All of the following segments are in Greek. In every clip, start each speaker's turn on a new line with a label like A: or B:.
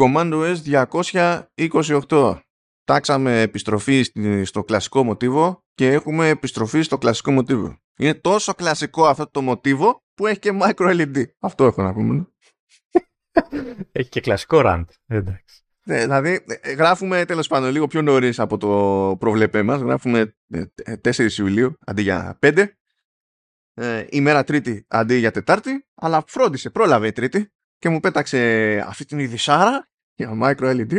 A: Command OS 228. Τάξαμε επιστροφή στο κλασικό μοτίβο και έχουμε επιστροφή στο κλασικό μοτίβο. Είναι τόσο κλασικό αυτό το μοτίβο που έχει και micro LED. Αυτό έχω να πούμε.
B: Έχει και κλασικό rand. Εντάξει.
A: Ναι, δηλαδή, ε, γράφουμε τέλος πάντων λίγο πιο νωρίς από το προβλέπέ μας. Γράφουμε 4 ε, Ιουλίου αντί για 5. Ε, ημέρα Τρίτη αντί για Τετάρτη. Αλλά φρόντισε, πρόλαβε η Τρίτη και μου πέταξε αυτή την ειδισάρα για micro LED.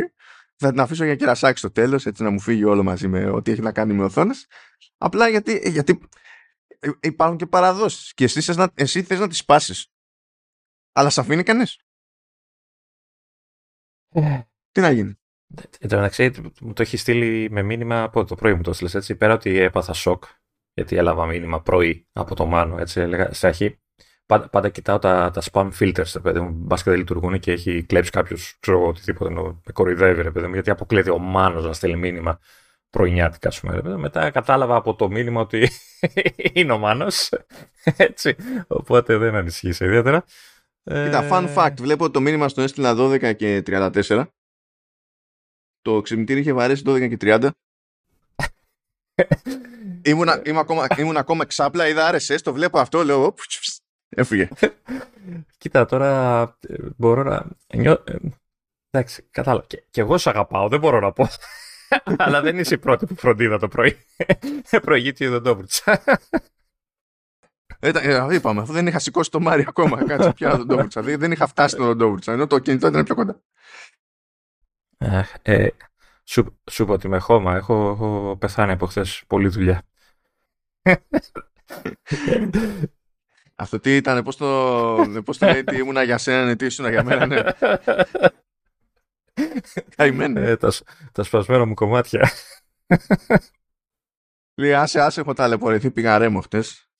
A: Θα την αφήσω για κερασάκι στο τέλος, έτσι να μου φύγει όλο μαζί με ό,τι έχει να κάνει με οθόνες. Απλά γιατί, γιατί υπάρχουν και παραδόσεις. Και εσύ, να, εσύ θες να τις σπάσεις. Αλλά σε αφήνει κανείς. Ε. Τι να γίνει;
B: Εν τω μεταξύ, μου το έχει στείλει με μήνυμα από το πρωί μου το έστειλες έτσι. Πέρα ότι έπαθα σοκ, γιατί έλαβα μήνυμα πρωί από το Μάνο. Έτσι, έλεγα, στην αρχή, πάντα, πάντα κοιτάω τα, τα spam filters, ρε παιδί μου. Μπας και δεν λειτουργούν και έχει κλέψει κάποιος, ξέρω οτιδήποτε, με κοροϊδεύει, ρε παιδί μου, γιατί αποκλείεται ο Μάνος να στέλνει μήνυμα πρωινιάτικα, ας πούμε. Μετά κατάλαβα από το μήνυμα ότι είναι ο Μάνος. Έτσι. Οπότε δεν ανησυχείς ιδιαίτερα.
A: Κοίτα, fun ε, fact. Βλέπω ότι το μήνυμα στο έστειλα 12 και 34 το ξυπνητήρι είχε βαρέσει 12 και 30. ήμουν, ήμουν, ακόμα, ήμουν ακόμα εξάπλα, είδα RSS, το βλέπω αυτό, λέω, έφυγε.
B: Κοίτα, τώρα ε, μπορώ να... Νιώ... Ε, εντάξει, κατάλαβα. Και, και εγώ σε αγαπάω, δεν μπορώ να πω. Αλλά δεν είσαι η πρώτη που φροντίδα το πρωί. Προηγείται η Δοντόβουρτσα.
A: Ε, είπαμε, αφού δεν είχα σηκώσει το Μάρι ακόμα. Κάτσε πια Δοντόβουρτσα. Δεν είχα φτάσει στο Δοντόβουρτσα. Ενώ το κινητό ήταν πιο κοντά.
B: Ε, σου, σου είπα ότι με χώμα. Έχω, έχω πεθάνει από χθες πολλή δουλειά.
A: Αυτό τι ήταν, πώς το, πώς το λέει, τι ήμουνα για σένα, ναι, τι ήσουν για μένα, ναι. Καημένο.
B: Ε, τα, τα σπασμένα μου κομμάτια.
A: Λέει, άσε, άσε, έχω ταλαιπωρηθεί, πήγα ρέμο χτες.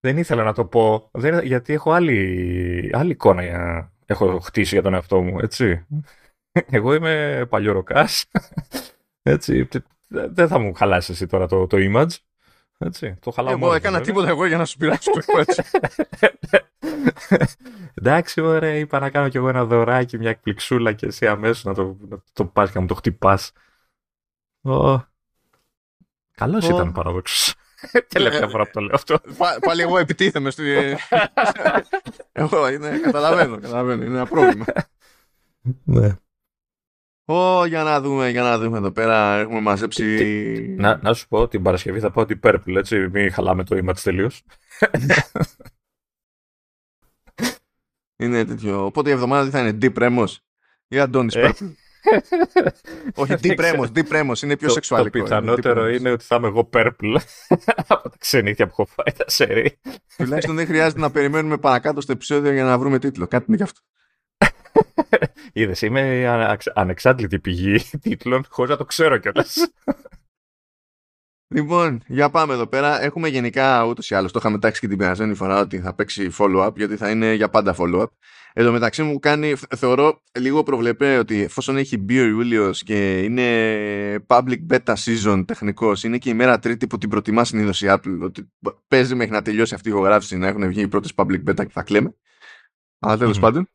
B: Δεν ήθελα να το πω, δεν, γιατί έχω άλλη, άλλη εικόνα για, έχω χτίσει για τον εαυτό μου, έτσι. Εγώ είμαι παλιοροκάς, έτσι. Δεν θα μου χαλάσεις εσύ τώρα το, το image. Έτσι, το χαλάω
A: Εγώ έκανα τίποτα εγώ για να σου πειράξω το έτσι.
B: Εντάξει, ωραία, είπα να κάνω κι εγώ ένα δωράκι, μια εκπληξούλα και εσύ αμέσως να το, να το πας και να μου το χτυπάς. Oh. Καλός oh. ήταν παράδοξος. Τελευταία φορά που το λέω αυτό.
A: Πάλι εγώ επιτίθεμαι. Στη... εγώ είναι, καταλαβαίνω, καταλαβαίνω. Είναι ένα πρόβλημα.
B: Ναι.
A: Ω, για να δούμε, για να δούμε εδώ πέρα. Έχουμε μαζέψει.
B: Να, να σου πω την Παρασκευή θα πω ότι Purple, έτσι. Μην χαλάμε το image τελείως.
A: είναι τέτοιο. Οπότε η εβδομάδα δεν θα είναι Deep Remos ή Αντώνης ε. Purple. Όχι, τι πρέμο, είναι πιο σεξουαλικό.
B: Το πιθανότερο είναι ότι θα είμαι εγώ purple από τα ξενύχια που έχω φάει τα σερή.
A: Τουλάχιστον δεν χρειάζεται να περιμένουμε παρακάτω στο επεισόδιο για να βρούμε τίτλο. Κάτι είναι γι' αυτό.
B: Είδες, είμαι ανεξάντλητη πηγή τίτλων, χωρίς να το ξέρω κιόλας.
A: Λοιπόν, για πάμε εδώ πέρα. Έχουμε γενικά ούτως ή άλλως το είχαμε τάξει και την περασμένη φορά ότι θα παίξει follow-up, γιατί θα είναι για πάντα follow-up. Εν τω μεταξύ μου κάνει, θεωρώ λίγο προβλεπέ ότι εφόσον έχει μπει ο Ιούλιος και είναι public beta season τεχνικός, είναι και η μέρα Τρίτη που την προτιμά συνήθως η Apple, ότι παίζει μέχρι να τελειώσει αυτή η ηχογράφηση να έχουν βγει οι πρώτες public beta και θα κλαίμε. Αλλά τέλος πάντων.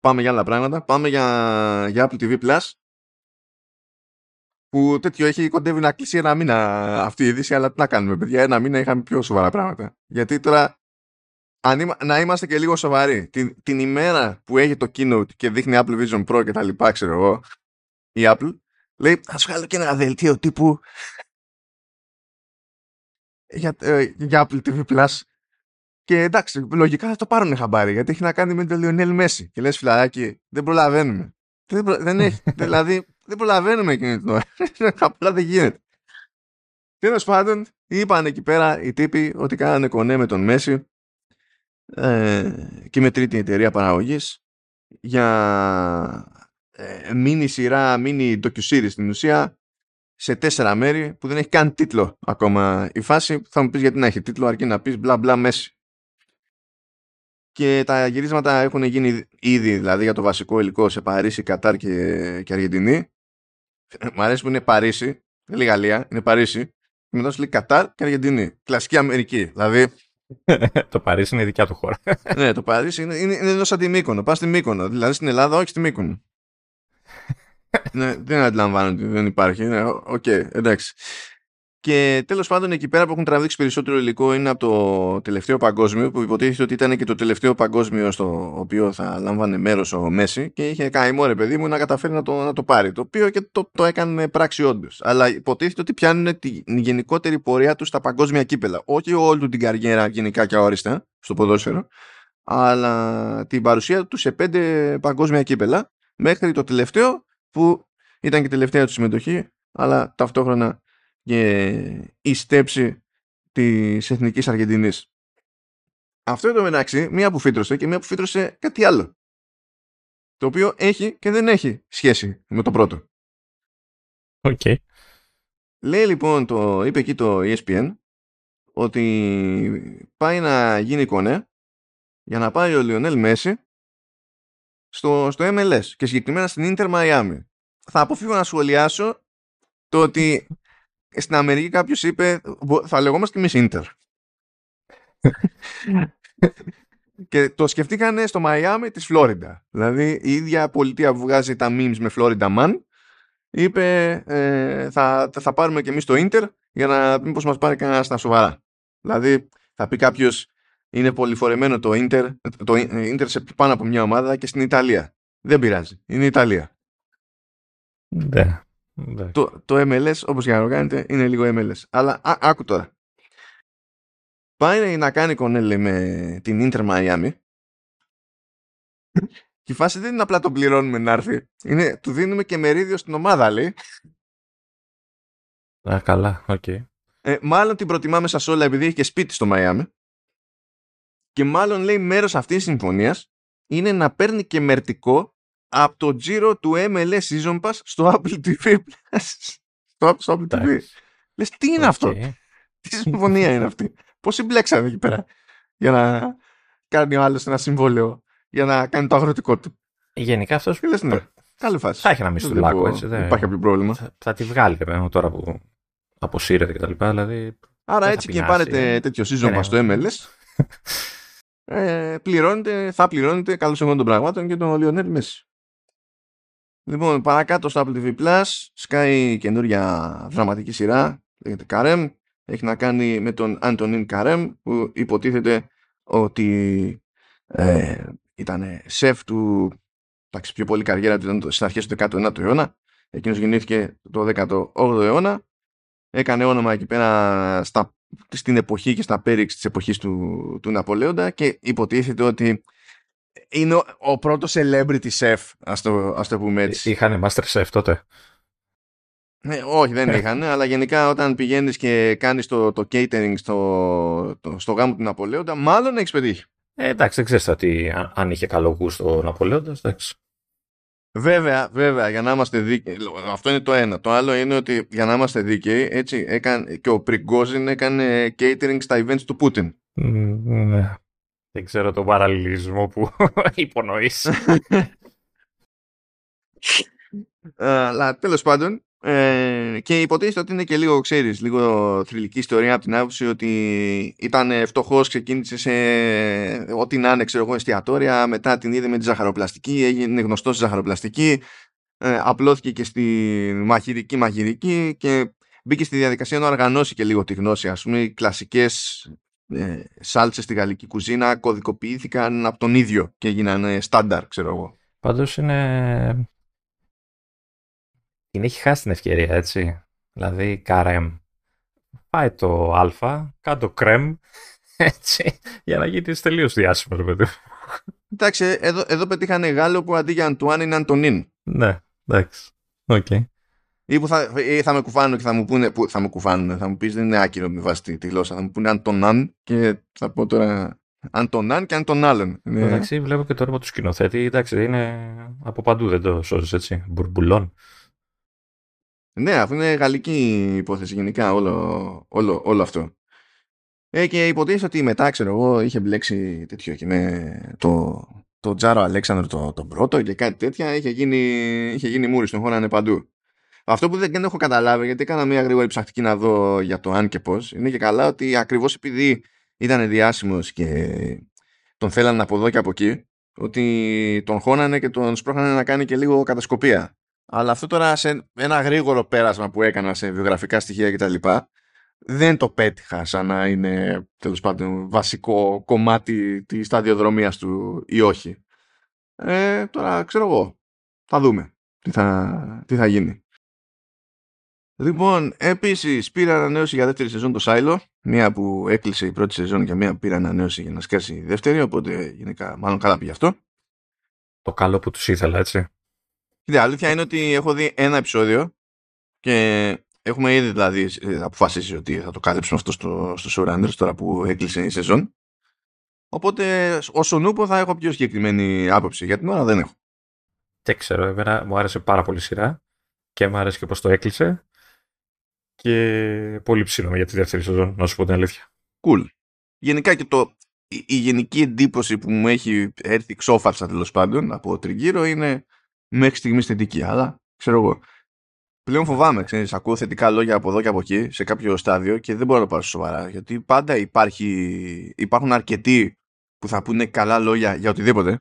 A: Πάμε για άλλα πράγματα. Πάμε για, για Apple TV Plus που τέτοιο έχει κοντεύει να κλείσει ένα μήνα αυτή η είδηση, αλλά τι να κάνουμε, παιδιά. Ένα μήνα είχαμε πιο σοβαρά πράγματα. Γιατί τώρα, αν να είμαστε και λίγο σοβαροί, την, την ημέρα που έχει το keynote και δείχνει Apple Vision Pro και τα λοιπά, ξέρω εγώ, η Apple, λέει, θα σου βγάλω και ένα δελτίο τύπου για, ε, για Apple TV Plus. Και εντάξει, λογικά θα το πάρουν χαμπάρι, γιατί έχει να κάνει με τον Λιονέλ Μέση. Και λες φιλαράκι, δεν προλαβαίνουμε. Δεν, δεν έχει, δηλαδή, δεν προλαβαίνουμε εκείνη την ώρα. Απλά δεν γίνεται. Τέλος πάντων, είπαν εκεί πέρα οι τύποι ότι κάνανε κονέ με τον Μέση ε, και με τρίτη εταιρεία παραγωγής για ε, μίνι σειρά, μίνι ντοκιουσίρι στην ουσία σε τέσσερα μέρη που δεν έχει καν τίτλο ακόμα η φάση. Θα μου πεις γιατί να έχει τίτλο αρκεί να πεις μπλα μπλα Μέση και τα γυρίσματα έχουν γίνει ήδη δηλαδή για το βασικό υλικό σε Παρίσι, Κατάρ και, και Αργεντινή. Μ' αρέσει που είναι Παρίσι, δεν λέει Γαλλία, είναι Παρίσι. Και μετά σου λέει Κατάρ και Αργεντινή. Κλασική Αμερική. Δηλαδή
B: το Παρίσι είναι η δικιά του χώρα.
A: ναι, το Παρίσι είναι, είναι, είναι εδώ σαν τη Μύκονο. Πας στη Μύκονο. Δηλαδή στην Ελλάδα, όχι στη Μύκονο. ναι, δεν αντιλαμβάνω ότι δεν υπάρχει. Ναι, OK, okay, εντάξει. Και τέλος πάντων εκεί πέρα που έχουν τραβήξει περισσότερο υλικό είναι από το τελευταίο παγκόσμιο που υποτίθεται ότι ήταν και το τελευταίο παγκόσμιο στο οποίο θα λάμβανε μέρος ο Μέσι και είχε κάνει μωρέ παιδί μου να καταφέρει να το, να το πάρει. Το οποίο και το, το έκανε πράξη όντως. Αλλά υποτίθεται ότι πιάνουν τη γενικότερη πορεία τους στα παγκόσμια κύπελα. Όχι όλη του την καριέρα γενικά και αόριστα στο ποδόσφαιρο, αλλά την παρουσία τους σε πέντε παγκόσμια κύπελα μέχρι το τελευταίο που ήταν και τελευταία τους συμμετοχή αλλά ταυτόχρονα και η στέψη της Εθνικής Αργεντινής. Αυτό εδώ μεταξύ, μία που φύτρωσε και μία που φύτρωσε κάτι άλλο. Το οποίο έχει και δεν έχει σχέση με το πρώτο.
B: OK. Okay.
A: Λέει λοιπόν, το, είπε εκεί το ESPN, ότι πάει να γίνει κονέ για να πάει ο Λιονέλ Μέση στο, στο MLS και συγκεκριμένα στην Inter Miami. Θα αποφύγω να σχολιάσω το ότι στην Αμερική κάποιος είπε θα λεγόμαστε εμείς Ίντερ. και το σκεφτήκανε στο Μαϊάμι της Φλόριντα. Δηλαδή η ίδια πολιτεία που βγάζει τα memes με Florida Man είπε ε, θα, θα πάρουμε και εμείς το Ίντερ για να μήπως μας πάρει κανένας στα σοβαρά. Δηλαδή θα πει κάποιος είναι πολυφορεμένο το Ίντερ το Ίντερ σε πάνω από μια ομάδα και στην Ιταλία. Δεν πειράζει. Είναι η Ιταλία.
B: Ναι.
A: Το, το MLS, όπως για να το κάνετε, είναι λίγο MLS. Αλλά α, άκου τώρα. Πάει να κάνει κονέλη με την Inter Miami και η φάση δεν είναι απλά τον πληρώνουμε να έρθει. Είναι, του δίνουμε και μερίδιο στην ομάδα, λέει.
B: Α, καλά, OK. Okay.
A: Ε, μάλλον την προτιμάμε σα όλα επειδή έχει και σπίτι στο Μαϊάμι. Και μάλλον λέει μέρος αυτής της συμφωνίας είναι να παίρνει και μερτικό από το τζίρο του MLS Season Pass στο Apple TV στο, Apple TV. Λες τι είναι αυτό; Τι συμφωνία είναι αυτή; Πώς συμπλέξανε εκεί πέρα για να κάνει ο άλλος ένα συμβόλαιο για να κάνει το αγροτικό του;
B: Γενικά αυτός...
A: Λες ναι. Καλή φάση.
B: Θα έχει ένα μισθουλάκο έτσι.
A: Δεν υπάρχει κάποιο πρόβλημα.
B: Θα, θα τη βγάλει βέβαια τώρα που αποσύρεται και τα λοιπά. Δηλαδή,
A: Άρα έτσι και πάρετε τέτοιο season pass στο MLS. ε, πληρώνετε, θα πληρώνετε καλώς εγώ των πραγμάτων και τον Λιονέλ Μέση. Λοιπόν, παρακάτω στο Apple TV Plus σκάει καινούρια δραματική σειρά, λέγεται Καρέμ. Έχει να κάνει με τον Αντωνίν Καρέμ που υποτίθεται ότι ε, ήταν σεφ του, εντάξει πιο πολύ καριέρα του ήταν στις αρχές του 19ου αιώνα. Εκείνος γεννήθηκε το 18ο αιώνα. Έκανε όνομα εκεί πέρα στα, στην εποχή και στα πέριξ της εποχής του, του Ναπολέοντα και υποτίθεται ότι είναι ο, ο πρώτος celebrity chef, ας το, ας το πούμε έτσι.
B: Είχανε master chef τότε.
A: Ναι, όχι, δεν είχαν, αλλά γενικά όταν πηγαίνεις και κάνεις το, το catering στο, το, στο γάμο του Ναπολέοντα, μάλλον έχεις πετύχει.
B: Ε, εντάξει, δεν ξέρεις τι, αν είχε καλό γούστο ο Ναπολέοντας, εντάξει.
A: Βέβαια, βέβαια, για να είμαστε δίκαιοι. Αυτό είναι το ένα. Το άλλο είναι ότι για να είμαστε δίκαιοι, έτσι, έκανε, και ο Πριγκόζιν έκανε catering στα events του Πούτιν.
B: ναι. Δεν ξέρω τον παραλληλισμό που υπονοείς.
A: Αλλά τέλος πάντων, ε, και υποτίθεται ότι είναι και λίγο, ξέρεις, λίγο θρηλυκή ιστορία από την άποψη ότι ήταν φτωχός, ξεκίνησε σε ό,τι να είναι, ξέρω εγώ, εστιατόρια, μετά την είδε με τη ζαχαροπλαστική, έγινε γνωστός στη ζαχαροπλαστική, ε, απλώθηκε και στη μαχηρική μαχηρική και μπήκε στη διαδικασία να οργανώσει και λίγο τη γνώση, ας πούμε, οι κλασικές ε, σάλτσες στη γαλλική κουζίνα κωδικοποιήθηκαν από τον ίδιο και έγιναν στάνταρ, ξέρω εγώ.
B: Πάντως είναι... Είναι έχει χάσει την ευκαιρία, έτσι. Δηλαδή, καρέμ. Πάει το α, κάτω κρέμ, έτσι, για να γίνει τελείως διάσημο, ρε παιδί.
A: Εντάξει, εδώ, εδώ πετύχανε Γάλλο που αντί για Αντουάν είναι Αντωνίν.
B: Ναι, εντάξει. Οκ. Okay
A: ή που θα, ή θα με κουφάνουν και θα μου πούνε. Που θα με κουφάνουν, θα μου πεις δεν είναι άκυρο με βάση τη, τη γλώσσα. Θα μου πούνε αν τον αν και θα πω τώρα αν τον αν και αν τον άλλον.
B: Εντάξει, βλέπω και το έργο του σκηνοθέτη. Εντάξει, είναι από παντού, δεν το σώζεις έτσι. Μπουρμπουλών.
A: Ναι, αφού είναι γαλλική υπόθεση γενικά όλο, όλο, όλο αυτό. Ε, και υποτίθεται ότι μετά, ξέρω εγώ, είχε μπλέξει τέτοιο και με το, το Τζάρο Αλέξανδρο το, το πρώτο και κάτι τέτοια. Είχε γίνει, είχε γίνει μούρι στον χώρο, είναι παντού. Αυτό που δεν έχω καταλάβει, γιατί έκανα μια γρήγορη ψαχτική να δω για το αν και πώς, είναι και καλά ότι ακριβώς επειδή ήταν διάσημος και τον θέλανε από εδώ και από εκεί ότι τον χώνανε και τον σπρώχνανε να κάνει και λίγο κατασκοπία. Αλλά αυτό τώρα σε ένα γρήγορο πέρασμα που έκανα σε βιογραφικά στοιχεία κτλ. Δεν το πέτυχα σαν να είναι τέλος πάντων βασικό κομμάτι της σταδιοδρομίας του ή όχι. Ε, τώρα ξέρω εγώ. Θα δούμε τι θα, τι θα γίνει. Λοιπόν, επίσης πήρα ανανέωση για δεύτερη σεζόν το Σάιλο. Μία που έκλεισε η πρώτη σεζόν και μία που πήρα ανανέωση για να σκάσει η δεύτερη. Οπότε γενικά, μάλλον καλά πήγε αυτό.
B: Το καλό που τους ήθελα, έτσι.
A: Η αλήθεια είναι ότι έχω δει ένα επεισόδιο και έχουμε ήδη δηλαδή αποφασίσει ότι θα το κάλυψουμε αυτό στο, στο Showrunners τώρα που έκλεισε η σεζόν. Οπότε όσο νούπο θα έχω πιο συγκεκριμένη άποψη. Για την ώρα δεν έχω.
B: Δεν ξέρω, εμένα μου άρεσε πάρα πολύ σειρά και μου άρεσε και πώς το έκλεισε και πολύ ψήνομαι για τη δεύτερη σεζόν, να σου πω την αλήθεια.
A: Cool. Γενικά και το, η, γενική εντύπωση που μου έχει έρθει ξόφαρσα τέλος πάντων από τριγύρο είναι μέχρι στιγμής θετική. Αλλά ξέρω εγώ. Πλέον φοβάμαι, ξέρεις, ακούω θετικά λόγια από εδώ και από εκεί σε κάποιο στάδιο και δεν μπορώ να το πάρω σοβαρά. Γιατί πάντα υπάρχει, υπάρχουν αρκετοί που θα πούνε καλά λόγια για οτιδήποτε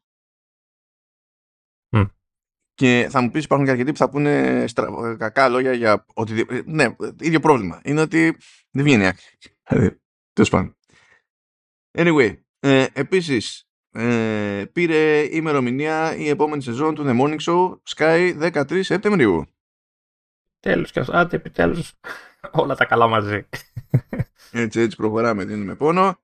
A: και θα μου πεις υπάρχουν και αρκετοί που θα πούνε στρα... κακά λόγια για οτιδήποτε. Ναι, ίδιο πρόβλημα. Είναι ότι δεν βγαίνει άκρη. Δηλαδή, τέλος πάντων. Anyway, ε, επίσης ε, πήρε ημερομηνία η επόμενη σεζόν του The Morning Show Sky 13 Σεπτεμβρίου.
B: Τέλος και άντε επιτέλους. Όλα τα καλά μαζί.
A: Έτσι, έτσι προχωράμε, δίνουμε πόνο.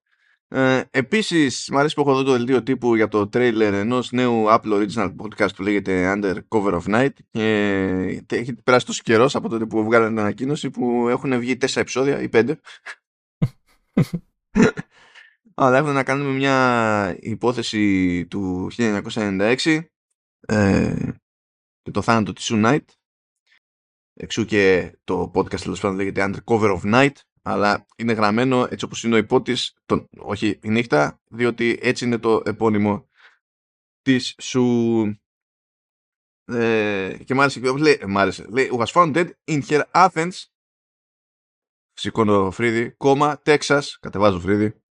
A: Ε, επίσης, μου αρέσει που έχω εδώ το δελτίο τύπου για το τρέιλερ ενός νέου Apple Original Podcast που λέγεται Under Cover of Night και έχει περάσει τόσος καιρός από τότε που βγάλανε την ανακοίνωση που έχουν βγει τέσσερα επεισόδια ή πέντε. Αλλά έχουν να κάνουμε μια υπόθεση του 1996 ε, και το θάνατο της Sue Knight. Εξού και το podcast τέλος πάντων λέγεται Under Cover of Night αλλά είναι γραμμένο έτσι όπως είναι ο υπότης, τον, όχι η νύχτα, διότι έτσι είναι το επώνυμο της σου. Ε, και μ' άρεσε, λέει, μ άρεσε, λέει, was found dead in her Athens, σηκώνω φρύδι, κόμμα, Τέξας, κατεβάζω φρύδι.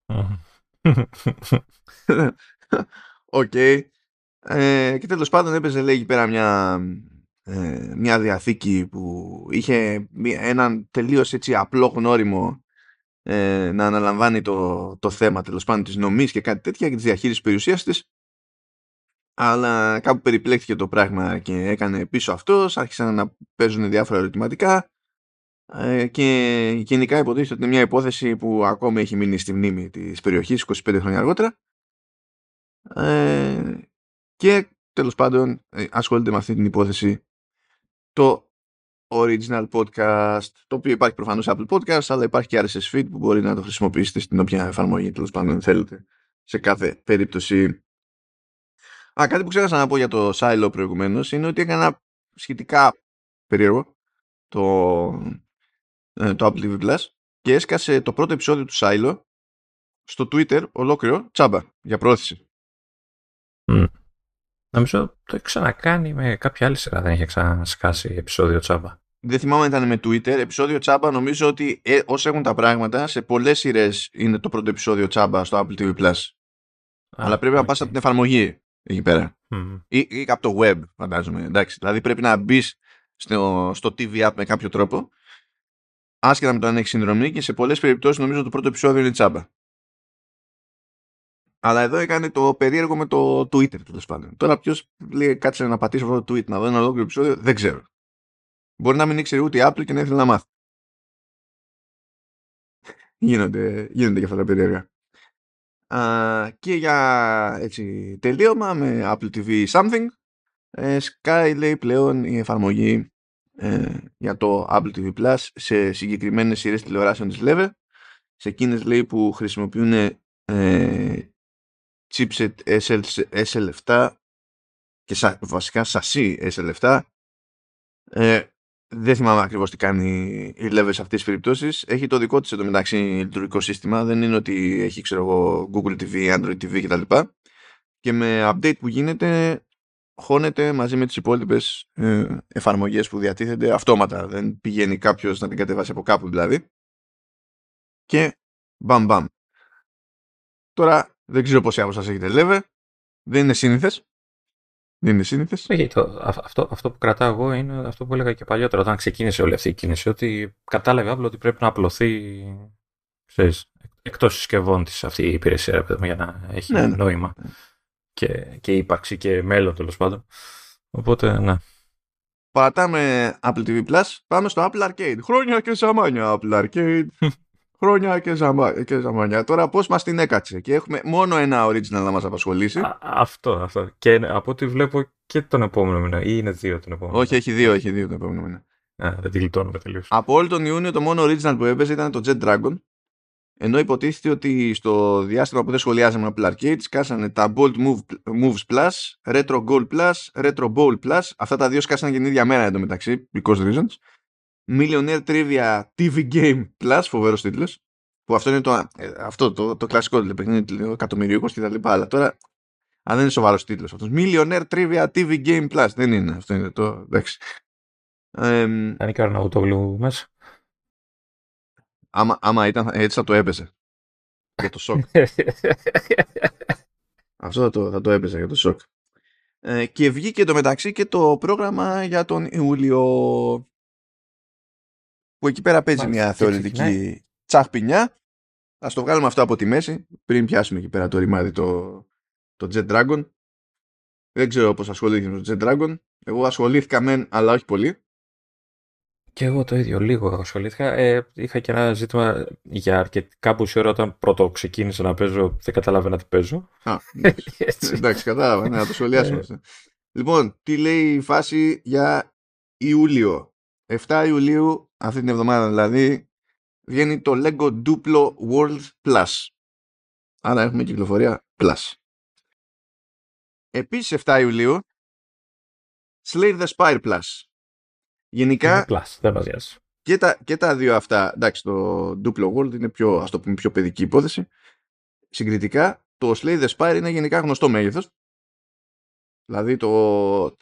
A: OK. okay. ε, και τέλος πάντων έπαιζε, λέει, εκεί πέρα μια ε, μια διαθήκη που είχε έναν τελείως έτσι απλό γνώριμο ε, να αναλαμβάνει το, το θέμα τέλος πάντων της νομής και κάτι τέτοια και της διαχείρισης περιουσίας της. Αλλά κάπου περιπλέκτηκε το πράγμα και έκανε πίσω αυτός άρχισαν να παίζουν διάφορα ερωτηματικά ε, και γενικά υποτίθεται ότι είναι μια υπόθεση που ακόμη έχει μείνει στη μνήμη της περιοχής 25 χρόνια αργότερα. Ε, και τέλος πάντων ασχολείται με αυτή την υπόθεση το original podcast, το οποίο υπάρχει προφανώς Apple Podcast, αλλά υπάρχει και RSS feed που μπορεί να το χρησιμοποιήσετε στην όποια εφαρμογή τέλος πάντων θέλετε σε κάθε περίπτωση. Α, κάτι που ξέχασα να πω για το Silo προηγουμένως είναι ότι έκανα σχετικά περίεργο το, ε, το Apple TV Plus και έσκασε το πρώτο επεισόδιο του Silo στο Twitter ολόκληρο τσάμπα για πρόθεση.
B: Νομίζω το έχει ξανακάνει με κάποια άλλη σειρά. Δεν έχει ξανασκάσει επεισόδιο τσάμπα.
A: Δεν θυμάμαι αν ήταν με Twitter. Επεισόδιο τσάμπα νομίζω ότι ε, όσο έχουν τα πράγματα, σε πολλές σειρές είναι το πρώτο επεισόδιο τσάμπα στο Apple TV Plus. Αλλά πρέπει okay. να πας από την εφαρμογή εκεί πέρα. Mm. Ή, ή, από το web, φαντάζομαι. Εντάξει. Δηλαδή πρέπει να μπεις στο, στο TV app με κάποιο τρόπο. Άσχετα με το αν έχεις συνδρομή και σε πολλές περιπτώσεις νομίζω το πρώτο επεισόδιο είναι τσάμπα. Αλλά εδώ έκανε το περίεργο με το Twitter τέλος πάντων. Τώρα ποιος λέει κάτσε να πατήσω αυτό το tweet να δω ένα ολόκληρο επεισόδιο, δεν ξέρω. Μπορεί να μην ήξερε ούτε η Apple και να ήθελε να μάθει. γίνονται, γίνονται και αυτά τα περίεργα. Α, και για έτσι, τελείωμα με Apple TV Something ε, Sky λέει πλέον η εφαρμογή ε, για το Apple TV Plus σε συγκεκριμένες σειρές τηλεοράσεων της LEVE σε εκείνες λέει που χρησιμοποιούν ε, chipset SL, SL7 και σα, βασικά σασί SL7 ε, δεν θυμάμαι ακριβώς τι κάνει η Level σε αυτές τις περιπτώσεις. Έχει το δικό της εντωμεταξύ λειτουργικό σύστημα. Δεν είναι ότι έχει ξέρω εγώ Google TV, Android TV κτλ. Και με update που γίνεται χώνεται μαζί με τις υπόλοιπες ε, εφαρμογές που διατίθενται αυτόματα. Δεν πηγαίνει κάποιος να την κατεβάσει από κάπου δηλαδή. Και μπαμ μπαμ. Τώρα δεν ξέρω πόσοι από σας έχετε λέβε. Δεν είναι σύνηθες. Δεν είναι σύνηθες.
B: Όχι, το, αυτό, αυτό που κρατάω εγώ είναι αυτό που έλεγα και παλιότερα όταν ξεκίνησε όλη αυτή η κίνηση. Ότι κατάλαβε απλά ότι πρέπει να απλωθεί ξέρεις, εκτός συσκευών της αυτή η υπηρεσία για να έχει ναι, ναι. νόημα και, και ύπαρξη και μέλλον τέλος πάντων. Οπότε, ναι.
A: Πατάμε Apple TV Plus, πάμε στο Apple Arcade. Χρόνια και ζαμάνια Apple Arcade. Χρόνια και, ζαμα... και ζαμάνια. Τώρα πώς μας την έκατσε και έχουμε μόνο ένα original να μας απασχολήσει.
B: Α, αυτό, αυτό. Και από ό,τι βλέπω και τον επόμενο μήνα. Ή είναι δύο τον επόμενο.
A: Όχι, έχει δύο, έχει δύο τον επόμενο μήνα.
B: Α, δεν τη γλιτώνουμε τελείως.
A: Από όλο τον Ιούνιο το μόνο original που έπαιζε ήταν το Jet Dragon ενώ υποτίθεται ότι στο διάστημα που δεν σχολιάζαμε Apple Arcade σκάσανε τα Bolt Move, Moves Plus, Retro Gold Plus, Retro Bowl Plus. Αυτά τα δύο σκάσανε και την ίδια μέρα εντωμεταξύ, because reasons. Millionaire Trivia TV Game Plus, φοβερός τίτλος. Που αυτό είναι το, ε, αυτό, το, το κλασικό δηλαδή, παιχνίδι, εκατομμυριούχος και τα λοιπά. Αλλά τώρα, αν δεν είναι σοβαρός τίτλος αυτός. Millionaire Trivia TV Game Plus. Δεν είναι, αυτό είναι το, εντάξει.
B: Αν είναι και μέσα.
A: Άμα, άμα ήταν έτσι θα το έπαιζε. Για το σοκ. Αυτό θα το, θα το έπαιζε για το σοκ. Ε, και βγήκε το μεταξύ και το πρόγραμμα για τον Ιούλιο που εκεί πέρα παίζει μια θεωρητική τσαχπινιά. Ας το βγάλουμε αυτό από τη μέση πριν πιάσουμε εκεί πέρα το ρημάδι το, το Jet Dragon. Δεν ξέρω πώς ασχολήθηκε με το Jet Dragon. Εγώ ασχολήθηκα μεν αλλά όχι πολύ.
B: Και εγώ το ίδιο, λίγο ασχολήθηκα. Ε, είχα και ένα ζήτημα για αρκετή κάπου ώρα όταν πρώτο ξεκίνησα να παίζω, δεν καταλάβαινα τι παίζω.
A: Α, εντάξει, κατάλαβα, ναι, να το σχολιάσουμε. Ε. λοιπόν, τι λέει η φάση για Ιούλιο. 7 Ιουλίου, αυτή την εβδομάδα δηλαδή, βγαίνει το Lego Duplo World Plus. Άρα έχουμε κυκλοφορία Plus. Επίσης 7 Ιουλίου, Slay the Spire Plus. Γενικά. Και τα, και τα δύο αυτά. Εντάξει, το Duplo World είναι πιο, ας το πούμε, πιο παιδική υπόθεση. Συγκριτικά, το Slay the Spire είναι γενικά γνωστό μέγεθος. Δηλαδή το.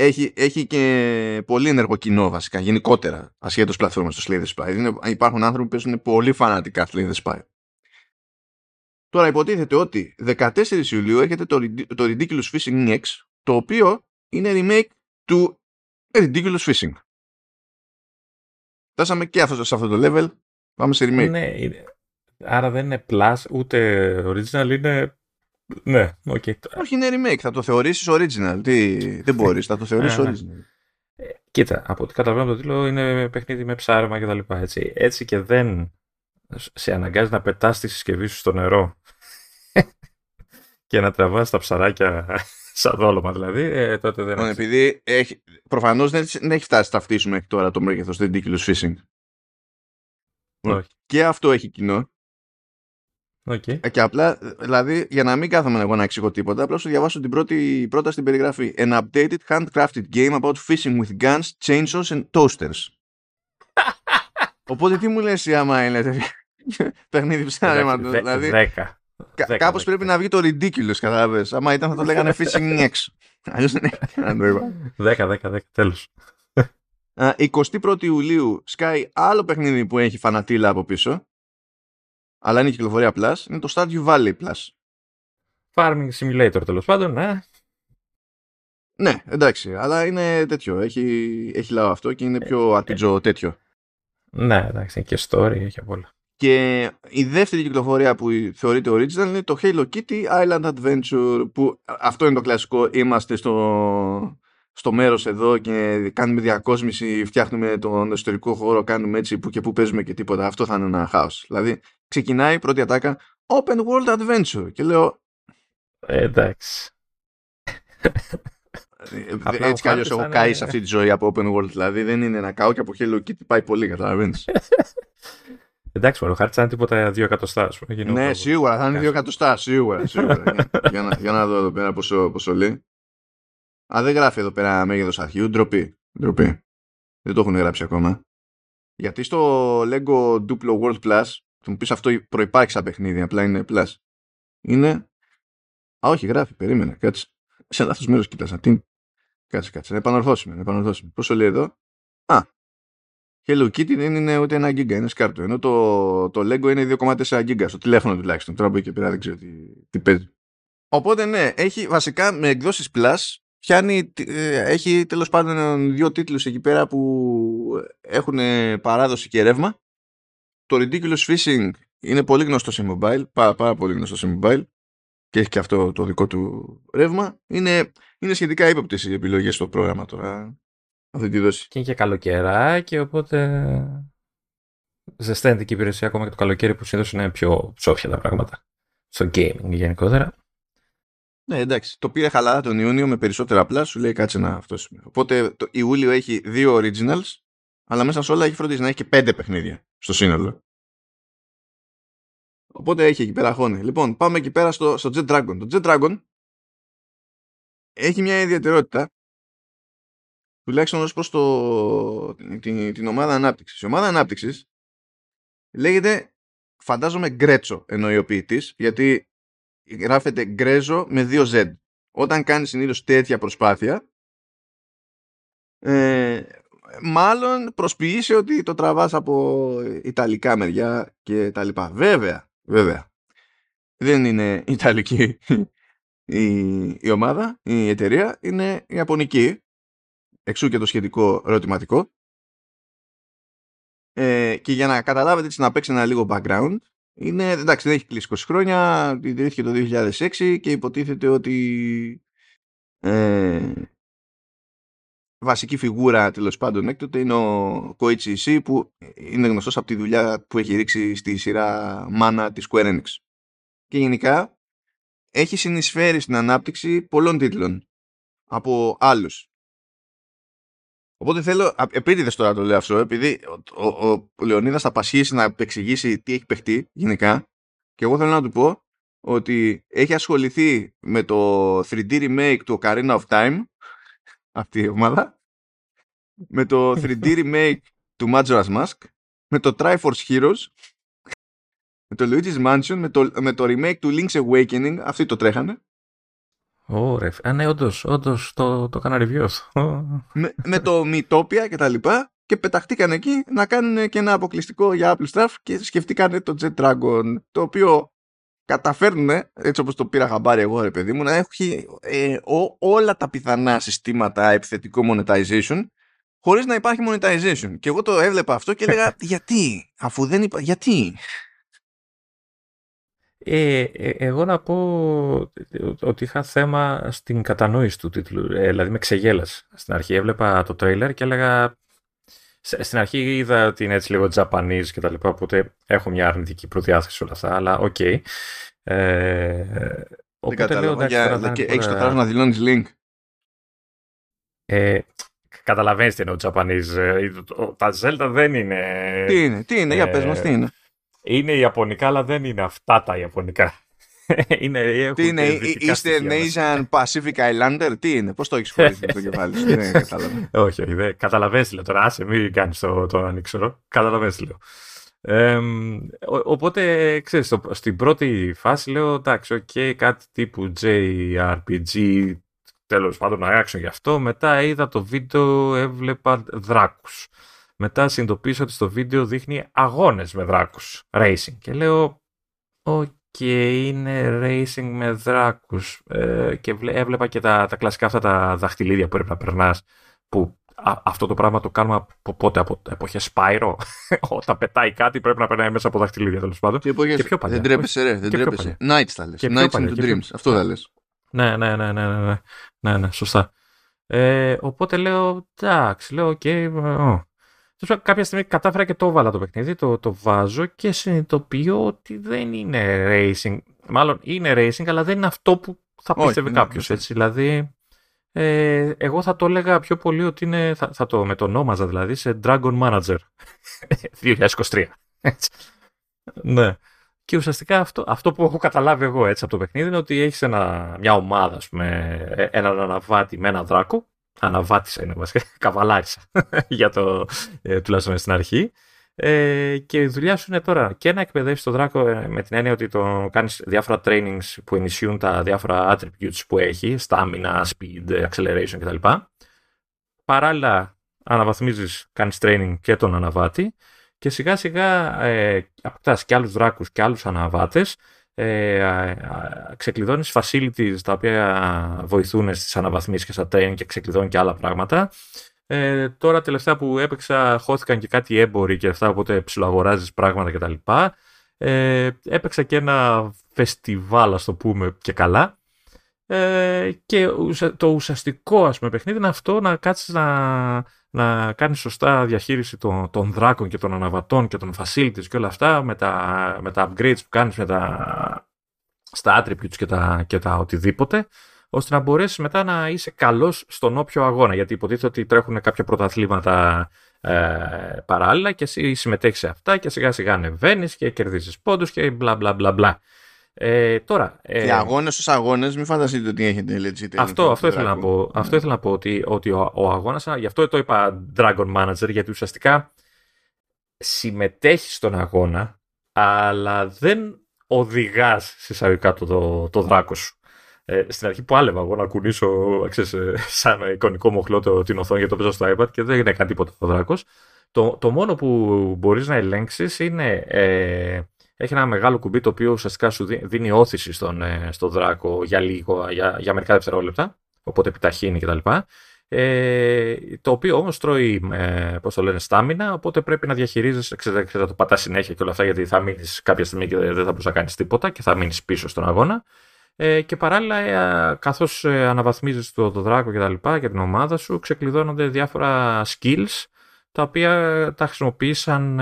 A: Έχει, έχει και πολύ ενεργό κοινό βασικά, γενικότερα, ασχέτως πλατφόρμας στο Slay the Spire. Είναι, υπάρχουν άνθρωποι που παίζουν πολύ φανατικά Slay the Spire. Τώρα υποτίθεται ότι 14 Ιουλίου έρχεται το, το Ridiculous Fishing X, το οποίο είναι remake του ridiculous fishing. Φτάσαμε και αυτό, σε αυτό το level. Πάμε σε remake.
B: Ναι, άρα δεν είναι plus ούτε original, είναι. Ναι, okay.
A: Όχι, είναι remake. Θα το θεωρήσεις original. Τι... δεν μπορείς, θα το θεωρήσεις ναι. original.
B: Ε, κοίτα, από ό,τι καταλαβαίνω το τίτλο είναι παιχνίδι με ψάρεμα και τα λοιπά. Έτσι. έτσι και δεν σε αναγκάζει να πετάς τη συσκευή σου στο νερό και να τραβάς τα ψαράκια Σαν δόλωμα δηλαδή, ε, τότε δεν
A: έχει. Επειδή έχει, προφανώς δεν, δεν έχει φτάσει ταυτίσουμε μέχρι τώρα το μέγεθος του Ridiculous Fishing.
B: Όχι.
A: Και αυτό έχει κοινό.
B: Okay.
A: Ε, και απλά, δηλαδή, για να μην κάθομαι εγώ να εξηγώ τίποτα, απλά σου διαβάσω την πρώτη πρόταση στην περιγραφή. An updated handcrafted game about fishing with guns, chainsaws and toasters. Οπότε τι μου λες άμα είναι παιχνίδι ψάρεματος.
B: Δηλαδή, 10.
A: Κάπως πρέπει να βγει το ridiculous, κατάλαβες. Άμα ήταν θα το λέγανε fishing X. Αλλιώς δεν έχει να το είπα.
B: 10, 10, 10, τέλος.
A: 21η Ιουλίου σκάει άλλο παιχνίδι που έχει φανατήλα από πίσω. Αλλά είναι κυκλοφορία Plus. Είναι το Stardew Valley Plus.
B: Farming Simulator τέλος πάντων, ναι.
A: Ναι, εντάξει, αλλά είναι τέτοιο. Έχει, έχει λαό αυτό και είναι πιο ατιτζο τέτοιο.
B: Ναι, εντάξει, και story, έχει από όλα.
A: Και η δεύτερη κυκλοφορία που θεωρείται original είναι το Halo Kitty Island Adventure που αυτό είναι το κλασικό είμαστε στο, στο μέρος εδώ και κάνουμε διακόσμηση, φτιάχνουμε τον εσωτερικό χώρο, κάνουμε έτσι που και που παίζουμε και τίποτα. Αυτό θα είναι ένα χάος. Δηλαδή ξεκινάει πρώτη ατάκα Open World Adventure και λέω
B: ε, εντάξει.
A: Ε, έτσι κι αλλιώς έχω καεί σε αυτή τη ζωή από Open World δηλαδή δεν είναι να κάω και από Halo Kitty πάει πολύ καταλαβαίνεις.
B: Εντάξει, ο χάρτη θα είναι τίποτα δύο εκατοστά.
A: Ναι, σίγουρα θα είναι δύο εκατοστά. Σίγουρα. σίγουρα. για, να, για να δω εδώ πέρα πόσο, πόσο λέει. Α, δεν γράφει εδώ πέρα μέγεθος αρχείου. Ντροπή. Ντροπή. Δεν το έχουν γράψει ακόμα. Γιατί στο Lego Duplo World Plus, θα μου πεις αυτό προπάρχει σαν παιχνίδι, απλά είναι Plus. Είναι. Α, όχι, γράφει, περίμενε, κάτσε. Σε λάθος μέρος κοίταζα. Τι... Κάτσε, κάτσε. Να επανορθώσουμε, να επανορθώσουμε. Πόσο λέει εδώ; Α. Hello Kitty δεν είναι ούτε ένα γίγκα, είναι σκάρτο. Ενώ το, το Lego είναι 2,4 γίγκα, στο τηλέφωνο τουλάχιστον. Τώρα που εκεί πέρα δεν ξέρω τι, τι παίζει. Οπότε ναι, έχει βασικά με εκδόσεις Plus πιάνει, ε, έχει τέλος πάντων δύο τίτλους εκεί πέρα που έχουν παράδοση και ρεύμα. Το Ridiculous Fishing είναι πολύ γνωστό σε mobile, πάρα, πάρα πολύ γνωστό σε mobile και έχει και αυτό το δικό του ρεύμα. Είναι, είναι σχετικά ύποπτες οι επιλογές στο πρόγραμμα τώρα αυτή τη δόση.
B: Και είναι και καλοκαιρά και οπότε ζεσταίνεται και η υπηρεσία ακόμα και το καλοκαίρι που συνήθως είναι πιο ψόφια τα πράγματα. Στο gaming γενικότερα.
A: Ναι, εντάξει. Το πήρε χαλαρά τον Ιούνιο με περισσότερα απλά, σου λέει κάτσε να αυτό. Οπότε το Ιούλιο έχει δύο originals, αλλά μέσα σε όλα έχει φροντίσει να έχει και πέντε παιχνίδια στο σύνολο. Οπότε έχει εκεί πέρα χώνει. Λοιπόν, πάμε εκεί πέρα στο, στο Jet Dragon. Το Jet Dragon έχει μια ιδιαιτερότητα τουλάχιστον ως προς το, την, την ομάδα ανάπτυξης. Η ομάδα ανάπτυξης λέγεται, φαντάζομαι, Γκρέτσο εννοεί ο ποιητής, γιατί γράφεται Γκρέζο με δύο Z. Όταν κάνεις συνήθως τέτοια προσπάθεια, ε, μάλλον προσποιείσαι ότι το τραβάς από Ιταλικά μεριά και τα λοιπά. Βέβαια, βέβαια. Δεν είναι Ιταλική η, η ομάδα, η εταιρεία, είναι Ιαπωνική Εξού και το σχετικό ερωτηματικό. Ε, και για να καταλάβετε έτσι να παίξει ένα λίγο background, είναι, εντάξει δεν έχει κλείσει 20 χρόνια, ιδρύθηκε το 2006 και υποτίθεται ότι ε, βασική φιγούρα τέλος πάντων έκτοτε είναι ο Koichi Ishii που είναι γνωστός από τη δουλειά που έχει ρίξει στη σειρά Mana της Square Enix. Και γενικά έχει συνεισφέρει στην ανάπτυξη πολλών τίτλων από άλλους. Οπότε θέλω, επίτηδες τώρα το λέω αυτό, επειδή ο, ο, ο Λεωνίδας θα πασχίσει να εξηγήσει τι έχει παιχτεί γενικά και εγώ θέλω να του πω ότι έχει ασχοληθεί με το 3D remake του Ocarina of Time αυτή η ομάδα με το 3D remake του Majora's Mask με το Triforce Heroes με το Luigi's Mansion με το, με το remake του Link's Awakening αυτοί το τρέχανε
B: Ωραία. Α, ναι, όντως, όντως το, το έκανα review
A: με, με το Mytopia και τα λοιπά και πεταχτήκαν εκεί να κάνουν και ένα αποκλειστικό για Apple Stuff και σκεφτήκαν το Jet Dragon το οποίο καταφέρνουν, έτσι όπως το πήρα χαμπάρι εγώ ρε παιδί μου, να έχει ε, όλα τα πιθανά συστήματα επιθετικού monetization χωρίς να υπάρχει monetization. Και εγώ το έβλεπα αυτό και έλεγα γιατί, αφού δεν υπάρχει, γιατί;
B: Ε, ε, εγώ να πω ότι είχα θέμα στην κατανόηση του τίτλου. Ε, δηλαδή με ξεγέλασε. Στην αρχή έβλεπα το τρέιλερ και έλεγα... Στην αρχή είδα ότι είναι έτσι λίγο Japanese και τα λοιπά, οπότε έχω μια αρνητική προδιάθεση όλα αυτά, αλλά OK. Okay. Ε,
A: οπότε λέω, εντάξει, και έχεις το θάρρος να δηλώνεις Link.
B: Ε, καταλαβαίνεις τι εννοώ Japanese. Ε, τα Zelda δεν είναι...
A: Τι είναι, τι είναι, για πες μας τι είναι.
B: Είναι Ιαπωνικά, αλλά δεν είναι αυτά τα Ιαπωνικά.
A: είναι, τι είναι, είστε Asian Pacific Islander, τι είναι, πώς το έχεις χωρίσει το κεφάλι σου, δεν
B: κατάλαβα. όχι, όχι, δεν καταλαβαίνεις λέω τώρα, άσε μην κάνεις το, το ανήξερο, καταλαβαίνεις λέω. Ε, οπότε, ξέρεις, στην πρώτη φάση λέω, εντάξει, OK, okay, κάτι τύπου JRPG, τέλος πάντων action γι' αυτό, μετά είδα το βίντεο, έβλεπα δράκους μετά συνειδητοποίησα ότι στο βίντεο δείχνει αγώνες με δράκους, racing. Και λέω, οκ, είναι racing με δράκους. Ε, και έβλεπα και τα, τα κλασικά αυτά τα δαχτυλίδια που πρέπει να περνάς, που αυτό το πράγμα το κάνουμε από πότε, από εποχές Spyro. Όταν πετάει κάτι πρέπει να περνάει μέσα από δαχτυλίδια τέλος πάντων.
A: Και, εποχές... και πιο παλιά. Δεν τρέπεσαι, ρε, δεν τρέπεσαι. Nights θα λες. Nights into Dreams. Αυτό θα λες.
B: Ναι, ναι, ναι, ναι, ναι, ναι, ναι, ναι σωστά. Ε, οπότε λέω, εντάξει, λέω, OK, okay, κάποια στιγμή κατάφερα και το έβαλα το παιχνίδι, το, το βάζω και συνειδητοποιώ ότι δεν είναι racing. Μάλλον είναι racing, αλλά δεν είναι αυτό που θα πίστευε κάποιος. Έτσι, δηλαδή, ε, εγώ θα το έλεγα πιο πολύ ότι είναι, θα, θα το μετονόμαζα δηλαδή σε Dragon Manager 2023. Έτσι. Ναι. Και ουσιαστικά αυτό, αυτό που έχω καταλάβει εγώ έτσι από το παιχνίδι είναι ότι έχεις μια ομάδα, με έναν αναβάτη με έναν δράκο αναβάτησα είναι βασικά, καβαλάρισα για το, ε, τουλάχιστον στην αρχή. Ε, και η δουλειά σου είναι τώρα και να εκπαιδεύσεις τον δράκο ε, με την έννοια ότι το κάνεις διάφορα trainings που ενισχύουν τα διάφορα attributes που έχει, stamina, speed, acceleration κτλ. Παράλληλα αναβαθμίζεις, κάνεις training και τον αναβάτη και σιγά σιγά ε, αποκτάς και άλλους δράκους και άλλους αναβάτες ε, ξεκλειδώνεις facilities τα οποία βοηθούν στις αναβαθμίσεις και στα training και ξεκλειδώνει και άλλα πράγματα. Ε, τώρα τελευταία που έπαιξα χώθηκαν και κάτι έμποροι και αυτά οπότε ψιλοαγοράζεις πράγματα κτλ. Ε, έπαιξα και ένα φεστιβάλ ας το πούμε και καλά ε, και το ουσιαστικό ας πούμε παιχνίδι είναι αυτό να κάτσεις να, να κάνεις σωστά διαχείριση των, των δράκων και των αναβατών και των facilities και όλα αυτά με τα, με τα upgrades που κάνεις με τα, στα attributes και τα, και τα οτιδήποτε ώστε να μπορέσεις μετά να είσαι καλός στον όποιο αγώνα γιατί υποτίθεται ότι τρέχουν κάποια πρωταθλήματα ε, παράλληλα και εσύ συμμετέχεις σε αυτά και σιγά σιγά ανεβαίνεις και κερδίζεις πόντους και μπλα μπλα μπλα μπλα. Ε, τώρα,
A: ε, και αγώνες στου αγώνες, μην φανταστείτε ότι έχετε legit.
B: Αυτό, αυτό, ήθελα να πω, αυτό ήθελα να πω ότι, ότι ο, ο αγώνας, γι' αυτό το είπα Dragon Manager, γιατί ουσιαστικά συμμετέχει στον αγώνα, αλλά δεν οδηγάς συσσαγωγικά το, το, το δράκο σου. Ε, στην αρχή που άλευα εγώ να κουνήσω ξέρεις, ε, σαν εικονικό μοχλό το, την οθόνη για το παίζω στο iPad και δεν έκανε τίποτα το δράκος. Το, το μόνο που μπορείς να ελέγξεις είναι ε, έχει ένα μεγάλο κουμπί το οποίο ουσιαστικά σου δίνει όθηση στον, ε, στον δράκο για λίγο, για, για μερικά δευτερόλεπτα, οπότε επιταχύνει κτλ. Ε, το οποίο όμως τρώει, ε, πώς το λένε, στάμινα, οπότε πρέπει να διαχειρίζεσαι, ξέρετε, το πατάς συνέχεια και όλα αυτά, γιατί θα μείνεις κάποια στιγμή και δεν θα μπορείς να κάνεις τίποτα και θα μείνεις πίσω στον αγώνα. Ε, και παράλληλα, ε, καθώς ε, αναβαθμίζεις το, το δράκο και τα λοιπά και την ομάδα σου, ξεκλειδώνονται διάφορα skills, τα οποία τα χρησιμοποίησαν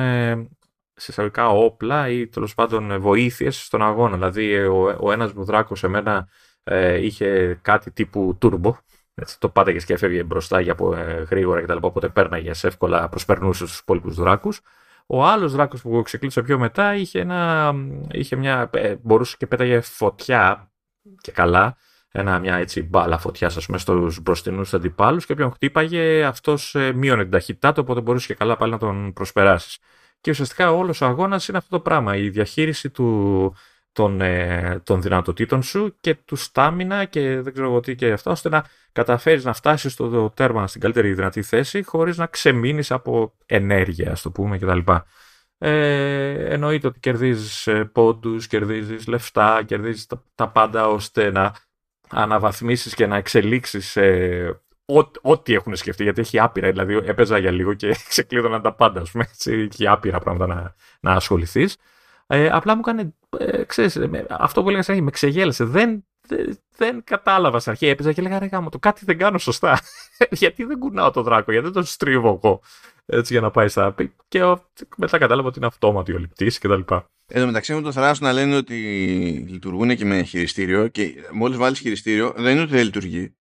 B: ε, εισαγωγικά όπλα ή τέλος πάντων βοήθειες στον αγώνα. Δηλαδή, ο, ο ένας μου δράκο σε μένα ε, είχε κάτι τύπου turbo. Έτσι, το πάταγες και έφευγε μπροστά για ε, γρήγορα κτλ. Οπότε πέρναγες εύκολα, προσπερνούσες στου υπόλοιπους δράκου. Ο άλλος δράκο που ξεκλείσα πιο μετά είχε, ένα, είχε μια. Ε, μπορούσε και πέταγε φωτιά και καλά. Ένα, μια έτσι μπάλα φωτιάς, ας πούμε, στους μπροστινούς αντιπάλους και όποιον χτύπαγε, αυτός ε, μείωνε την ταχύτητά του, οπότε μπορούσε και καλά πάλι να τον προσπεράσεις. Και ουσιαστικά όλος ο αγώνας είναι αυτό το πράγμα. Η διαχείριση του, των, ε, των δυνατοτήτων σου και του στάμινα και δεν ξέρω εγώ τι και αυτά, ώστε να καταφέρεις να φτάσεις στο τέρμα στην καλύτερη δυνατή θέση χωρίς να ξεμείνεις από ενέργεια, ας το πούμε κτλ. Ε, εννοείται ότι κερδίζεις ε, πόντους, κερδίζεις λεφτά, κερδίζεις τα, τα, πάντα ώστε να αναβαθμίσεις και να εξελίξεις ε, ό,τι έχουν σκεφτεί, γιατί έχει άπειρα. Δηλαδή, έπαιζα για λίγο και ξεκλείδωναν τα πάντα, ας πούμε. Έτσι, έχει άπειρα πράγματα να, να ασχοληθείς. Ε, απλά μου έκανε. Ε, ξέρεις, αυτό που έλεγα στην αρχή, με ξεγέλασε. Δεν, δεν, δεν κατάλαβα στην αρχή. Έπαιζα και έλεγα ρε γάμο, το κάτι δεν κάνω σωστά. γιατί δεν κουνάω το δράκο, γιατί δεν τον στρίβω εγώ. Έτσι για να πάει στα. Και μετά κατάλαβα ότι είναι αυτόματη ο ληπτή κτλ.
A: Εδώ μεταξύ μου το θράσο να λένε ότι λειτουργούν και με χειριστήριο και μόλις βάλεις χειριστήριο δεν είναι ότι δεν λειτουργεί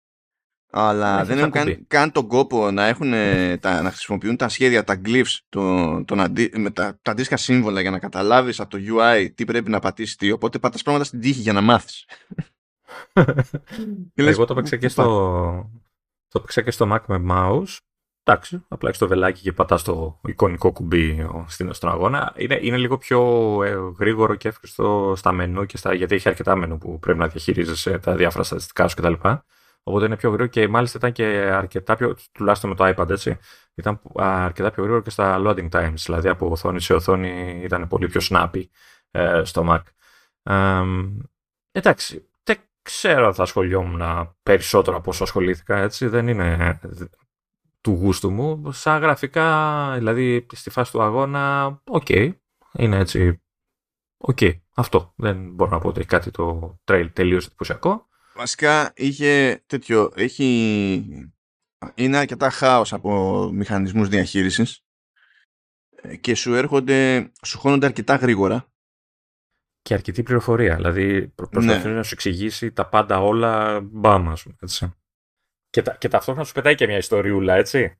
A: αλλά δεν έχουν καν, καν τον κόπο να, έχουν, τα, να χρησιμοποιούν τα σχέδια, τα glyphs, το, το, με τα, τα αντίστοιχα σύμβολα για να καταλάβεις από το UI τι πρέπει να πατήσεις τι, οπότε πατάς πράγματα στην τύχη για να μάθεις.
B: Εγώ το παίξα και στο, το παίξα και στο Mac με mouse. Εντάξει, απλά έχεις το βελάκι και πατάς το εικονικό κουμπί στον αγώνα. Είναι, είναι λίγο πιο ε, γρήγορο και εύκολο στα μενού και στα, γιατί έχει αρκετά μενού που πρέπει να διαχειρίζεσαι τα διάφορα στατιστικά σου κτλ. Οπότε είναι πιο γρήγορο και μάλιστα ήταν και αρκετά πιο, τουλάχιστον με το iPad έτσι, ήταν αρκετά πιο γρήγορο και στα loading times, δηλαδή από οθόνη σε οθόνη ήταν πολύ πιο snappy ε, στο Mac. Ε, εντάξει, δεν ξέρω αν θα ασχολιόμουν περισσότερο από όσο ασχολήθηκα, έτσι, δεν είναι του γούστου μου. Σαν γραφικά, δηλαδή στη φάση του αγώνα, OK, okay, είναι έτσι, OK, okay, αυτό. Δεν μπορώ να πω ότι έχει κάτι το τρελό τελείως εντυπωσιακό.
A: Βασικά είχε τέτοιο, έχει, είναι αρκετά χάος από μηχανισμούς διαχείρισης ε, και σου έρχονται, σου χώνονται αρκετά γρήγορα.
B: Και αρκετή πληροφορία, δηλαδή προσπαθεί ναι. να σου εξηγήσει τα πάντα όλα μπάμα σου, έτσι. Και, τα, και ταυτόχρονα σου πετάει και μια ιστοριούλα, έτσι.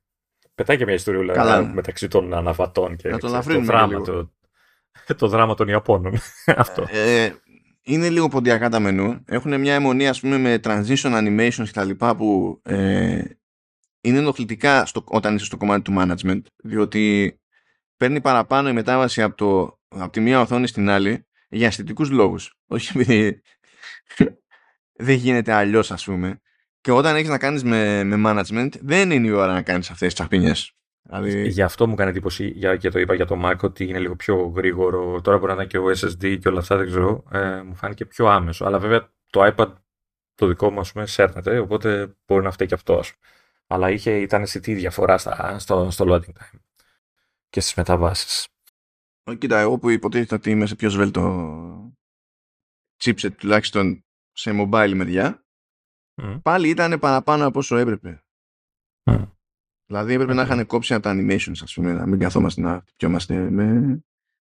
B: Πετάει και μια ιστοριούλα Καλά. μεταξύ των αναβατών και
A: το, δράμα,
B: το, το δράμα των Ιαπώνων. Αυτό.
A: Ε, είναι λίγο ποντιακά τα μενού. Έχουν μια αιμονία ας πούμε με transition animations και τα λοιπά που ε, είναι ενοχλητικά στο, όταν είσαι στο κομμάτι του management διότι παίρνει παραπάνω η μετάβαση από, το, από τη μία οθόνη στην άλλη για αισθητικούς λόγους. Όχι επειδή δεν γίνεται αλλιώς ας πούμε. Και όταν έχεις να κάνεις με, με management, δεν είναι η ώρα να κάνεις αυτές τις τσαχπινιέ. Δηλαδή...
B: Γι' αυτό μου κάνει εντύπωση για, και το είπα για το Mac ότι είναι λίγο πιο γρήγορο. Τώρα μπορεί να ήταν και ο SSD και όλα αυτά, δεν ξέρω. Ε, μου φάνηκε πιο άμεσο. Αλλά βέβαια το iPad το δικό μου, ας πούμε, σέρνεται, οπότε μπορεί να φταίει και αυτό. Αλλά είχε, ήταν αισθητή διαφορά στα, στο, στο loading time και στις μεταβάσεις.
A: Κοίτα, εγώ που υποτίθεται ότι είμαι σε πιο σβέλτο chipset τουλάχιστον σε mobile μεριά, mm. πάλι ήταν παραπάνω από όσο έπρεπε. Mm. Δηλαδή έπρεπε okay. να είχαν κόψει από τα animations, ας πούμε, να μην καθόμαστε να χτυπιόμαστε με,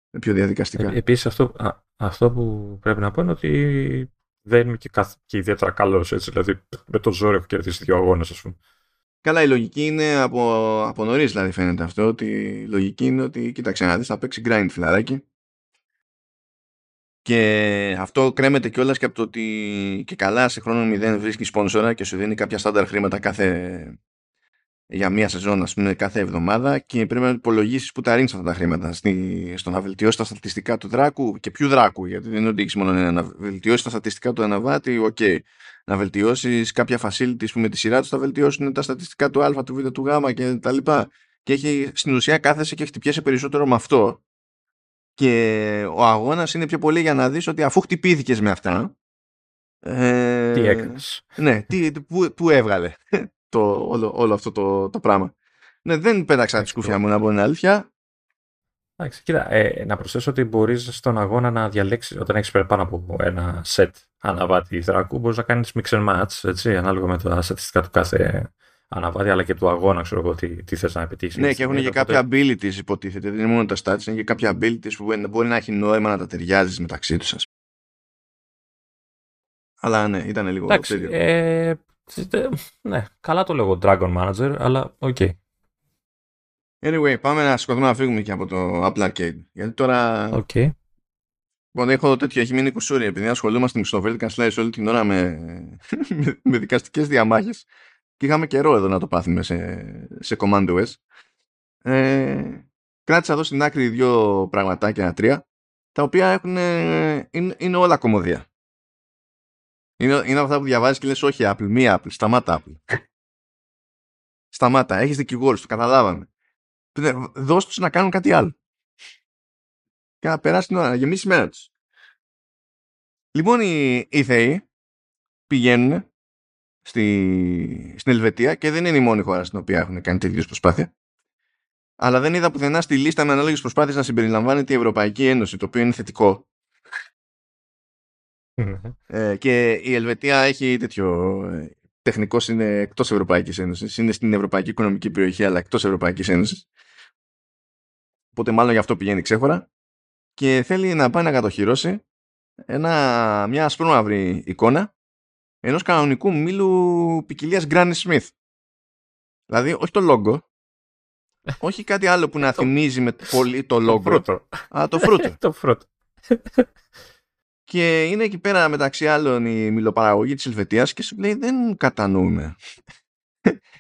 A: με πιο διαδικαστικά.
B: Ε, επίσης αυτό, αυτό που πρέπει να πω είναι ότι δεν είμαι και, καθ, και ιδιαίτερα καλός έτσι. Δηλαδή με το ζόρι έχω κερδίσει δύο αγώνες, ας πούμε.
A: Καλά, η λογική είναι από, από νωρίς, δηλαδή φαίνεται αυτό. Ότι η λογική είναι ότι, κοίταξε να δεις, θα παίξει grind φιλαράκι. Και αυτό κρέμεται κιόλας και από το ότι και καλά σε χρόνο μηδέν βρίσκεις σπόνσορα και σου δίνει κάποια στάνταρ χρήματα κάθε, για μία σεζόν, ας πούμε, κάθε εβδομάδα και πρέπει να υπολογίσεις που τα ρίχνει αυτά τα χρήματα. Στη, στο να βελτιώσει τα στατιστικά του δράκου και ποιου δράκου, γιατί δεν είναι ότι έχεις μόνο ένα. Να βελτιώσει τα στατιστικά του αναβάτη, OK. Okay. Να βελτιώσεις κάποια facilities που με τη σειρά τους θα βελτιώσουν τα στατιστικά του Α, του Β, του Γ και τα λοιπά. Και έχει, στην ουσία κάθεσαι και χτυπιέσαι περισσότερο με αυτό. Και ο αγώνας είναι πιο πολύ για να δεις ότι αφού χτυπήθηκες με αυτά.
B: Ε, τι έκανες.
A: Ναι, τι, που, που έβγαλε το, όλο, όλο αυτό το, το πράγμα. Ναι, δεν πέταξα τη σκούφια μου να πω την αλήθεια.
B: Εντάξει, κοίτα, ε, να προσθέσω ότι μπορείς στον αγώνα να διαλέξεις όταν έχεις πάνω από ένα σετ αναβάτη δράκου, μπορείς να κάνεις mix and match, έτσι, ανάλογα με τα στατιστικά του κάθε αναβάτη, αλλά και του αγώνα, ξέρω εγώ, τι, τι θες να επιτύχεις.
A: Ναι, και έχουν και κάποια abilities, υποτίθεται. Δεν είναι μόνο τα stats, είναι και κάποια abilities που μπορεί να έχει νόημα να τα ταιριάζεις μεταξύ τους, Αλλά ναι, ήταν λίγο.
B: Εντάξει, ε, ναι, καλά το λέγω Dragon Manager, αλλά OK. Okay.
A: Anyway, πάμε να σκοτώσουμε να φύγουμε και από το Apple Arcade. Γιατί τώρα.
B: Okay.
A: Λοιπόν, έχω τέτοιο, έχει μείνει κουσούρι, επειδή ασχολούμαστε με στο Vertical Slice όλη την ώρα με, με, με δικαστικές διαμάχες. Και είχαμε καιρό εδώ να το πάθουμε σε, σε Command OS. Ε, κράτησα εδώ στην άκρη δύο πραγματάκια, τρία, τα οποία έχουν, είναι, είναι όλα κομμωδία. Είναι, είναι αυτά που διαβάζεις και λες: Όχι, Apple, μη Apple, σταμάτα Apple. σταμάτα, έχεις δικηγόρους, το καταλάβαμε. Δώσ' τους να κάνουν κάτι άλλο. Και να περάσει την ώρα, να γεμίσει η μέρα τους. Λοιπόν, οι, οι Θεοί πηγαίνουν στη, στην Ελβετία και δεν είναι η μόνη χώρα στην οποία έχουν κάνει τέτοιου προσπάθεια. Αλλά δεν είδα πουθενά στη λίστα με ανάλογες προσπάθειες να συμπεριλαμβάνεται η Ευρωπαϊκή Ένωση, το οποίο είναι θετικό. Ε, και η Ελβετία έχει τέτοιο. Ε, Τεχνικός είναι εκτός Ευρωπαϊκής Ένωσης. Είναι στην Ευρωπαϊκή Οικονομική Περιοχή, αλλά εκτός Ευρωπαϊκής Ένωσης. Οπότε μάλλον γι' αυτό πηγαίνει ξέχωρα. Και θέλει να πάει να κατοχυρώσει ένα, μια ασπρόμαυρη εικόνα ενός κανονικού μήλου ποικιλίας Granny Smith. Δηλαδή, όχι το λόγο, όχι κάτι άλλο που να θυμίζει με πολύ το λόγο.
B: Το φρούτο.
A: Α, το φρούτο.
B: το φρούτο.
A: Και είναι εκεί πέρα μεταξύ άλλων η μιλοπαραγωγή της Ελβετίας και σου λέει δεν κατανοούμε.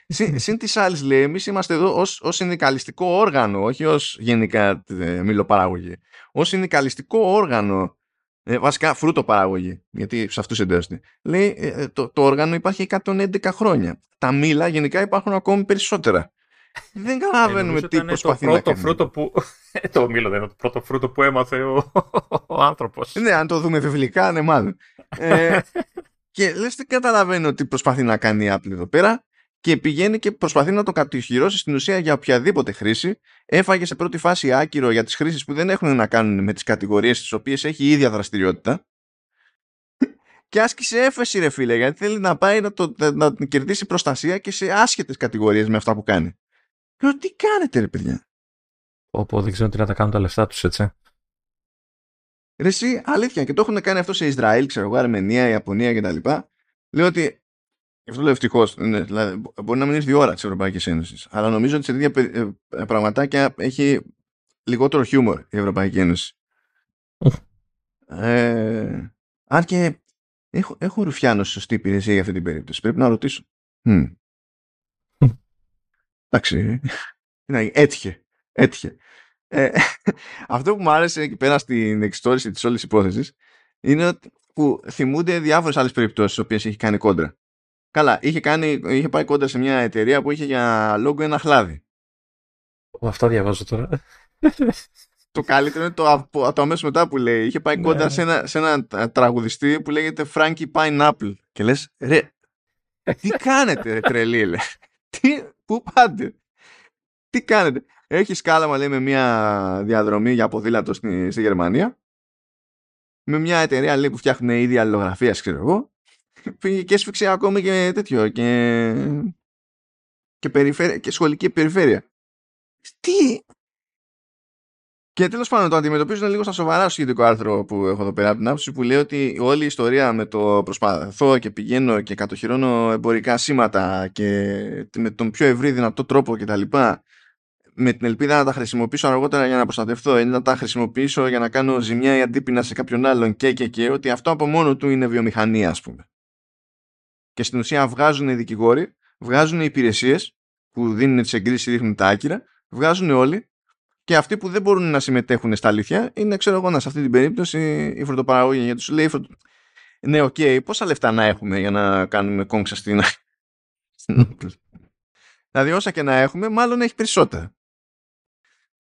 A: Συν, συν της άλλης λέει, εμείς είμαστε εδώ ως ως συνδικαλιστικό όργανο, όχι ως γενικά ε, μιλοπαραγωγή. Ω συνδικαλιστικό όργανο, ε, βασικά φρούτο παραγωγή, γιατί σε αυτούς εντάσσεται. Λέει, ε, ε, το, το όργανο υπάρχει 111 χρόνια. Τα μήλα γενικά υπάρχουν ακόμη περισσότερα. Δεν καταλαβαίνουμε ε, τι προσπαθεί
B: να κάνει. Φρούτο που... το μήλο δεν είναι το πρώτο φρούτο που έμαθε ο, ο άνθρωπος.
A: Ναι, αν το δούμε βιβλικά, ναι μάλλον. ε, και λες δεν καταλαβαίνω τι προσπαθεί να κάνει η Apple εδώ πέρα και πηγαίνει και προσπαθεί να το κατοχυρώσει στην ουσία για οποιαδήποτε χρήση. Έφαγε σε πρώτη φάση άκυρο για τις χρήσεις που δεν έχουν να κάνουν με τις κατηγορίες τις οποίες έχει η ίδια δραστηριότητα. Και άσκησε έφεση ρε φίλε γιατί θέλει να πάει να, το, να κερδίσει προστασία και σε άσχετες κατηγορίες με αυτά που κάνει. Λέω, τι κάνετε ρε παιδιά;
B: Όπου δεν ξέρω τι να τα κάνουν τα λεφτά τους, έτσι.
A: Ρε εσύ, αλήθεια, και το έχουν κάνει αυτό σε Ισραήλ, ξέρω εγώ, Αρμενία, Ιαπωνία κτλ. Λέω ότι αυτό λέω ευτυχώς. Ναι, δηλαδή, μπορεί να μην ήρθε η ώρα της Ευρωπαϊκής Ένωσης. Αλλά νομίζω ότι σε τέτοια ε, πραγματάκια έχει λιγότερο χιούμορ η Ευρωπαϊκή Ένωση. ε, αν και έχω, έχω ρουφιάνο σωστή υπηρεσία για αυτή την περίπτωση. Πρέπει να ρωτήσω. Εντάξει. Έτυχε. Έτυχε. Ε, αυτό που μου άρεσε εκεί πέρα στην εξιστόρηση της όλης υπόθεσης είναι ότι που θυμούνται διάφορες άλλες περιπτώσεις στις οποίες έχει κάνει κόντρα. Καλά, είχε, κάνει, είχε πάει κόντρα σε μια εταιρεία που είχε για λόγο ένα χλάδι.
B: Αυτό διαβάζω τώρα.
A: το καλύτερο είναι το, το αμέσως μετά που λέει. Είχε πάει κόντρα ναι. σε ένα, σε ένα τραγουδιστή που λέγεται Frankie Pineapple. Και λες, ρε, τι κάνετε, ρε τρελή, λέει. Τι, πού πάτε. Τι κάνετε. Έχεις σκάλαμα, λέει, με μια διαδρομή για ποδήλατο στη, στη Γερμανία; Με μια εταιρεία, λέει, που φτιάχνουν ήδη αλληλογραφία, ξέρω εγώ. Πήγε και έσφιξε ακόμη και τέτοιο. Και, και, περιφέρεια, και σχολική περιφέρεια. Τι, και τέλος πάντων το αντιμετωπίζουν λίγο στα σοβαρά στο σχετικό άρθρο που έχω εδώ πέρα από την άποψη που λέει ότι όλη η ιστορία με το προσπαθώ και πηγαίνω και κατοχυρώνω εμπορικά σήματα και με τον πιο ευρύ δυνατό τρόπο κτλ. Με την ελπίδα να τα χρησιμοποιήσω αργότερα για να προστατευτώ ή να τα χρησιμοποιήσω για να κάνω ζημιά ή αντίπεινα σε κάποιον άλλον και και και ότι αυτό από μόνο του είναι βιομηχανία ας πούμε. Και στην ουσία βγάζουν οι δικηγόροι, βγάζουν οι υπηρεσίες που δίνουν τις εγκρίσεις, ρίχνουν τα άκυρα, βγάζουν όλοι και αυτοί που δεν μπορούν να συμμετέχουν στα αλήθεια είναι, ξέρω εγώ, σε αυτή την περίπτωση η φρουτοπαραγωγή. Γιατί σου λέει, ναι, OK, okay, πόσα λεφτά να έχουμε για να κάνουμε κόντρα στην. δηλαδή, όσα και να έχουμε, μάλλον έχει περισσότερα.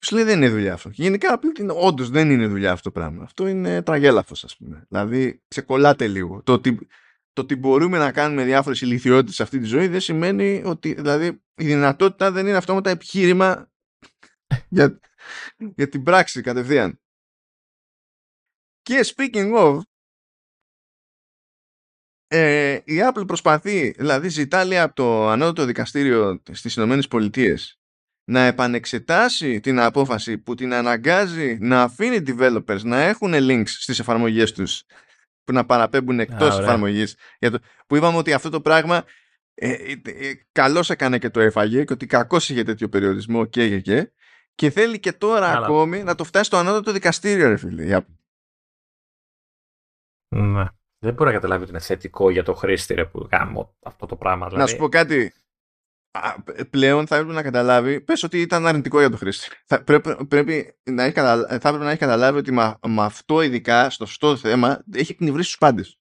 A: Σου λέει δεν είναι δουλειά αυτό. γενικά, όντως δεν είναι δουλειά αυτό το πράγμα. Αυτό είναι τραγέλαφος, ας πούμε. Δηλαδή, ξεκολλάτε λίγο. Το ότι, το ότι μπορούμε να κάνουμε διάφορες ηλικιότητες σε αυτή τη ζωή δεν σημαίνει ότι. Δηλαδή, η δυνατότητα δεν είναι αυτόματα επιχείρημα για, για την πράξη κατευθείαν. Και speaking of, ε, η Apple προσπαθεί, δηλαδή ζητά λέει, από το ανώτατο δικαστήριο στις Ηνωμένες Πολιτείες να επανεξετάσει την απόφαση που την αναγκάζει να αφήνει developers να έχουν links στις εφαρμογές τους που να παραπέμπουν εκτός εφαρμογής. Που είπαμε ότι αυτό το πράγμα ε, ε, ε, καλώς έκανε και το έφαγε και ότι κακώς είχε τέτοιο περιορισμό και και και και θέλει και τώρα ακόμη να το φτάσει στο ανώτατο δικαστήριο, ρε φίλε.
B: Ναι. Δεν μπορεί να καταλάβει ότι είναι θετικό για το χρήστη ρε, που κάνω αυτό το πράγμα. Δηλαδή.
A: Να σου πω κάτι. πλέον θα έπρεπε να καταλάβει, πες ότι ήταν αρνητικό για το χρήστη. Θα, πρέπει, πρέπει να έχει θα έπρεπε να έχει καταλάβει ότι με, αυτό ειδικά, στο σωστό θέμα, έχει εκνευρίσει τους πάντες.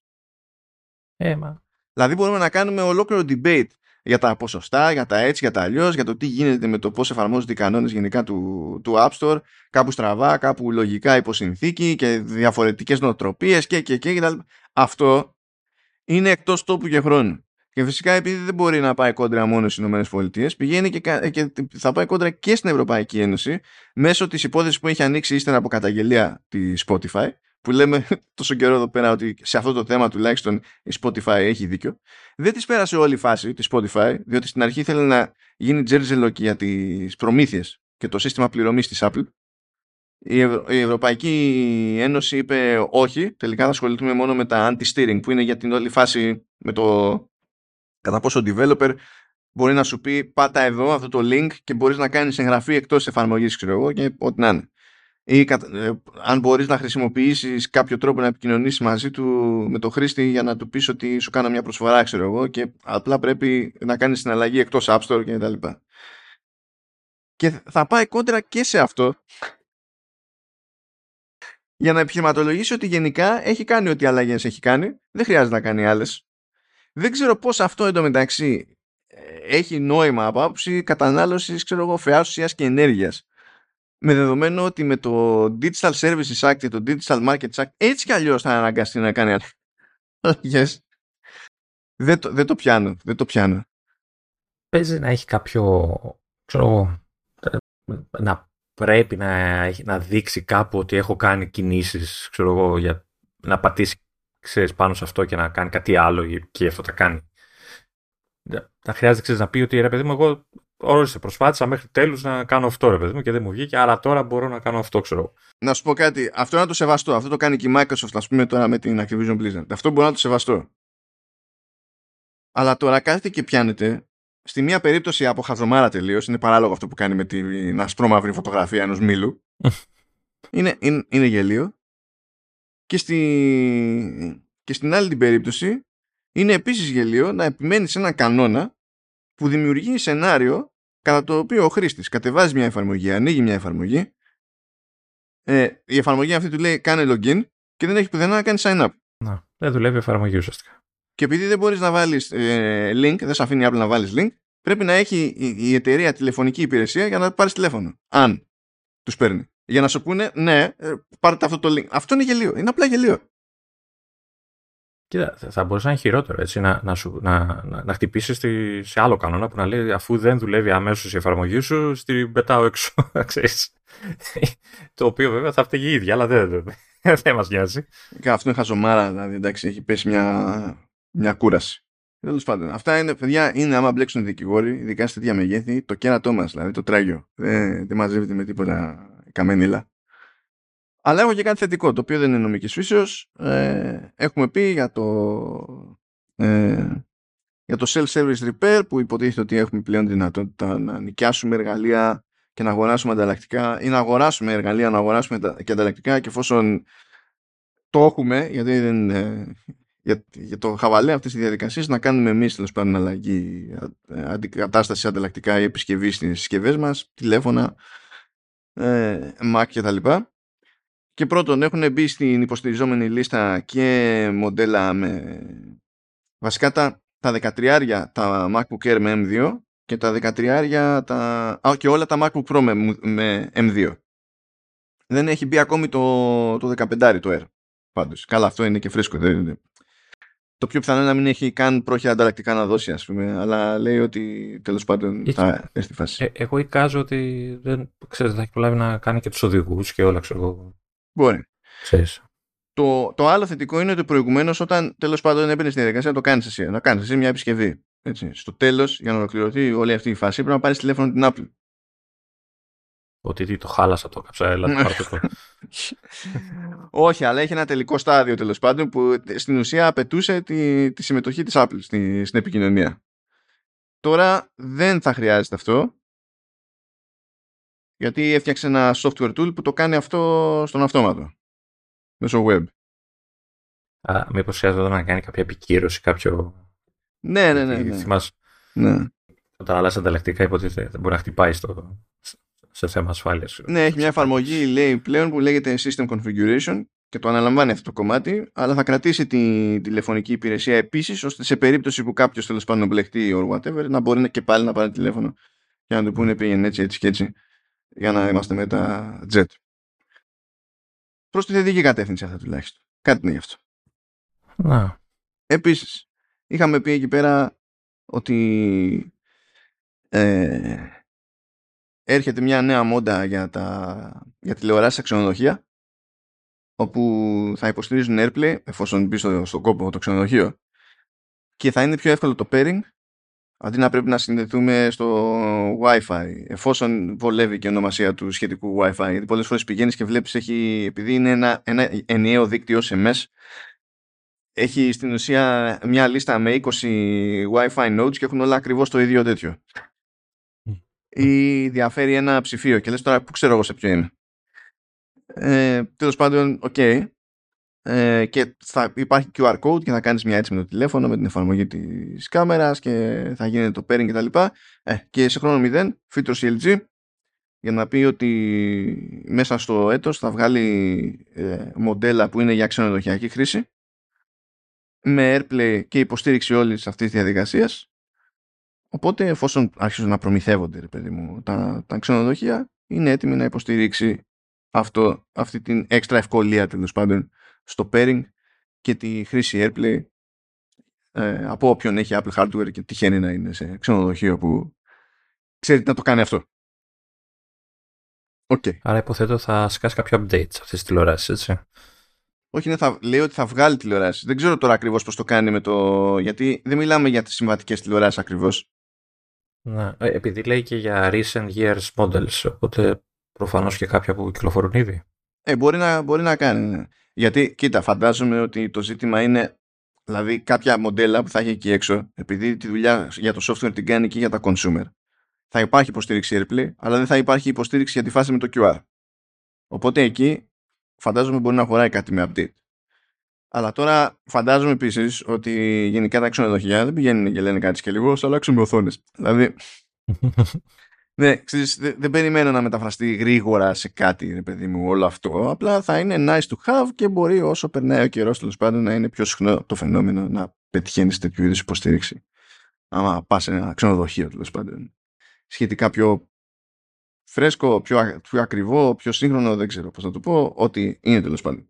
B: Ε, μα.
A: Δηλαδή μπορούμε να κάνουμε ολόκληρο debate για τα ποσοστά, για τα έτσι, για τα αλλιώς, για το τι γίνεται με το πώς εφαρμόζονται οι κανόνες γενικά του, του App Store, κάπου στραβά, κάπου λογικά υποσυνθήκη και διαφορετικές νοοτροπίες και, και, και, και, Αυτό είναι εκτός τόπου και χρόνου. Και φυσικά επειδή δεν μπορεί να πάει κόντρα μόνο στις ΗΠΑ, πηγαίνει και, και θα πάει κόντρα και στην Ευρωπαϊκή Ένωση μέσω της υπόθεσης που έχει ανοίξει ύστερα από καταγγελία της Spotify που λέμε τόσο καιρό εδώ πέρα ότι σε αυτό το θέμα τουλάχιστον η Spotify έχει δίκιο. Δεν της πέρασε όλη η φάση της Spotify, διότι στην αρχή ήθελε να γίνει τζέρζελο και για τις προμήθειες και το σύστημα πληρωμής της Apple. Η, η Ευρωπαϊκή Ένωση είπε όχι, τελικά θα ασχοληθούμε μόνο με τα anti-steering που είναι για την όλη φάση με το κατά πόσο ο developer μπορεί να σου πει πάτα εδώ αυτό το link και μπορείς να κάνεις εγγραφή εκτός εφαρμογής ξέρω εγώ και ό,τι να είναι ή ε, αν μπορείς να χρησιμοποιήσεις κάποιο τρόπο να επικοινωνήσεις μαζί του με το χρήστη για να του πεις ότι σου κάνω μια προσφορά ξέρω εγώ και απλά πρέπει να κάνεις συναλλαγή εκτός App Store και τα λοιπά. Και θα πάει κόντρα και σε αυτό για να επιχειρηματολογήσει ότι γενικά έχει κάνει ό,τι αλλαγές έχει κάνει, δεν χρειάζεται να κάνει άλλες. Δεν ξέρω πώς αυτό εντωμεταξύ ε, έχει νόημα από άποψη κατανάλωσης, ξέρω εγώ, φεάς και ενέργειας με δεδομένο ότι με το Digital Services Act και το Digital Markets Act έτσι κι αλλιώς θα αναγκαστεί να κάνει αλλαγές. Δεν το, δεν το πιάνω, δεν το πιάνω.
B: Παίζει να έχει κάποιο, ξέρω να πρέπει να, να δείξει κάπου ότι έχω κάνει κινήσεις, ξέρω εγώ, για να πατήσει ξέρεις, πάνω σε αυτό και να κάνει κάτι άλλο και αυτό τα κάνει. Θα χρειάζεται ξέρεις, να πει ότι ρε παιδί μου, εγώ όρισε, προσπάθησα μέχρι τέλους να κάνω αυτό, ρε παιδί μου, και δεν μου βγήκε, αλλά τώρα μπορώ να κάνω αυτό, ξέρω.
A: Να σου πω κάτι, αυτό να το σεβαστώ. Αυτό το κάνει και η Microsoft, ας πούμε, τώρα με την Activision Blizzard. Αυτό μπορώ να το σεβαστώ. Αλλά τώρα κάθεται και πιάνεται στη μία περίπτωση από χαζομάρα τελείως, είναι παράλογο αυτό που κάνει με την ασπρόμαυρη φωτογραφία ενός μήλου. είναι, είναι, είναι γελίο. Και, στη... και στην άλλη την περίπτωση είναι επίσης γελίο να επιμένεις σε έναν κανόνα που δημιουργεί σενάριο κατά το οποίο ο χρήστης κατεβάζει μια εφαρμογή, ανοίγει μια εφαρμογή, ε, η εφαρμογή αυτή του λέει κάνε login και δεν έχει πουθενά να κάνει sign up.
B: Να, δεν δουλεύει η εφαρμογή ουσιαστικά.
A: Και επειδή δεν μπορείς να βάλεις ε, link, δεν σε αφήνει η Apple να βάλεις link, πρέπει να έχει η, η εταιρεία τηλεφωνική υπηρεσία για να πάρεις τηλέφωνο. Αν τους παίρνει. Για να σου πούνε, ναι, ε, πάρτε αυτό το link. Αυτό είναι γελίο. Είναι απλά γελίο.
B: Κοίτα, θα μπορούσε να είναι χειρότερο έτσι, να, να, σου, να, να, να χτυπήσεις σε άλλο κανόνα που να λέει αφού δεν δουλεύει αμέσως η εφαρμογή σου, στην πετάω έξω. το οποίο βέβαια θα φταίει η ίδια, αλλά δεν, δεν μας νοιάζει.
A: Και αυτό είναι χαζομάρα, δηλαδή εντάξει, έχει πέσει μια, μια κούραση. Τέλος πάντων, αυτά είναι, παιδιά, είναι άμα μπλέξουν οι δικηγόροι, ειδικά σε τέτοια μεγέθη, το κέρατό μας, δηλαδή το τράγιο. Δεν, δεν μαζεύεται με τίποτα καμένιλα. Αλλά έχω και κάτι θετικό, το οποίο δεν είναι νομικής φύσεως. Ε, έχουμε πει για το, ε, για το self-service repair που υποτίθεται ότι έχουμε πλέον δυνατότητα να νοικιάσουμε εργαλεία και να αγοράσουμε ανταλλακτικά ή να αγοράσουμε εργαλεία, να αγοράσουμε και ανταλλακτικά και εφόσον το έχουμε, γιατί δεν, ε, για, για το χαβαλέ αυτής της διαδικασίας να κάνουμε εμείς τέλος πάντων αλλαγή, ε, αντικατάσταση ανταλλακτικά ή επισκευή στις συσκευές μας, τηλέφωνα, ε, Mac κτλ. Και πρώτον, έχουν μπει στην υποστηριζόμενη λίστα και μοντέλα με βασικά τα, τα 13 τα MacBook Air με M2 και τα 13 τα, α, και όλα τα MacBook Pro με, με M2. Δεν έχει μπει ακόμη το, το 15 το Air. Πάντως. Καλά, αυτό είναι και φρέσκο. Δεν, το πιο πιθανό είναι να μην έχει καν πρόχειρα ανταλλακτικά να δώσει, ας πούμε, αλλά λέει ότι τέλος πάντων θα έρθει η φάση.
B: Ε, εγώ εικάζω ότι δεν ξέρετε, θα έχει προλάβει να κάνει και τους οδηγούς και όλα, ξέρω εγώ.
A: Μπορεί.
B: Ξέρεις.
A: Το, το άλλο θετικό είναι ότι προηγουμένως, όταν τέλος πάντων έμπαινε στη διαδικασία να το κάνεις εσύ, να κάνεις εσύ μια επισκευή. Έτσι. Στο τέλος, για να ολοκληρωθεί όλη αυτή η φάση, πρέπει να πάρεις τηλέφωνο την Apple.
B: Ότι το χάλασα το κάψα, έλα το
A: Όχι, αλλά έχει ένα τελικό στάδιο τέλος πάντων που στην ουσία απαιτούσε τη, τη συμμετοχή της Apple στη, στην επικοινωνία. Τώρα δεν θα χρειάζεται αυτό γιατί έφτιαξε ένα software tool που το κάνει αυτό στον αυτόματο μέσω web.
B: Α, μήπως χρειάζεται να κάνει κάποια επικύρωση, κάποιο...
A: Ναι, ναι, ναι. ναι.
B: Θυμάσαι.
A: Ναι.
B: Όταν αλλάζεις ανταλλακτικά υποτίθεται μπορεί να χτυπάει στο, σε θέμα ασφάλειας.
A: Ναι, έχει μια εφαρμογή λέει, πλέον που λέγεται System Configuration και το αναλαμβάνει αυτό το κομμάτι, αλλά θα κρατήσει τη τηλεφωνική υπηρεσία επίσης, ώστε σε περίπτωση που κάποιος τέλος πάντων μπλεχτεί or whatever, να μπορεί και πάλι να πάρει τηλέφωνο για να του πούνε πήγαινε έτσι, έτσι και έτσι, για να είμαστε με τα jet. Προ τη θετική κατεύθυνση αυτά τουλάχιστον. Κάτι είναι γι' αυτό.
B: Να.
A: Επίσης, είχαμε πει εκεί πέρα ότι ε, έρχεται μια νέα μόντα για, τα, για τηλεοράσεις σε ξενοδοχεία όπου θα υποστηρίζουν AirPlay εφόσον μπει στο, στον κόπο το ξενοδοχείο και θα είναι πιο εύκολο το pairing αντί να πρέπει να συνδεθούμε στο Wi-Fi εφόσον βολεύει και η ονομασία του σχετικού Wi-Fi γιατί πολλές φορές πηγαίνεις και βλέπεις έχει, επειδή είναι ένα, ένα ενιαίο δίκτυο mesh έχει στην ουσία μια λίστα με 20 Wi-Fi nodes και έχουν όλα ακριβώς το ίδιο τέτοιο ή διαφέρει ένα ψηφίο και λες τώρα που ξέρω εγώ σε ποιο είναι. Ε, τέλος πάντων, OK. Okay. Ε, και θα υπάρχει QR code και θα κάνεις μια έτσι με το τηλέφωνο με την εφαρμογή της κάμερας και θα γίνει το pairing κτλ. Και, ε, και σε χρόνο 0 φύτρος CLG για να πει ότι μέσα στο έτος θα βγάλει ε, μοντέλα που είναι για ξενοδοχειακή χρήση με AirPlay και υποστήριξη όλης αυτής της διαδικασίας Οπότε εφόσον άρχισαν να προμηθεύονται ρε παιδί μου, τα, τα ξενοδοχεία, είναι έτοιμοι να υποστηρίξει αυτό, αυτή την έξτρα ευκολία τέλος πάντων στο pairing και τη χρήση AirPlay ε, από όποιον έχει Apple hardware και τυχαίνει να είναι σε ξενοδοχείο που ξέρει να το κάνει αυτό. Okay.
B: Άρα υποθέτω θα σκάσει κάποιο update σε αυτές τις τηλεοράσεις, έτσι.
A: Όχι, ναι, θα, λέει ότι θα βγάλει τηλεοράσεις. Δεν ξέρω τώρα ακριβώς πώς το κάνει με το. Γιατί δεν μιλάμε για τις συμβατικές τηλεοράσεις ακριβώς.
B: Ναι, ε, επειδή λέει και για recent years models, οπότε προφανώς και κάποια που κυκλοφορούν ήδη.
A: Ε, μπορεί να, μπορεί να κάνει. Ναι. Γιατί, κοίτα, φαντάζομαι ότι το ζήτημα είναι, δηλαδή κάποια μοντέλα που θα έχει εκεί έξω, επειδή τη δουλειά για το software την κάνει και για τα consumer, θα υπάρχει υποστήριξη AirPlay, αλλά δεν θα υπάρχει υποστήριξη για τη φάση με το QR. Οπότε εκεί φαντάζομαι μπορεί να χωράει κάτι με update. Αλλά τώρα φαντάζομαι επίσης ότι γενικά τα ξενοδοχεία δεν πηγαίνουν και λένε κάτι και λίγο, θα αλλάξουμε οθόνες. Δηλαδή. ναι, ξέρεις, δεν, δεν περιμένω να μεταφραστεί γρήγορα σε κάτι, ρε παιδί μου, όλο αυτό. Απλά θα είναι nice to have και μπορεί όσο περνάει ο καιρός τέλος πάντων να είναι πιο συχνό το φαινόμενο να πετυχαίνεις τέτοιου είδους υποστήριξη. Άμα πας σε ένα ξενοδοχείο τέλος πάντων. Σχετικά πιο φρέσκο, πιο, πιο ακριβό, πιο σύγχρονο, δεν ξέρω πώς να το πω, ότι είναι τέλος πάντων.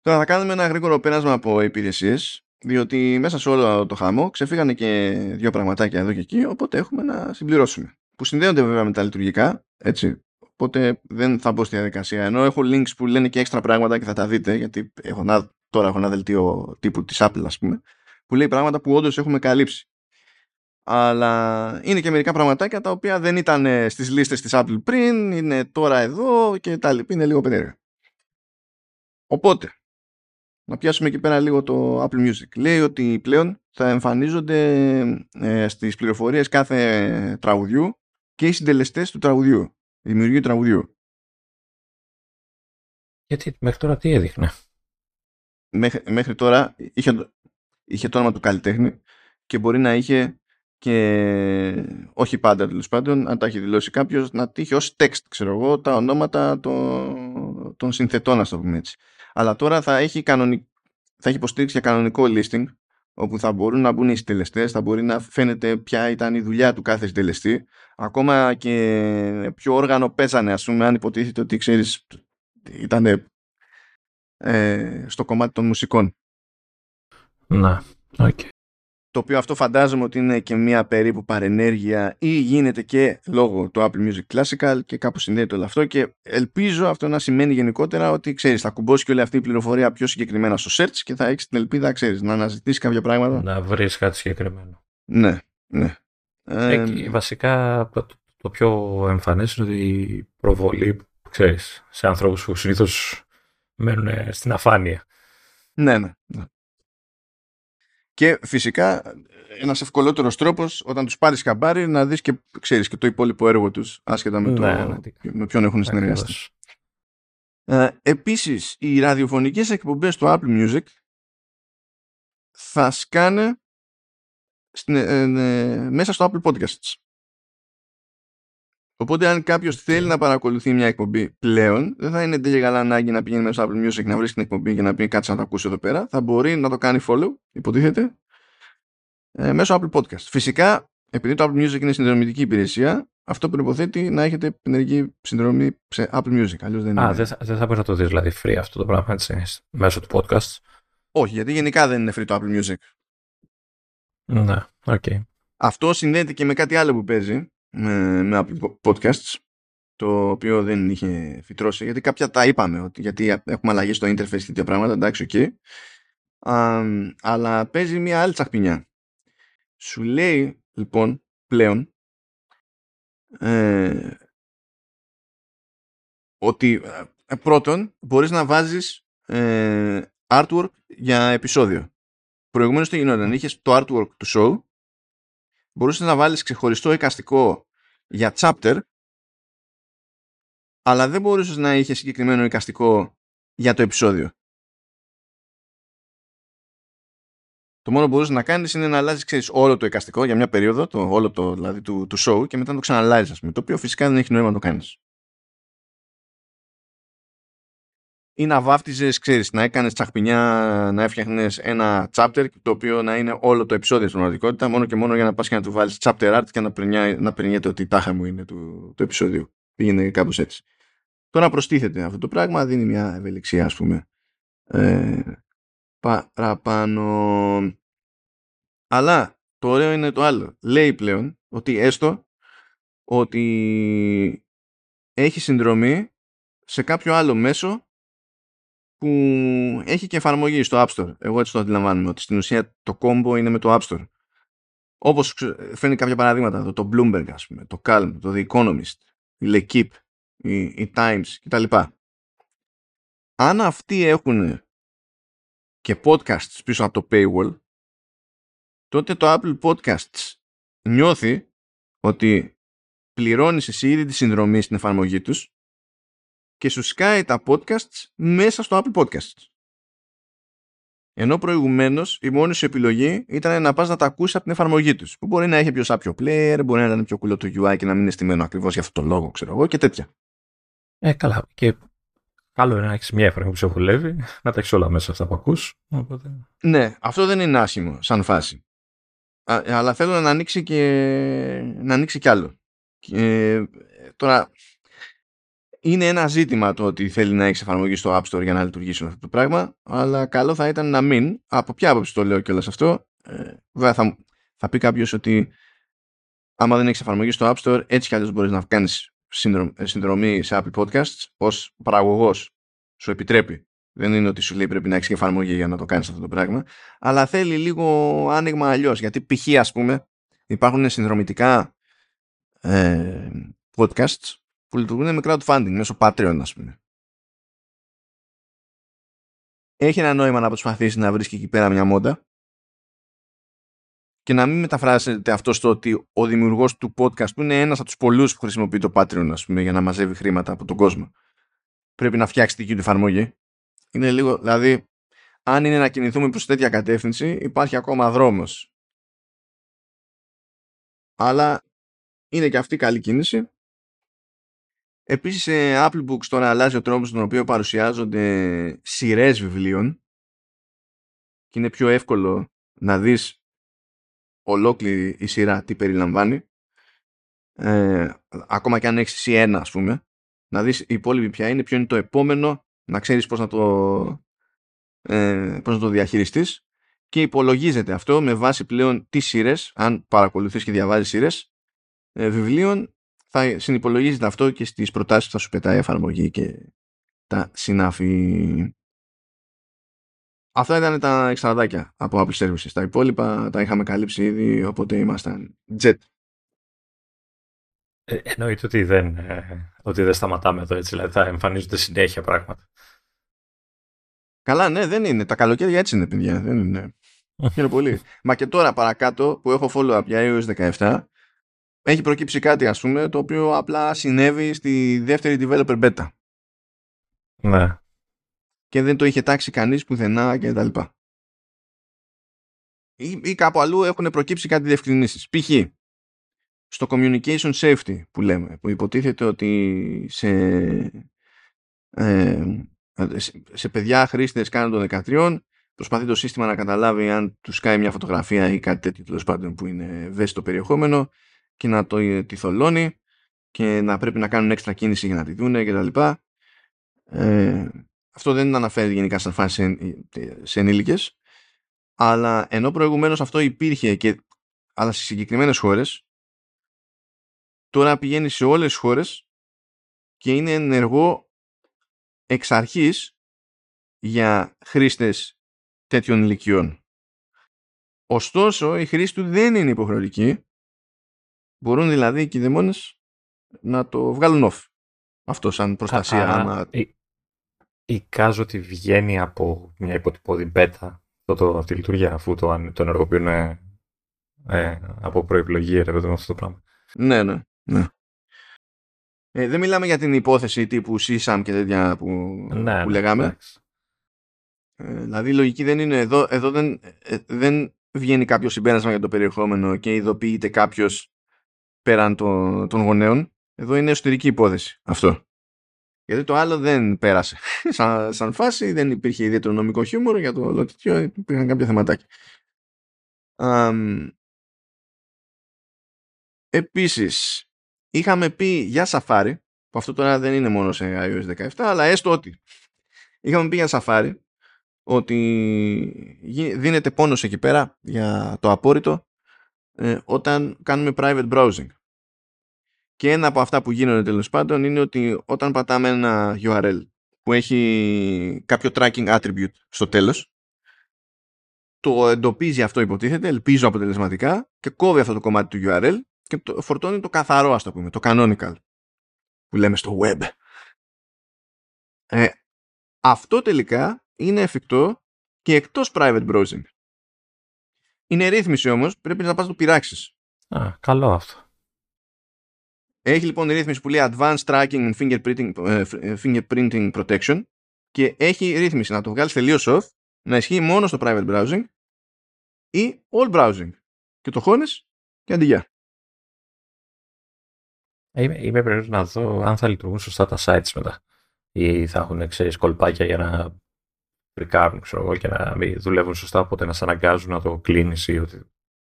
A: Τώρα θα κάνουμε ένα γρήγορο πέρασμα από υπηρεσίες, διότι μέσα σε όλο το χαμό ξεφύγανε και δύο πραγματάκια εδώ και εκεί, οπότε έχουμε να συμπληρώσουμε. Που συνδέονται βέβαια με τα λειτουργικά, έτσι. Οπότε δεν θα μπω στη διαδικασία. Ενώ έχω links που λένε και έξτρα πράγματα και θα τα δείτε, γιατί έχω να, τώρα έχω ένα δελτίο τύπου της Apple, ας πούμε, που λέει πράγματα που όντως έχουμε καλύψει. Αλλά είναι και μερικά πραγματάκια τα οποία δεν ήταν στις λίστες της Apple πριν, είναι τώρα εδώ και τα λοιπά, είναι λίγο περίεργα. Οπότε, να πιάσουμε εκεί πέρα λίγο το Apple Music. Λέει ότι πλέον θα εμφανίζονται ε, στις πληροφορίες κάθε τραγουδιού και οι συντελεστές του τραγουδιού, δημιουργίου τραγουδιού.
B: Γιατί μέχρι τώρα τι έδειχνε;
A: Μέχρι, μέχρι τώρα είχε, είχε το όνομα του καλλιτέχνη και μπορεί να είχε και όχι πάντα τέλος πάντων, αν τα έχει δηλώσει κάποιος, να τύχει ως text, ξέρω εγώ, τα ονόματα των, των συνθετών, ας το πούμε έτσι. Αλλά τώρα θα έχει, κανονικ... θα έχει υποστήριξη για κανονικό listing, όπου θα μπορούν να μπουν οι συντελεστές, θα μπορεί να φαίνεται ποια ήταν η δουλειά του κάθε συντελεστή. Ακόμα και ποιο όργανο παίζανε, ας πούμε, αν υποτίθεται ότι ξέρεις, ήταν ε, στο κομμάτι των μουσικών.
B: Να, okay
A: το οποίο αυτό φαντάζομαι ότι είναι και μια περίπου παρενέργεια ή γίνεται και λόγω του Apple Music Classical και κάπου συνδέεται όλο αυτό και ελπίζω αυτό να σημαίνει γενικότερα ότι ξέρεις θα κουμπώσει και όλη αυτή η πληροφορία πιο συγκεκριμένα στο search και θα έχεις την ελπίδα ξέρεις να αναζητήσεις κάποια πράγματα.
B: Να βρεις κάτι συγκεκριμένο.
A: Ναι, ναι.
B: Ε, βασικά το, το πιο εμφανές είναι ότι η προβολή ξέρεις, σε ανθρώπους που συνήθως μένουν στην αφάνεια.
A: Ναι, ναι. ναι. Και φυσικά ένας ευκολότερος τρόπος όταν τους πάρεις καμπάρι να δεις και ξέρεις και το υπόλοιπο έργο τους άσχετα με, το, ναι, ναι. με ποιον έχουν συνεργαστεί. Ε, επίσης οι ραδιοφωνικές εκπομπές του Apple Music θα σκάνε στην, ε, ε, μέσα στο Apple Podcasts. Οπότε, αν κάποιος θέλει να παρακολουθεί μια εκπομπή πλέον, δεν θα είναι τέλεια καλά ανάγκη να πηγαίνει μέσα στο Apple Music να βρει την εκπομπή και να πει κάτσε να το ακούσει εδώ πέρα. Θα μπορεί να το κάνει follow, υποτίθεται, ε, μέσω Apple Podcast. Φυσικά, επειδή το Apple Music είναι συνδρομητική υπηρεσία, αυτό προποθέτει να έχετε ενεργή συνδρομή σε Apple Music. Αλλιώς δεν
B: Α,
A: είναι...
B: δεν θα, δεν θα μπορεί να το δεις δηλαδή free αυτό το πράγμα έτσι, μέσω του podcast.
A: Όχι, γιατί γενικά δεν είναι free το Apple Music.
B: Ναι, OK. Okay.
A: Αυτό συνδέεται και με κάτι άλλο που παίζει με, με Apple Podcasts το οποίο δεν είχε φυτρώσει γιατί κάποια τα είπαμε ότι, γιατί έχουμε αλλαγή στο interface και τέτοια πράγματα εντάξει okay. αλλά παίζει μια άλλη τσαχπινιά σου λέει λοιπόν πλέον ε, ότι ε, πρώτον μπορείς να βάζεις ε, artwork για επεισόδιο προηγουμένως τι γινόταν είχες το artwork του show μπορούσες να βάλεις ξεχωριστό εικαστικό για chapter αλλά δεν μπορούσες να είχες συγκεκριμένο εικαστικό για το επεισόδιο. Το μόνο που μπορούσες να κάνεις είναι να αλλάζεις ξέρεις, όλο το εικαστικό για μια περίοδο, το, όλο το δηλαδή, του, του show και μετά να το ξαναλάζεις, το οποίο φυσικά δεν έχει νόημα να το κάνεις. Ή να βάφτιζες, ξέρεις, να έκανες τσαχπινιά, να έφτιαχνες ένα chapter το οποίο να είναι όλο το επεισόδιο στην πραγματικότητα, μόνο και μόνο για να πας και να του βάλεις chapter art και να, περνιάει, να περνιέται ότι η τάχα μου είναι του, του επεισόδιου. Πήγαινε κάπως έτσι. Τώρα προστίθεται αυτό το πράγμα, δίνει μια ευελιξία, ας πούμε. Ε, παραπάνω. Αλλά το ωραίο είναι το άλλο. Λέει πλέον ότι έστω ότι έχει συνδρομή σε κάποιο άλλο μέσο που έχει και εφαρμογή στο App Store. Εγώ έτσι το αντιλαμβάνομαι, ότι στην ουσία το combo είναι με το App Store. Όπως φαίνει κάποια παραδείγματα εδώ, το Bloomberg ας πούμε, το Calm, το The Economist, η L'Equipe, η, η Times κτλ. Αν αυτοί έχουν και podcasts πίσω από το paywall, τότε το Apple Podcasts νιώθει ότι πληρώνεις εσύ ήδη τη συνδρομή στην εφαρμογή τους και σου σκάει τα podcasts μέσα στο Apple Podcasts. Ενώ προηγουμένως η μόνη σου επιλογή ήταν να πας να τα ακούσεις από την εφαρμογή τους. Που μπορεί να έχει πιο σάπιο player, μπορεί να είναι πιο κουλό το UI και να μην είναι στημένο ακριβώς για αυτό το λόγο, ξέρω εγώ και τέτοια.
B: Ε, καλά. Και Καλό είναι να έχεις μια εφαρμογή που σε βουλεύει, να τα έχεις όλα μέσα αυτά που ακούς. Οπότε...
A: Ναι, αυτό δεν είναι άσχημο σαν φάση. Α, αλλά θέλω να ανοίξει και, να ανοίξει κι άλλο. Και, τώρα, είναι ένα ζήτημα το ότι θέλει να έχει εφαρμογή στο App Store για να λειτουργήσει αυτό το πράγμα, αλλά καλό θα ήταν να μην. Από ποια άποψη το λέω κιόλας αυτό. Ε, βέβαια, θα, θα πει κάποιος ότι άμα δεν έχεις εφαρμογή στο App Store, έτσι κι αλλιώς μπορείς να κάνεις συνδρομή σε Apple Podcasts ως παραγωγός. Σου επιτρέπει. Δεν είναι ότι σου λέει πρέπει να έχεις εφαρμογή για να το κάνεις αυτό το πράγμα. Αλλά θέλει λίγο άνοιγμα αλλιώς. Γιατί π.χ. ας πούμε υπάρχουν συνδρομητικά ε, podcasts που λειτουργούν με crowdfunding μέσω Patreon, ας πούμε. Έχει ένα νόημα να προσπαθήσει να βρει εκεί πέρα μια μόντα και να μην μεταφράζεται αυτό στο ότι ο δημιουργός του podcast που είναι ένας από τους πολλούς που χρησιμοποιεί το Patreon ας πούμε, για να μαζεύει χρήματα από τον κόσμο πρέπει να φτιάξει δική του εφαρμογή. Είναι λίγο, δηλαδή, αν είναι να κινηθούμε προς τέτοια κατεύθυνση, υπάρχει ακόμα δρόμος. Αλλά είναι και αυτή καλή κίνηση. Επίσης σε Apple Books τώρα αλλάζει ο τρόπος στον οποίο παρουσιάζονται σειρές βιβλίων και είναι πιο εύκολο να δεις ολόκληρη η σειρά τι περιλαμβάνει. Ε, ακόμα και αν έχεις εσύ ένα ας πούμε να δεις η υπόλοιπη ποια είναι, ποιο είναι το επόμενο να ξέρεις πώς να το, ε, πώς να το διαχειριστείς και υπολογίζεται αυτό με βάση πλέον τις σειρές, αν παρακολουθείς και διαβάζεις σειρές ε, βιβλίων θα συνυπολογίζεται αυτό και στις προτάσεις που θα σου πετάει η εφαρμογή και τα συνάφη. Αυτά ήταν τα εξαραδάκια από Apple Services. Τα υπόλοιπα τα είχαμε καλύψει ήδη, οπότε ήμασταν jet.
B: Ε, εννοείται ότι δεν, ε, ότι δεν σταματάμε εδώ έτσι, δηλαδή θα εμφανίζονται συνέχεια πράγματα.
A: Καλά, ναι, δεν είναι. Τα καλοκαίρια έτσι είναι, παιδιά. Δεν είναι. Είναι πολύ. Μα και τώρα παρακάτω που έχω follow-up για iOS 17, έχει προκύψει κάτι ας πούμε το οποίο απλά συνέβη στη δεύτερη developer beta.
B: Ναι.
A: Και δεν το είχε τάξει κανείς πουθενά και τα λοιπά. Ή, ή κάπου αλλού έχουν προκύψει κάτι διευκρινήσεις. Π.χ. στο communication safety που λέμε, που υποτίθεται ότι σε, ε, σε παιδιά χρήστες κάνουν των 13 προσπαθεί το σύστημα να καταλάβει αν τους κάνει μια φωτογραφία ή κάτι τέτοιο τέλος πάντων που είναι ευαίσθητο περιεχόμενο και να το ε, τη θολώνει και να πρέπει να κάνουν έξτρα κίνηση για να τη δούνε κτλ. Ε, αυτό δεν αναφέρει γενικά σαν φάση σε, σε ενήλικες αλλά ενώ προηγουμένως αυτό υπήρχε και, αλλά σε συγκεκριμένες χώρες τώρα πηγαίνει σε όλες τις χώρες και είναι ενεργό εξ αρχής για χρήστες τέτοιων ηλικιών. Ωστόσο, η χρήση του δεν είναι υποχρεωτική Μπορούν δηλαδή οι κηδεμόνες να το βγάλουν off. Αυτό σαν προστασία. Α, άμα...
B: Εικάζω ότι βγαίνει από μια υποτυπώδη μπέτα αυτό το, αυτή η λειτουργία αφού το, το ενεργοποιούν ε, ε, από προεπιλογή ρε αυτό το πράγμα.
A: Ναι, ναι, ναι. Ε, δεν μιλάμε για την υπόθεση τύπου CSAM και τέτοια που, ναι, που ναι, λέγαμε. Ε, δηλαδή η λογική δεν είναι εδώ, εδώ δεν, ε, δεν βγαίνει κάποιο συμπέρασμα για το περιεχόμενο και ειδοποιείται κάποιος πέραν των, των γονέων. Εδώ είναι εσωτερική υπόθεση αυτό. Γιατί το άλλο δεν πέρασε. σαν, σαν φάση δεν υπήρχε ιδιαίτερο νομικό χιούμορ για το όλο τέτοιο. Υπήρχαν κάποια θεματάκια. Um, επίσης, είχαμε πει για Safari, που αυτό τώρα δεν είναι μόνο σε iOS 17, αλλά έστω ότι είχαμε πει για Safari ότι δίνεται πόνος εκεί πέρα για το απόρριτο ε, όταν κάνουμε private browsing. Και ένα από αυτά που γίνονται τέλος πάντων είναι ότι όταν πατάμε ένα URL που έχει κάποιο tracking attribute στο τέλος το εντοπίζει αυτό υποτίθεται, ελπίζω αποτελεσματικά και κόβει αυτό το κομμάτι του URL και το φορτώνει το καθαρό ας το πούμε, το canonical που λέμε στο web. Ε, αυτό τελικά είναι εφικτό και εκτός private browsing. Είναι ρύθμιση όμως, πρέπει να πας το πειράξεις.
B: Α, καλό αυτό.
A: Έχει λοιπόν ρύθμιση που λέει Advanced Tracking and Fingerprinting, ε, ε, fingerprinting Protection και έχει ρύθμιση να το βγάλεις τελείως off, να ισχύει μόνο στο private browsing ή all browsing. Και το χώνεις και αντιγεια.
B: Είμαι, είμαι περίπου να δω αν θα λειτουργούν σωστά τα sites μετά. ή θα έχουν ξέρεις, κολπάκια για να πρικάρουν ξέρω εγώ, και να μην δουλεύουν σωστά, οπότε να σε αναγκάζουν να το κλείνεις ή ότι.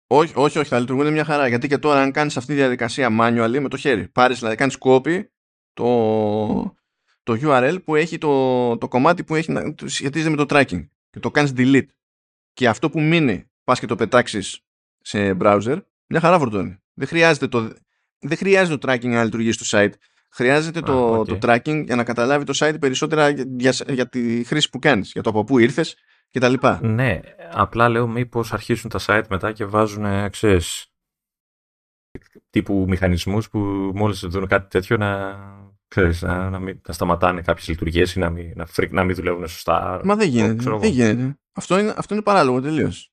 A: Όχι, όχι, όχι, θα λειτουργούν μια χαρά. Γιατί και τώρα, αν κάνεις αυτή τη διαδικασία manual με το χέρι, πάρεις δηλαδή, κάνεις copy το, το URL που έχει το, το κομμάτι που έχει, σχετίζεται με το tracking και το κάνεις delete. Και αυτό που μείνει, πας και το πετάξεις σε browser, μια χαρά φορτώνει. Δεν χρειάζεται το, δεν χρειάζεται το tracking να λειτουργήσει στο site. Χρειάζεται το, το tracking για να καταλάβει το site περισσότερα για, για, τη χρήση που κάνεις, για το από πού ήρθες και τα λοιπά.
B: Ναι, απλά λέω μήπως αρχίσουν τα site μετά και βάζουν, ξέρεις, τύπου μηχανισμούς που μόλις δουν κάτι τέτοιο να, ξέρεις, να, να, μην, να σταματάνε κάποιες λειτουργίες ή να μην, να, να μην δουλεύουν σωστά.
A: Μα δεν γίνεται, δεν γίνεται. Αυτό είναι, αυτό είναι παράλογο τελείως.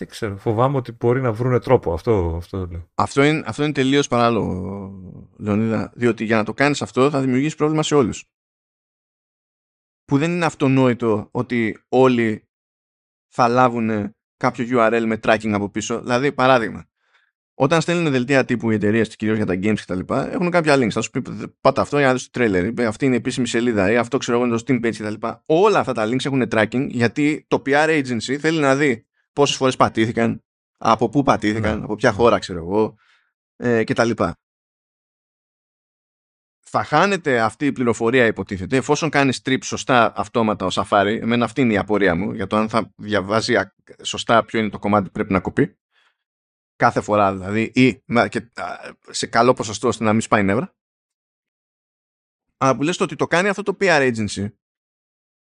B: Δεν ξέρω. Φοβάμαι ότι μπορεί να βρουν τρόπο. Αυτό, αυτό λέω.
A: Αυτό είναι, αυτό είναι τελείως παράλογο, Λεωνίδα. Διότι για να το κάνεις αυτό θα δημιουργήσεις πρόβλημα σε όλους. Που δεν είναι αυτονόητο ότι όλοι θα λάβουν κάποιο URL με tracking από πίσω. Δηλαδή, παράδειγμα, όταν στέλνουν δελτία τύπου οι εταιρείες, κυρίως για τα games κτλ., έχουν κάποια links. Θα σου πει πάτα αυτό για να δεις το trailer. Αυτή είναι η επίσημη σελίδα ή αυτό ξέρω εγώ είναι το Steam page κτλ. Όλα αυτά τα links έχουν tracking γιατί το PR agency θέλει να δει πόσες φορές πατήθηκαν, από πού πατήθηκαν, ναι. από ποια χώρα ξέρω εγώ ε, και τα λοιπά. Θα χάνεται αυτή η πληροφορία υποτίθεται εφόσον κάνεις strip σωστά αυτόματα ο Safari. Εμένα αυτή είναι η απορία μου για το αν θα διαβάζει σωστά ποιο είναι το κομμάτι που πρέπει να κοπεί. Κάθε φορά δηλαδή ή και σε καλό ποσοστό ώστε να μην σπάει νεύρα. Αλλά που λες το ότι το κάνει αυτό το PR agency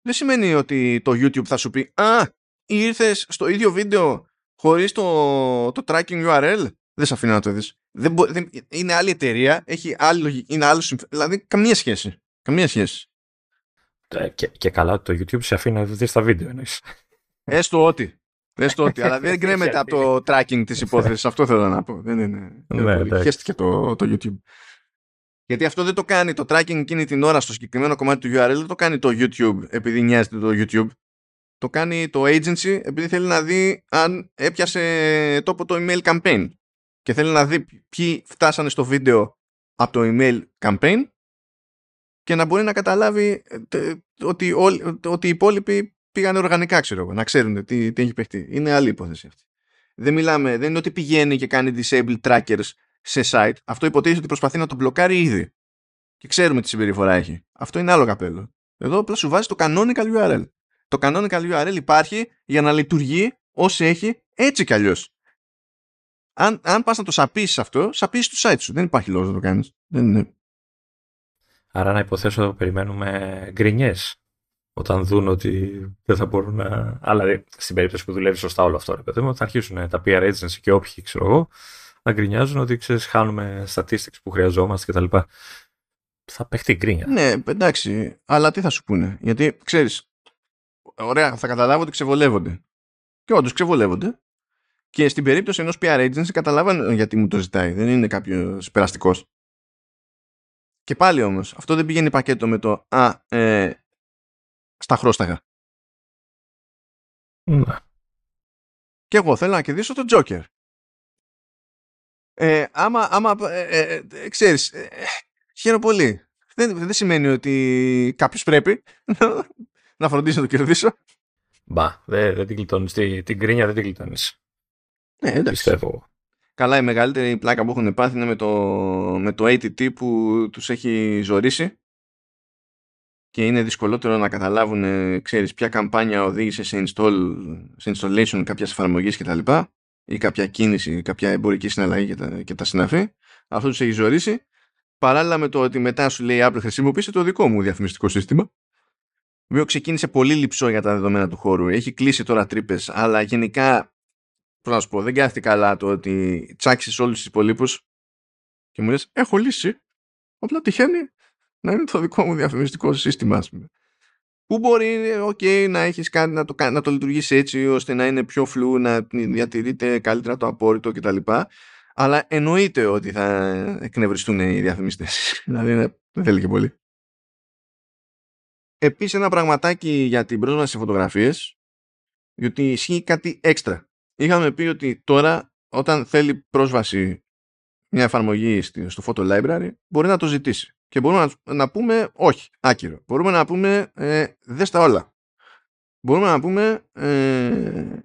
A: δεν σημαίνει ότι το YouTube θα σου πει «Α, ήρθες στο ίδιο βίντεο χωρίς το, το tracking URL, δεν σε αφήνω να το δεις. Δεν, δεν, είναι άλλη εταιρεία, έχει άλλη λογική, είναι άλλο Δηλαδή, καμία σχέση. Καμία σχέση.
B: Ε, και, και καλά ότι το YouTube σε αφήνει να δεις τα βίντεο, εννοείς.
A: Έστω ότι. Έστω ότι, αλλά δεν γκρέμεται από το tracking της υπόθεσης. Αυτό θέλω να πω. Δεν είναι. Ναι, Χαίστηκε το, το YouTube. Γιατί αυτό δεν το κάνει το tracking εκείνη την ώρα στο συγκεκριμένο κομμάτι του URL, δεν το κάνει το YouTube επειδή νοιάζεται το YouTube το κάνει το agency επειδή θέλει να δει αν έπιασε τόπο το email campaign και θέλει να δει ποιοι φτάσανε στο βίντεο από το email campaign και να μπορεί να καταλάβει ε, ότι, όλοι, ότι οι υπόλοιποι πήγανε οργανικά, ξέρω εγώ, να ξέρουν τι, τι έχει παιχτεί. Είναι άλλη υπόθεση αυτή. Δεν μιλάμε, δεν είναι ότι πηγαίνει και κάνει disable trackers σε site. Αυτό υποτίθεται ότι προσπαθεί να το μπλοκάρει ήδη. Και ξέρουμε τι συμπεριφορά έχει. Αυτό είναι άλλο καπέλο. Εδώ απλά σου βάζει το canonical URL το canonical URL υπάρχει για να λειτουργεί όσο έχει έτσι κι αλλιώς. Αν, αν πας να το σαπίσεις αυτό, σαπίσεις το site σου. Δεν υπάρχει λόγος να το κάνεις. Δεν είναι.
B: Άρα να υποθέσω περιμένουμε γκρινιές όταν δουν ότι δεν θα μπορούν να. Αλλά στην περίπτωση που δουλεύει σωστά όλο αυτό, ρε παιδί μου, θα αρχίσουν τα PR agency και όποιοι, ξέρω εγώ, να γκρινιάζουν ότι ξέρεις, χάνουμε statistics που χρειαζόμαστε κτλ. Θα παιχτεί γκρίνια.
A: Ναι, εντάξει, αλλά τι θα σου πούνε; Γιατί ξέρεις, ωραία, θα καταλάβω ότι ξεβολεύονται. Και όντως ξεβολεύονται. Και στην περίπτωση ενός PR agency καταλάβανε γιατί μου το ζητάει. Δεν είναι κάποιος περαστικός. Και πάλι όμως, αυτό δεν πηγαίνει πακέτο με το Α, ε, στα χρώσταγα.
B: Ναι.
A: Και εγώ θέλω να κερδίσω τον Joker. Ε, άμα, άμα ε, ε, ε ξέρεις, ε, χαίρομαι πολύ. Δεν, δεν σημαίνει ότι κάποιος πρέπει να φροντίσει να το κερδίσω.
B: Μπα, δεν, δεν την κλειτώνεις. Την, την κρίνια δεν την κλειτώνεις.
A: Ναι, εντάξει.
B: Πιστεύω.
A: Καλά, η μεγαλύτερη πλάκα που έχουν πάθει είναι με το, με το ATT που τους έχει ζωρίσει και είναι δυσκολότερο να καταλάβουν, ξέρεις, ποια καμπάνια οδήγησε σε, install, σε installation κάποιας εφαρμογής κτλ. ή κάποια κίνηση, κάποια εμπορική συναλλαγή και τα, και τα συναφή. Αυτό τους έχει ζωρίσει. Παράλληλα με το ότι μετά σου λέει Apple χρησιμοποίησε το δικό μου διαφημιστικό σύστημα οποίος ξεκίνησε πολύ λυψό για τα δεδομένα του χώρου. Έχει κλείσει τώρα τρύπες, αλλά γενικά, πώς να σου πω, δεν κάθεται καλά το ότι τσάξεις όλους τους υπολείπους και μου λες: Έχω λύσει. Απλά τυχαίνει να είναι το δικό μου διαφημιστικό σύστημα, ας πούμε. Πού μπορεί okay, να έχεις κάτι να το, να το λειτουργήσει έτσι ώστε να είναι πιο φλού, να διατηρείται καλύτερα το απόρριτο κτλ. Αλλά εννοείται ότι θα εκνευριστούν οι διαφημιστές. δηλαδή δεν θέλει και πολύ. Επίσης ένα πραγματάκι για την πρόσβαση σε φωτογραφίες διότι ισχύει κάτι έξτρα. Είχαμε πει ότι τώρα όταν θέλει πρόσβαση μια εφαρμογή στο Photo Library μπορεί να το ζητήσει. Και μπορούμε να, να πούμε όχι, άκυρο. Μπορούμε να πούμε ε, δες τα όλα. Μπορούμε να πούμε ε,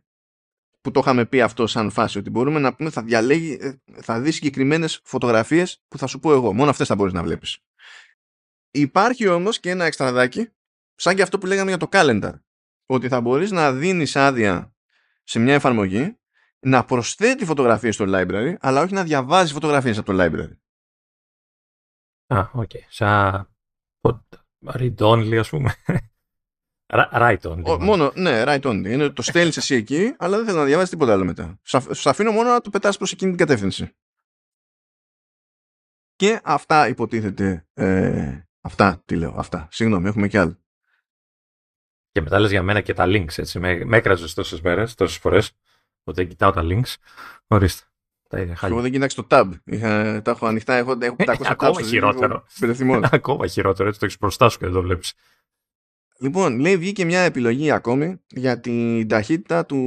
A: που το είχαμε πει αυτό σαν φάση ότι μπορούμε να πούμε θα διαλέγει, ε, θα δει συγκεκριμένες φωτογραφίες που θα σου πω εγώ. Μόνο αυτές θα μπορείς να βλέπεις. Υπάρχει όμως και ένα εξτραδάκι σαν και αυτό που λέγαμε για το calendar ότι θα μπορείς να δίνεις άδεια σε μια εφαρμογή να προσθέτει φωτογραφίες στο library αλλά όχι να διαβάζει φωτογραφίες από το library.
B: Α, OK. Okay. Σαν read only ας πούμε. Write only.
A: μόνο, ναι, write only. Είναι, το στέλνεις εσύ εκεί, αλλά δεν θέλω να διαβάσεις τίποτα άλλο μετά. Σου αφήνω μόνο να το πετάς προς εκείνη την κατεύθυνση. Και αυτά υποτίθεται. Ε, αυτά, τι λέω, αυτά. Συγγνώμη, έχουμε κι άλλο.
B: Και μετά λες για μένα και τα links, έτσι. Με, με έκραζες τόσες μέρες, τόσες φορές, ότι δεν κοιτάω τα links. Ορίστε.
A: Τα είχα Εγώ δεν κοιτάξω το tab. Είχα, τα έχω ανοιχτά, έχω, έχω 500 tabs.
B: Ακόμα χειρότερο. Ακόμα χειρότερο, έτσι το έχεις μπροστά σου και δεν το βλέπεις.
A: Λοιπόν, λέει βγήκε μια επιλογή ακόμη για την ταχύτητα του,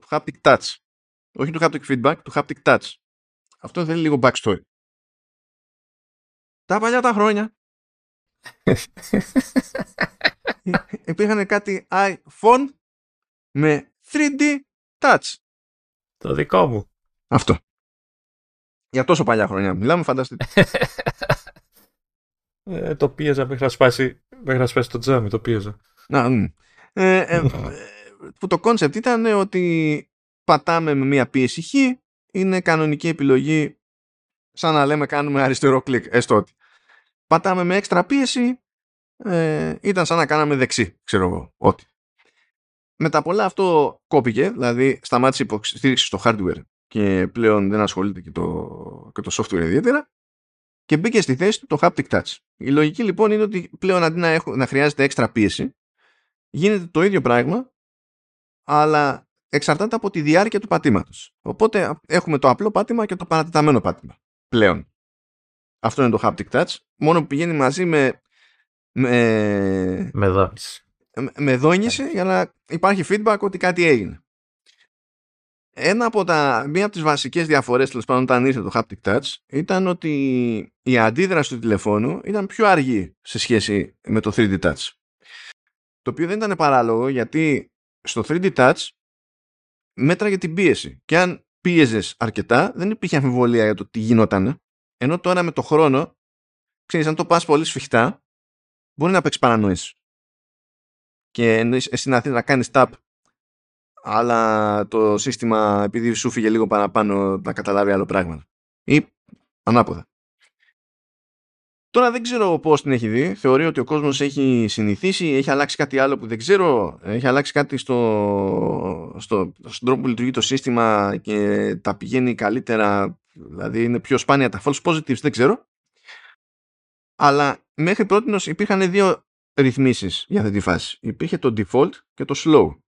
A: του haptic touch. Όχι του haptic feedback, του haptic touch. Αυτό θέλει λίγο backstory. Τα παλιά τα χρόνια υπήρχαν κάτι iPhone με 3D touch.
B: Το δικό μου.
A: Αυτό. Για τόσο παλιά χρόνια μιλάμε, φανταστείτε.
B: Ε, το πίεζα μέχρι να σπάσει, μέχρι να σπάσει το τζάμι, το πίεζα.
A: Να, ε, ε, που το κόνσεπτ ήταν ότι πατάμε με μία πίεση χ, είναι κανονική επιλογή σαν να λέμε κάνουμε αριστερό κλικ, έστω ότι. Πατάμε με έξτρα πίεση, ε, ήταν σαν να κάναμε δεξί, ξέρω εγώ, ότι. Με τα πολλά αυτό κόπηκε, δηλαδή σταμάτησε η υποστήριξη στο hardware και πλέον δεν ασχολείται και το, και το software ιδιαίτερα και μπήκε στη θέση του το haptic touch. Η λογική λοιπόν είναι ότι πλέον αντί να, έχω, να χρειάζεται έξτρα πίεση, γίνεται το ίδιο πράγμα, αλλά εξαρτάται από τη διάρκεια του πατήματος. Οπότε έχουμε το απλό πάτημα και το παρατεταμένο πάτημα. Πλέον. Αυτό είναι το haptic touch. Μόνο που πηγαίνει μαζί με...
B: Με, με δόνηση.
A: Με, με δόνηση για να υπάρχει feedback ότι κάτι έγινε ένα από τα, μία από τις βασικές διαφορές τέλος πάντων όταν ήρθε το haptic touch ήταν ότι η αντίδραση του τηλεφώνου ήταν πιο αργή σε σχέση με το 3D touch. Το οποίο δεν ήταν παράλογο γιατί στο 3D touch μέτραγε την πίεση και αν πίεζες αρκετά δεν υπήρχε αμφιβολία για το τι γινόταν ενώ τώρα με το χρόνο ξέρεις αν το πας πολύ σφιχτά μπορεί να παίξεις παρανόηση και εσύ να θέλει να κάνεις tap αλλά το σύστημα επειδή σου φύγε λίγο παραπάνω να καταλάβει άλλο πράγμα. Ή ανάποδα. Τώρα δεν ξέρω πώς την έχει δει. Θεωρεί ότι ο κόσμος έχει συνηθίσει, έχει αλλάξει κάτι άλλο που δεν ξέρω. Έχει αλλάξει κάτι στο, στο, στον τρόπο που λειτουργεί το σύστημα και τα πηγαίνει καλύτερα. Δηλαδή είναι πιο σπάνια τα false positives, δεν ξέρω. Αλλά μέχρι πρώτη υπήρχαν δύο ρυθμίσεις για αυτή τη φάση. Υπήρχε το default και το slow.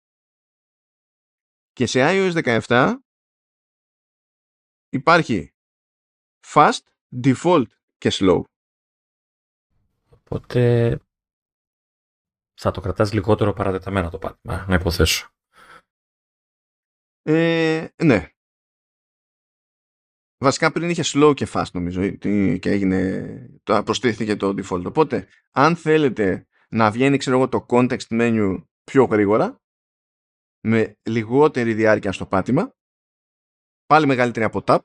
A: Και σε iOS 17 υπάρχει fast, default και slow.
B: Οπότε θα το κρατάς λιγότερο παραδεταμένα το πάτημα, να υποθέσω.
A: Ε, ναι. Βασικά πριν είχε slow και fast νομίζω και έγινε, το προστίθηκε το default. Οπότε αν θέλετε να βγαίνει ξέρω εγώ το context menu πιο γρήγορα με λιγότερη διάρκεια στο πάτημα, πάλι μεγαλύτερη από tap,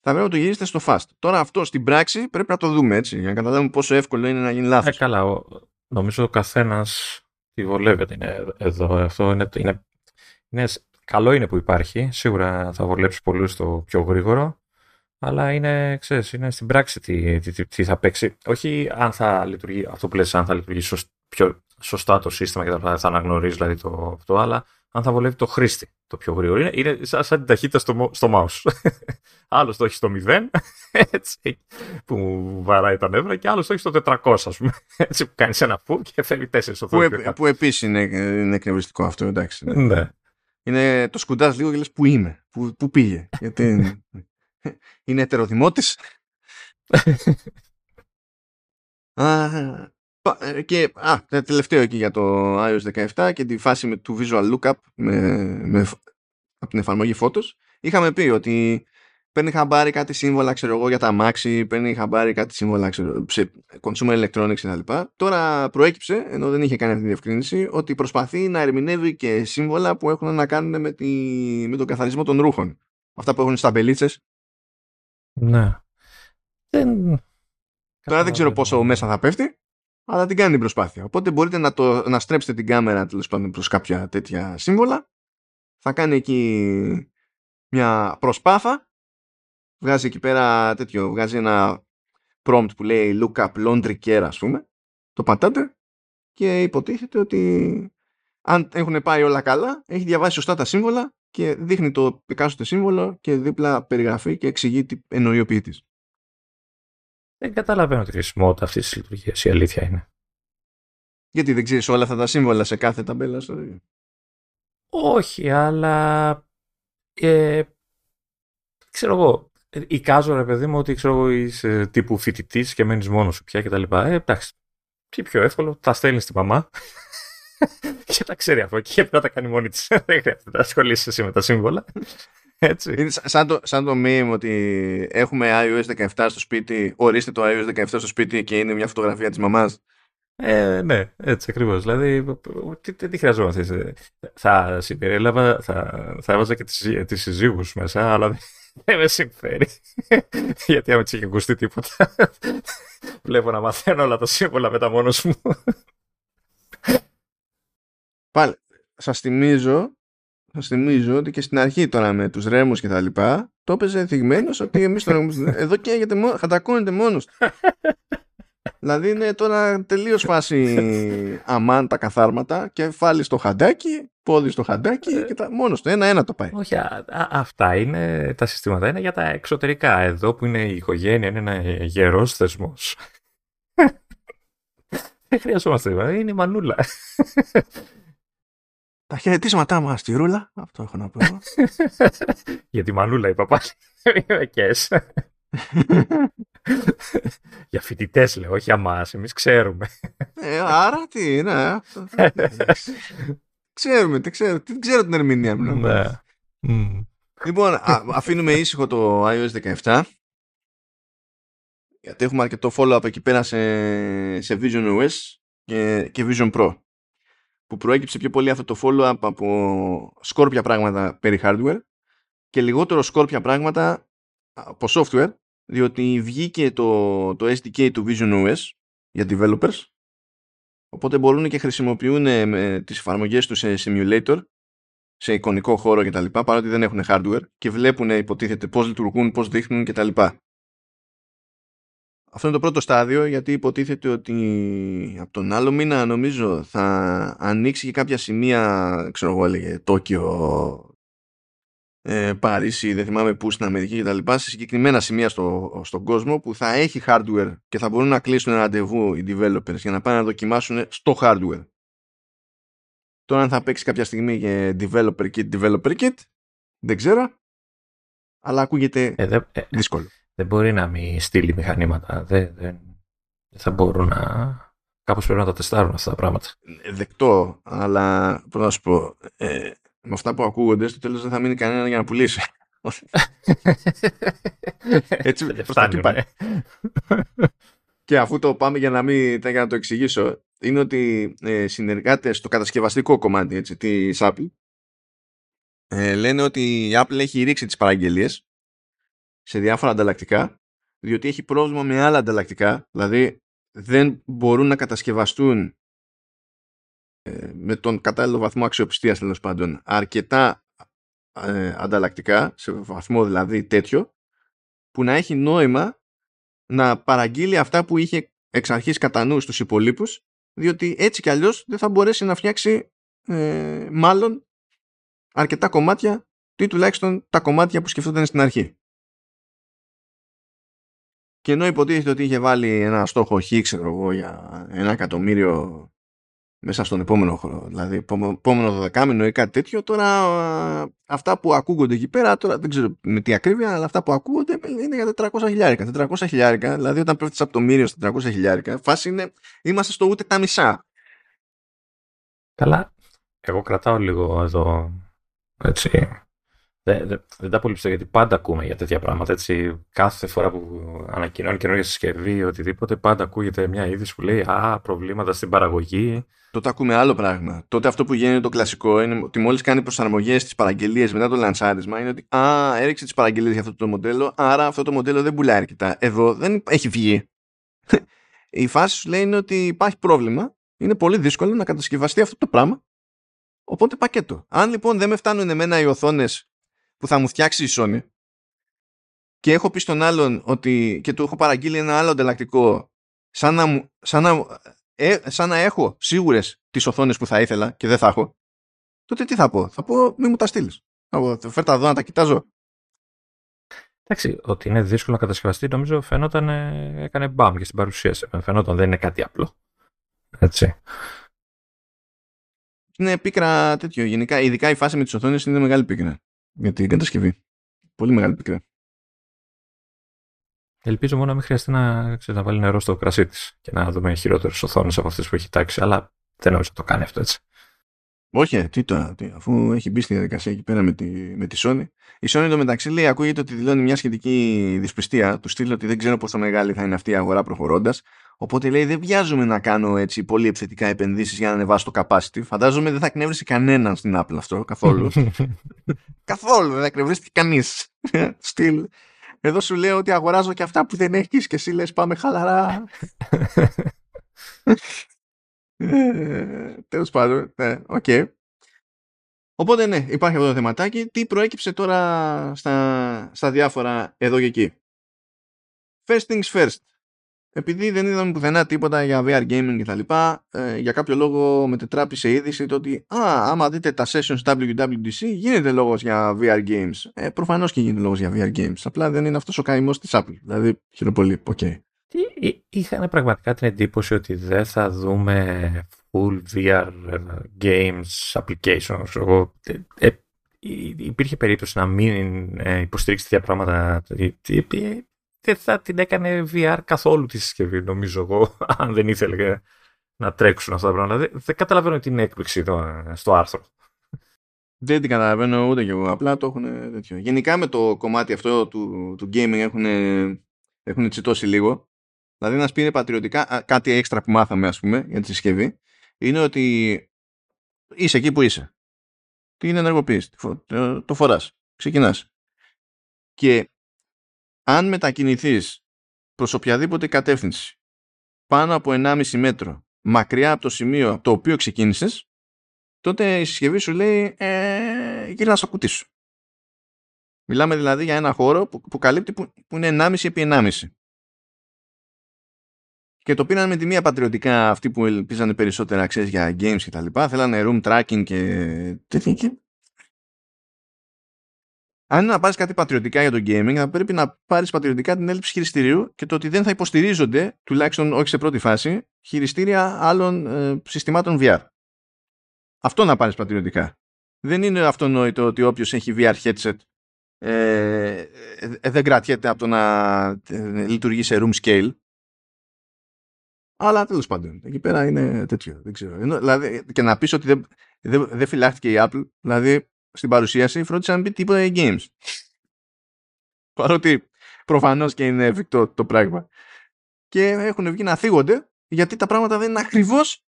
A: θα πρέπει να το γυρίσετε στο fast. Τώρα αυτό στην πράξη πρέπει να το δούμε έτσι, για να καταλάβουμε πόσο εύκολο είναι να γίνει λάθος.
B: Ε, καλά, ο, νομίζω ο καθένας τη βολεύεται είναι εδώ. Αυτό είναι, είναι, είναι, καλό είναι που υπάρχει, σίγουρα θα βολέψει πολύ στο πιο γρήγορο, αλλά είναι, ξέρεις, είναι στην πράξη τι, τι, τι, θα παίξει. Όχι αν θα λειτουργεί, αυτό που λες, αν θα λειτουργεί πιο, σωστά το σύστημα και θα αναγνωρίζεις δηλαδή το αυτό, αλλά αν θα βολεύει το χρήστη το πιο γρήγορο. Είναι, είναι σαν, την ταχύτητα στο, στο mouse. άλλος το έχει στο 0, έτσι, που βαράει τα νεύρα, και άλλος το έχει στο 400, ας πούμε. Έτσι, που κάνεις ένα φου και φέρει 4 στο
A: Που, ε, που επίσης είναι, είναι εκνευριστικό αυτό, εντάξει.
B: Ναι. Ναι.
A: Είναι το σκουντάς λίγο και λες που είμαι, που, που πήγε. Γιατί είναι, είναι ετεροδημότης. Ε, και α, τελευταίο εκεί για το iOS 17 και τη φάση με, του Visual Lookup με, με, από την εφαρμογή Photos είχαμε πει ότι παίρνει χαμπάρι κάτι σύμβολα, ξέρω εγώ, για τα αμάξι, παίρνει χαμπάρι κάτι σύμβολα, ξέρω, σε consumer electronics κτλ. Τώρα προέκυψε, ενώ δεν είχε κάνει αυτή τη διευκρίνηση, ότι προσπαθεί να ερμηνεύει και σύμβολα που έχουν να κάνουν με, τη, με τον καθαρισμό των ρούχων. Αυτά που έχουν στα μπελίτσε.
B: Ναι. Δεν...
A: Τώρα δεν ξέρω πόσο μέσα θα πέφτει, αλλά την κάνει την προσπάθεια. Οπότε μπορείτε να, το, να στρέψετε την κάμερα τέλος πάντων προς κάποια τέτοια σύμβολα. Θα κάνει εκεί μια προσπάθεια βγάζει εκεί πέρα τέτοιο, βγάζει ένα prompt που λέει look up laundry care ας πούμε, το πατάτε και υποτίθεται ότι αν έχουν πάει όλα καλά, έχει διαβάσει σωστά τα σύμβολα και δείχνει το εκάστοτε σύμβολο και δίπλα περιγραφή και εξηγεί τι εννοεί ο ποιητής.
B: Δεν καταλαβαίνω τη χρησιμότητα αυτής της λειτουργίας. Η αλήθεια είναι.
A: Γιατί δεν ξέρεις όλα αυτά τα σύμβολα σε κάθε ταμπέλα
B: Όχι, αλλά. Ε, ξέρω εγώ. Εικάζω ρε παιδί μου ότι ξέρω εγώ είσαι τύπου φοιτητής και μένεις μόνος σου πια κτλ. Ε, εντάξει. Τι πιο εύκολο, τα στέλνεις στη μαμά και τα ξέρει αυτό και πρέπει να τα κάνει μόνη της. Δεν χρειάζεται να ασχολείσαι εσύ με τα σύμβολα. Έτσι.
A: Είναι σαν το, σαν το meme ότι έχουμε iOS 17 στο σπίτι, ορίστε το iOS 17 στο σπίτι και είναι μια φωτογραφία της μαμάς.
B: Ε, ναι, έτσι ακριβώς. Δηλαδή, τι, τι, τι χρειαζόμαστε. Θα συμπεριέλαβα, θα, θα έβαζα και τις, τις συζύγους μέσα, αλλά δεν με συμφέρει. Γιατί άμα είχε ακουστεί τίποτα. Βλέπω να μαθαίνω όλα τα σύμβολα μετά μόνος μου.
A: Πάλι, σας θυμίζω σας θυμίζω ότι και στην αρχή τώρα με τους ρέμους και τα λοιπά το έπαιζε θυγμένος ότι εμείς τώρα εδώ και μόνο, χατακώνεται μόνος δηλαδή είναι τώρα τελείως φάση αμάν τα καθάρματα και φάλει στο χαντάκι, πόδι στο χαντάκι και τα, μόνος το ένα-ένα το πάει.
B: Όχι, α, αυτά είναι τα συστήματα, είναι για τα εξωτερικά. Εδώ που είναι η οικογένεια, είναι ένα γερός θεσμός. Δεν χρειαζόμαστε, είναι η μανούλα.
A: Τα χαιρετίσματά μας στη ρούλα. Αυτό έχω να πω.
B: Για τη μανούλα είπα πάλι. Για φοιτητές λέω, όχι για εμά. Εμείς ξέρουμε.
A: Ε, άρα τι είναι. ξέρουμε, τι ξέρω, τι ξέρω την ερμηνεία μου. Ναι. Λοιπόν, αφήνουμε ήσυχο το iOS 17. Γιατί έχουμε αρκετό follow-up εκεί πέρα σε, σε Vision OS και, και Vision Pro που προέκυψε πιο πολύ αυτό το follow-up από σκόρπια πράγματα περί hardware και λιγότερο σκόρπια πράγματα από software διότι βγήκε το, το SDK του Vision OS για developers οπότε μπορούν και χρησιμοποιούν με τις εφαρμογές τους σε simulator σε εικονικό χώρο κτλ. παρότι δεν έχουν hardware και βλέπουν υποτίθεται πώς λειτουργούν, πώς δείχνουν κτλ. Αυτό είναι το πρώτο στάδιο γιατί υποτίθεται ότι από τον άλλο μήνα νομίζω θα ανοίξει και κάποια σημεία, ξέρω εγώ έλεγε Τόκιο, ε, Παρίσι, δεν θυμάμαι πού στην Αμερική και τα λοιπά, σε συγκεκριμένα σημεία στο, στον κόσμο που θα έχει hardware και θα μπορούν να κλείσουν ραντεβού οι developers για να πάνε να δοκιμάσουν στο hardware. Τώρα αν θα παίξει κάποια στιγμή για developer kit, developer kit, δεν ξέρω, αλλά ακούγεται ε, ε, δύσκολο
B: δεν μπορεί να μην στείλει μηχανήματα. Δεν, δεν, θα μπορούν να... Κάπως πρέπει να τα τεστάρουν αυτά τα πράγματα.
A: Δεκτό, αλλά πώς να σου πω, ε, με αυτά που ακούγονται στο τέλος δεν θα μείνει κανένα για να πουλήσει. Έτσι προς τα πάει. Και αφού το πάμε για να, μην, για να το εξηγήσω, είναι ότι ε, συνεργάτες στο κατασκευαστικό κομμάτι έτσι, της Apple ε, λένε ότι η Apple έχει ρίξει τις παραγγελίες σε διάφορα ανταλλακτικά, διότι έχει πρόβλημα με άλλα ανταλλακτικά, δηλαδή δεν μπορούν να κατασκευαστούν ε, με τον κατάλληλο βαθμό αξιοπιστίας τέλος πάντων αρκετά ε, ανταλλακτικά, σε βαθμό δηλαδή τέτοιο, που να έχει νόημα να παραγγείλει αυτά που είχε εξ αρχής κατά νου στους υπολείπους, διότι έτσι κι αλλιώς δεν θα μπορέσει να φτιάξει ε, μάλλον αρκετά κομμάτια ή τουλάχιστον τα κομμάτια που σκεφτόταν στην αρχή. Και ενώ υποτίθεται ότι είχε βάλει ένα στόχο χ, ξέρω εγώ, για ένα εκατομμύριο μέσα στον επόμενο χρόνο, δηλαδή επόμενο δωδεκάμινο ή κάτι τέτοιο, τώρα αυτά που ακούγονται εκεί πέρα, τώρα δεν ξέρω με τι ακρίβεια, αλλά αυτά που ακούγονται είναι για 400 χιλιάρικα. 400 χιλιάρικα, δηλαδή όταν πέφτεις από το μύριο στα 400 χιλιάρικα, φάση είναι, είμαστε στο ούτε τα μισά.
B: Καλά, εγώ κρατάω λίγο εδώ, έτσι, Δεν, δεν, δεν τα πολύ πιστεύω γιατί πάντα ακούμε για τέτοια πράγματα. Έτσι. Κάθε φορά που ανακοινώνει καινούργια συσκευή ή οτιδήποτε, πάντα ακούγεται μια είδηση που λέει Α, προβλήματα στην παραγωγή.
A: Τότε ακούμε άλλο πράγμα. Τότε αυτό που γίνεται το κλασικό είναι ότι μόλις κάνει προσαρμογές στις παραγγελίες μετά το λανσάρισμα είναι ότι Α, έριξε τις παραγγελίες για αυτό το μοντέλο, άρα αυτό το μοντέλο δεν πουλάει αρκετά. Εδώ δεν έχει βγει. Η φάση σου λέει είναι ότι υπάρχει πρόβλημα. Είναι πολύ δύσκολο να κατασκευαστεί αυτό το πράγμα. Οπότε πακέτο. Αν λοιπόν δεν με φτάνουν εμένα οι οθόνες που θα μου φτιάξει η Sony και έχω πει στον άλλον ότι και του έχω παραγγείλει ένα άλλο ανταλλακτικό σαν να, σαν να, ε, σαν να έχω σίγουρες τις οθόνες που θα ήθελα και δεν θα έχω τότε τι θα πω, θα πω μη μου τα στείλεις. Θα πω φέρτα εδώ να τα κοιτάζω
B: Εντάξει, ότι είναι δύσκολο να κατασκευαστεί νομίζω φαινόταν, ε, έκανε μπαμ και στην παρουσίαση. Φαινόταν δεν είναι κάτι απλό. Έτσι.
A: Είναι πίκρα τέτοιο. Γενικά, ειδικά η φάση με τις οθόνες είναι μεγάλη πίκρα για την κατασκευή. Πολύ μεγάλη πικρά.
B: Ελπίζω μόνο να μην χρειαστεί να, ξέρεις, να βάλει νερό στο κρασί της και να δούμε χειρότερες οθόνες από αυτές που έχει τάξει. Αλλά δεν νομίζω να το κάνει αυτό έτσι.
A: Όχι, ε, τι το, τι, αφού έχει μπει στη διαδικασία εκεί πέρα με τη, με τη Sony. Η Sony το μεταξύ λέει, ακούγεται ότι δηλώνει μια σχετική δυσπιστία. Του στείλει ότι δεν ξέρω πόσο μεγάλη θα είναι αυτή η αγορά προχωρώντας. Οπότε λέει, δεν βιάζομαι να κάνω έτσι πολύ επιθετικά επενδύσεις για να ανεβάσω το capacity. Φαντάζομαι δεν θα εκνεύρει κανέναν στην Apple αυτό καθόλου. καθόλου δεν θα εκνευρίσει κανείς. Στυλ. Εδώ σου λέω ότι αγοράζω και αυτά που δεν έχεις και εσύ λες πάμε χαλαρά. Ε, Τέλος πάντων, ναι, οκ. Οπότε ναι, υπάρχει αυτό το θεματάκι. Τι προέκυψε τώρα στα, στα διάφορα εδώ και εκεί; First things first. Επειδή δεν είδαμε πουθενά τίποτα για VR gaming και τα λοιπά, ε, για κάποιο λόγο μετετράπη σε είδηση το ότι α, άμα δείτε τα sessions WWDC γίνεται λόγος για VR games. Ε, προφανώς και γίνεται λόγος για VR games. Απλά δεν είναι αυτός ο καημός της Apple. Δηλαδή, χαίρω πολύ, OK. Okay.
B: Είχαν πραγματικά την εντύπωση ότι δεν θα δούμε full VR ε, games applications. Εγώ, ε, ε, υπήρχε περίπτωση να μην ε, υποστηρίξει τέτοια πράγματα. Δεν θα την έκανε VR καθόλου τη συσκευή, νομίζω εγώ, αν δεν ήθελε να τρέξουν αυτά τα πράγματα. Δεν, δεν καταλαβαίνω την έκπληξη στο άρθρο.
A: Δεν την καταλαβαίνω ούτε κι εγώ. Απλά το έχουν τέτοιο. Γενικά με το κομμάτι αυτό του, του gaming έχουν, έχουν τσιτώσει λίγο. Δηλαδή να σπήρε πατριωτικά, κάτι έξτρα που μάθαμε ας πούμε για τη συσκευή, είναι ότι είσαι εκεί που είσαι. Τι είναι ενεργοποίηση. Το φοράς. Ξεκινάς. Και αν μετακινηθείς προς οποιαδήποτε κατεύθυνση πάνω από 1,5 μέτρο μακριά από το σημείο από το οποίο ξεκίνησες, τότε η συσκευή σου λέει ε, γύρνα στο κουτί σου. Μιλάμε δηλαδή για ένα χώρο που, που καλύπτει που, που είναι 1,5 επί 1,5 και το πήραν με τη μία πατριωτικά αυτοί που ελπίζανε περισσότερα ξέρεις για games και τα λοιπά θέλανε room tracking και τέτοια αν είναι να πάρεις κάτι πατριωτικά για το gaming, θα πρέπει να πάρεις πατριωτικά την έλλειψη χειριστηρίου και το ότι δεν θα υποστηρίζονται, τουλάχιστον όχι σε πρώτη φάση, χειριστήρια άλλων ε, συστημάτων VR. Αυτό να πάρεις πατριωτικά. Δεν είναι αυτονόητο ότι όποιος έχει VR headset ε, ε, δεν κρατιέται από το να ε, λειτουργεί σε room scale αλλά τέλος πάντων, εκεί πέρα είναι τέτοιο. Δεν ξέρω. Ενώ, δηλαδή, και να πεις ότι δεν, δεν, δεν φυλάχτηκε η Apple, δηλαδή στην παρουσίαση φρόντισε να μην πει τίποτα για games. Παρότι προφανώς και είναι εφικτό το πράγμα. Και έχουν βγει να θίγονται γιατί τα πράγματα δεν είναι ακριβώς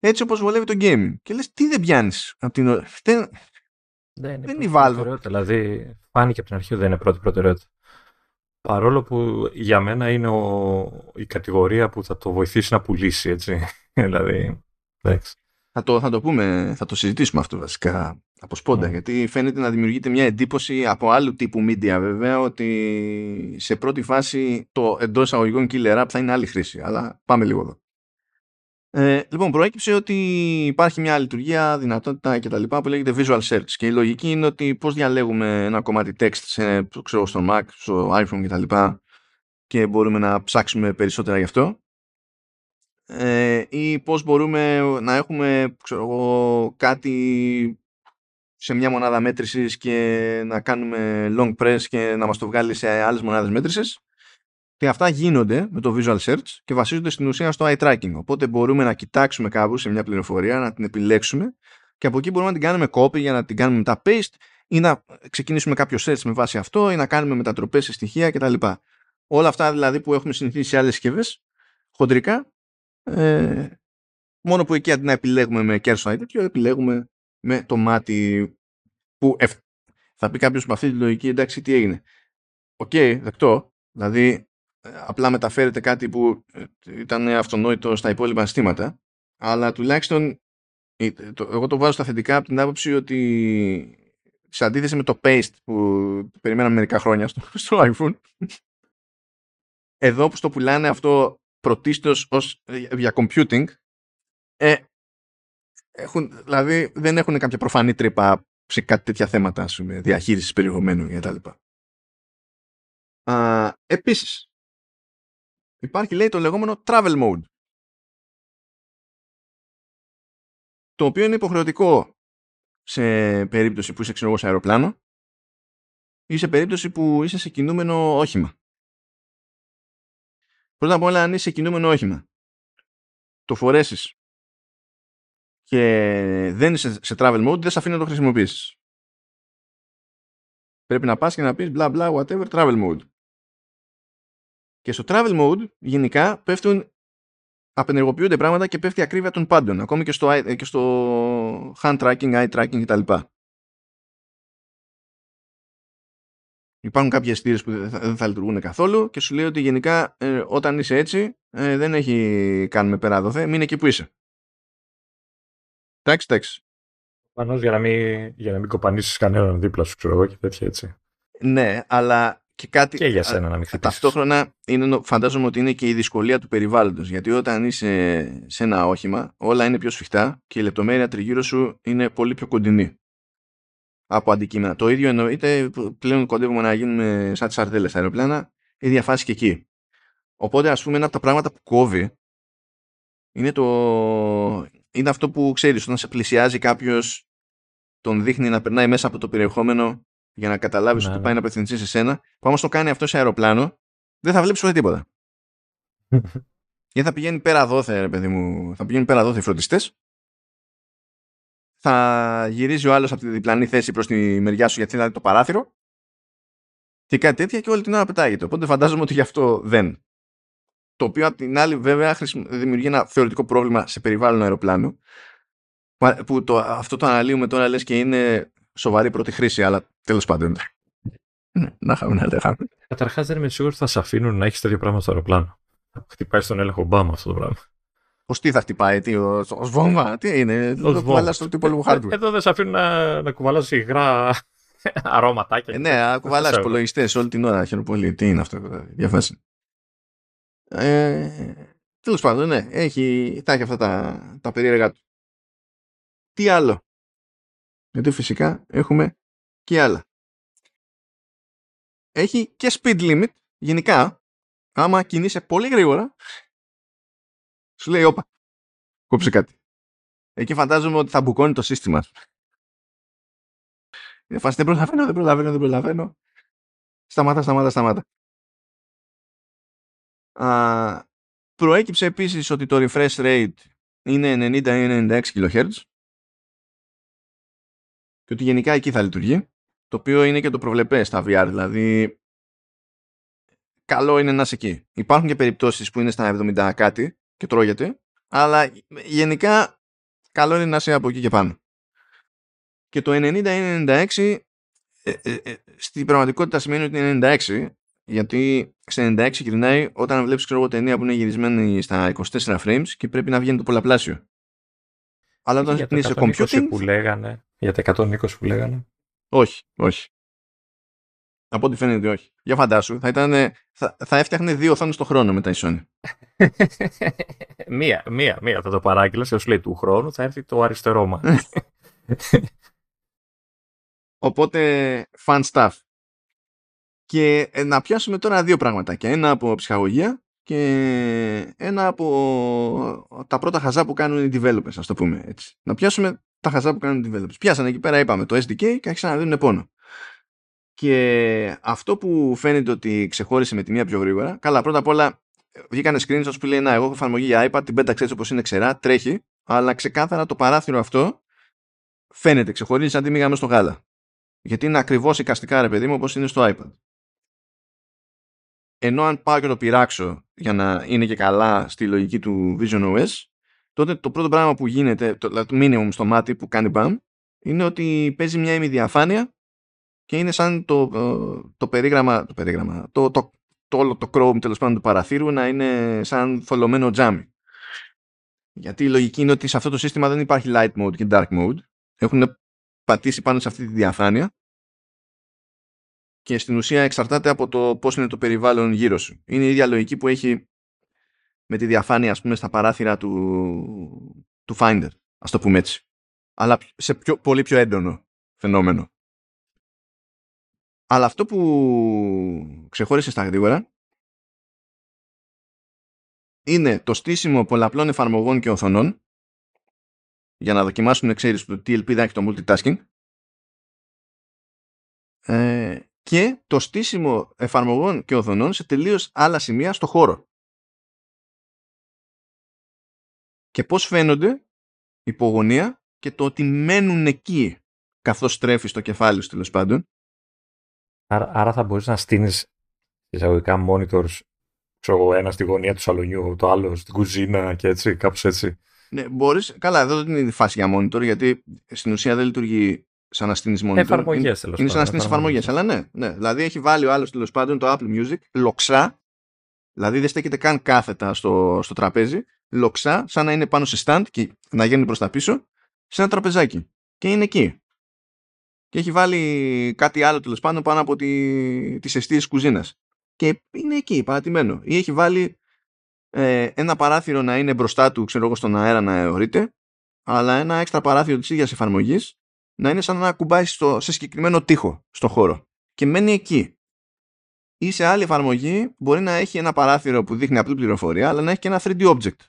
A: έτσι όπως βολεύει το gaming. Και λες, τι δεν πιάνεις από την ώρα. Δεν,
B: δεν είναι, η Valve. Δηλαδή, φάνηκε από την αρχή ότι δεν είναι πρώτη προτεραιότητα. Παρόλο που για μένα είναι ο, η κατηγορία που θα το βοηθήσει να πουλήσει, έτσι. δηλαδή, εντάξει.
A: Θα το, θα το πούμε, θα το συζητήσουμε αυτό βασικά από σπόντα, ναι. γιατί φαίνεται να δημιουργείται μια εντύπωση από άλλου τύπου media βέβαια ότι σε πρώτη φάση το εντός αγωγικών killer app θα είναι άλλη χρήση, αλλά πάμε λίγο εδώ. Ε, λοιπόν, προέκυψε ότι υπάρχει μια λειτουργία, δυνατότητα κτλ. που λέγεται Visual Search. Και η λογική είναι ότι πώς διαλέγουμε ένα κομμάτι text σε, ξέρω, στο Mac, στο iPhone κτλ. Και, και μπορούμε να ψάξουμε περισσότερα γι' αυτό. Ε, ή πώς μπορούμε να έχουμε ξέρω, κάτι σε μια μονάδα μέτρησης και να κάνουμε long press και να μας το βγάλει σε άλλες μονάδες μέτρησης. Και αυτά γίνονται με το visual search και βασίζονται στην ουσία στο eye tracking. Οπότε μπορούμε να κοιτάξουμε κάπου σε μια πληροφορία, να την επιλέξουμε και από εκεί μπορούμε να την κάνουμε copy για να την κάνουμε μετά paste ή να ξεκινήσουμε κάποιο search με βάση αυτό ή να κάνουμε μετατροπές σε στοιχεία κτλ. Όλα αυτά δηλαδή που έχουμε συνηθίσει σε άλλες συσκευές, χοντρικά, ε, μόνο που εκεί αντί να επιλέγουμε με κέρσο ή τέτοιο, επιλέγουμε με το μάτι που θα πει κάποιος με αυτή τη λογική εντάξει τι έγινε. OK, okay, δεκτό. Δηλαδή ε, απλά μεταφέρεται κάτι που ε, ήταν αυτονόητο στα υπόλοιπα συστήματα αλλά τουλάχιστον εγώ το βάζω στα θετικά από την άποψη ότι σε αντίθεση με το paste που περιμέναμε μερικά χρόνια στο, στο iPhone εδώ που το πουλάνε αυτό πρωτίστως ως, ε, για computing ε, έχουν, δηλαδή δεν έχουν κάποια προφανή τρύπα σε κάτι τέτοια θέματα ας πούμε, διαχείρισης περιεχομένου κτλ. Επίσης υπάρχει λέει το λεγόμενο travel mode το οποίο είναι υποχρεωτικό σε περίπτωση που είσαι ξέρω, σε αεροπλάνο ή σε περίπτωση που είσαι σε κινούμενο όχημα. Πρώτα απ' όλα αν είσαι σε κινούμενο όχημα το φορέσεις και δεν είσαι σε travel mode δεν σε αφήνει να το χρησιμοποιήσεις. Πρέπει να πας και να πεις bla bla whatever travel mode. Και στο travel mode γενικά πέφτουν απενεργοποιούνται πράγματα και πέφτει η ακρίβεια των πάντων, ακόμη και στο, και στο hand tracking, eye tracking κτλ. Υπάρχουν κάποιοι αισθήρες που δεν θα, λειτουργούν καθόλου και σου λέει ότι γενικά ε, όταν είσαι έτσι ε, δεν έχει κάνουμε πέρα δοθέ, μην εκεί που είσαι. Εντάξει, εντάξει.
B: Πάνω για να μην, για να μην κοπανίσεις κανέναν δίπλα σου, ξέρω εγώ και τέτοια έτσι.
A: Ναι, αλλά και κάτι.
B: Και για σένα να μην
A: χτυπήσεις. Ταυτόχρονα είναι, φαντάζομαι ότι είναι και η δυσκολία του περιβάλλοντος. Γιατί όταν είσαι σε ένα όχημα, όλα είναι πιο σφιχτά και η λεπτομέρεια τριγύρω σου είναι πολύ πιο κοντινή από αντικείμενα. Το ίδιο εννοείται πλέον κοντεύουμε να γίνουμε σαν τις σαρτέλες στα αεροπλάνα, η διαφάση και εκεί. Οπότε, ας πούμε, ένα από τα πράγματα που κόβει είναι, το... είναι αυτό που ξέρεις, όταν σε πλησιάζει κάποιος, τον δείχνει να περνάει μέσα από το περιεχόμενο για να καταλάβεις ότι ναι, πάει ναι. να απευθυνθείς σε σένα. Που άμα το κάνει αυτό σε αεροπλάνο, δεν θα βλέπεις ποτέ τίποτα. Γιατί θα πηγαίνει πέρα δόθε, ρε παιδί μου, θα πηγαίνει πέρα δόθε οι φροντιστές. Θα γυρίζει ο άλλος από τη διπλανή θέση προς τη μεριά σου γιατί είναι το παράθυρο. Και κάτι τέτοια και όλη την ώρα πετάγεται. Οπότε φαντάζομαι ότι γι' αυτό δεν. Το οποίο απ' την άλλη βέβαια δημιουργεί ένα θεωρητικό πρόβλημα σε περιβάλλον αεροπλάνου που το, αυτό το αναλύουμε τώρα λες και είναι σοβαρή πρώτη χρήση αλλά τέλος πάντων ναι, να είχαμε να λέγαμε.
B: Καταρχάς δεν είμαι σίγουρος ότι θα σε αφήνουν να έχεις τέτοιο πράγμα στο αεροπλάνο. Χτυπάει στον έλεγχο Ομπάμα αυτό το πράγμα.
A: Πώς τι θα χτυπάει, τι, ω βόμβα, τι είναι, το κουβαλάς στο τύπο hardware.
B: Εδώ δεν σε αφήνουν να, να κουβαλάς υγρά αρώματάκια.
A: Ε, ναι, κουβαλάς υπολογιστές όλη την ώρα. Χαίρομαι πολύ. Τι είναι αυτό, διαφάση. Ε, Τέλος πάντων, ναι, έχει, θα έχει αυτά τα, τα περίεργα του. Τι άλλο; Γιατί φυσικά έχουμε και άλλα έχει και speed limit γενικά άμα κινείσαι πολύ γρήγορα σου λέει όπα κόψε κάτι εκεί φαντάζομαι ότι θα μπουκώνει το σύστημα είναι φάση δεν προλαβαίνω δεν προλαβαίνω δεν προλαβαίνω σταμάτα σταμάτα σταμάτα Α, προέκυψε επίσης ότι το refresh rate είναι 90-96 kHz και ότι γενικά εκεί θα λειτουργεί το οποίο είναι και το προβλεπές στα VR, δηλαδή καλό είναι να είσαι εκεί. Υπάρχουν και περιπτώσεις που είναι στα 70 κάτι και τρώγεται, αλλά γενικά καλό είναι να είσαι από εκεί και πάνω. Και το 90-96 ε, ε, ε, στην πραγματικότητα σημαίνει ότι είναι 96 γιατί σε 96 γυρνάει όταν βλέπεις ξέρω εγώ ταινία που είναι γυρισμένη στα 24 frames και πρέπει να βγαίνει το πολλαπλάσιο.
B: Αλλά όταν είναι σε computing... που λέγανε, για τα 120 που λέγανε.
A: Όχι, όχι. Από ό,τι φαίνεται όχι. Για φαντάσου, θα, ήταν, θα, θα έφτιαχνε δύο οθόνες το χρόνο μετά η Sony.
B: μία, μία, μία θα το παράγγειλα σε σου λέει του χρόνου θα έρθει το αριστερό μας.
A: Οπότε, fun stuff. Και ε, να πιάσουμε τώρα δύο πράγματα. Και ένα από ψυχαγωγία και ένα από τα πρώτα χαζά που κάνουν οι developers, ας το πούμε έτσι. Να πιάσουμε τα χαζά που κάνουν οι developers. Πιάσανε εκεί πέρα, είπαμε, το SDK και άρχισαν να δίνουν πόνο. Και αυτό που φαίνεται ότι ξεχώρισε με τη μία πιο γρήγορα, καλά, πρώτα απ' όλα βγήκανε screenshots που λέει Να, εγώ έχω εφαρμογή για iPad, την πέταξε έτσι όπω είναι ξερά, τρέχει, αλλά ξεκάθαρα το παράθυρο αυτό φαίνεται, ξεχωρίζει σαν τη μήγαμε στο γάλα. Γιατί είναι ακριβώς εικαστικά ρε παιδί μου όπως είναι στο iPad. Ενώ αν πάω και το πειράξω για να είναι και καλά στη λογική του Vision OS, τότε το πρώτο πράγμα που γίνεται, το, το minimum στο μάτι που κάνει μπαμ, είναι ότι παίζει μια ημιδιαφάνεια και είναι σαν το, ε, το περίγραμμα, το, περίγραμμα το, το, το, όλο το Chrome τέλος πάντων του παραθύρου να είναι σαν θολωμένο τζάμι. Γιατί η λογική είναι ότι σε αυτό το σύστημα δεν υπάρχει light mode και dark mode. Έχουν πατήσει πάνω σε αυτή τη διαφάνεια και στην ουσία εξαρτάται από το πώς είναι το περιβάλλον γύρω σου. Είναι η ίδια λογική που έχει με τη διαφάνεια ας πούμε στα παράθυρα του, του Finder, ας το πούμε έτσι. Αλλά σε πιο, πολύ πιο έντονο φαινόμενο. Αλλά αυτό που ξεχώρισε στα γρήγορα είναι το στήσιμο πολλαπλών εφαρμογών και οθονών για να δοκιμάσουν, ξέρεις, το τι ελπίδα έχει το multitasking ε, και το στήσιμο εφαρμογών και οθονών σε τελείως άλλα σημεία στο χώρο. Και πώς φαίνονται; Υπογωνία και το ότι μένουν εκεί καθώς στρέφεις το κεφάλι σου τέλος πάντων.
B: Άρα, άρα θα μπορείς να στείνεις εισαγωγικά monitors ξέρω, ένα στη γωνία του σαλονιού, το άλλο στην κουζίνα και έτσι, κάπως έτσι.
A: Ναι, μπορείς. Καλά, εδώ δεν είναι η φάση για monitor, γιατί στην ουσία δεν λειτουργεί σαν να στείνει monitor.
B: Εφαρμογές τέλος
A: πάντων. Είναι σαν να στείνει εφαρμογές. Αλλά ναι, ναι. Δηλαδή έχει βάλει ο άλλος τέλος πάντων το Apple Music λοξά. Δηλαδή δεν στέκεται καν κάθετα στο, στο τραπέζι. Λοξά, σαν να είναι πάνω σε stand και να γίνει προς τα πίσω, σε ένα τραπεζάκι. Και είναι εκεί. Και έχει βάλει κάτι άλλο τέλος πάντων πάνω από τις αιστείες κουζίνας. Και είναι εκεί, παρατημένο. Ή έχει βάλει ε, ένα παράθυρο να είναι μπροστά του, ξέρω εγώ, στον αέρα να αιωρείται, αλλά ένα έξτρα παράθυρο της ίδιας εφαρμογής να είναι σαν να κουμπάει στο, σε συγκεκριμένο τοίχο στο χώρο. Και μένει εκεί. Ή σε άλλη εφαρμογή μπορεί να έχει ένα παράθυρο που δείχνει απλή πληροφορία, αλλά να έχει και ένα 3D object.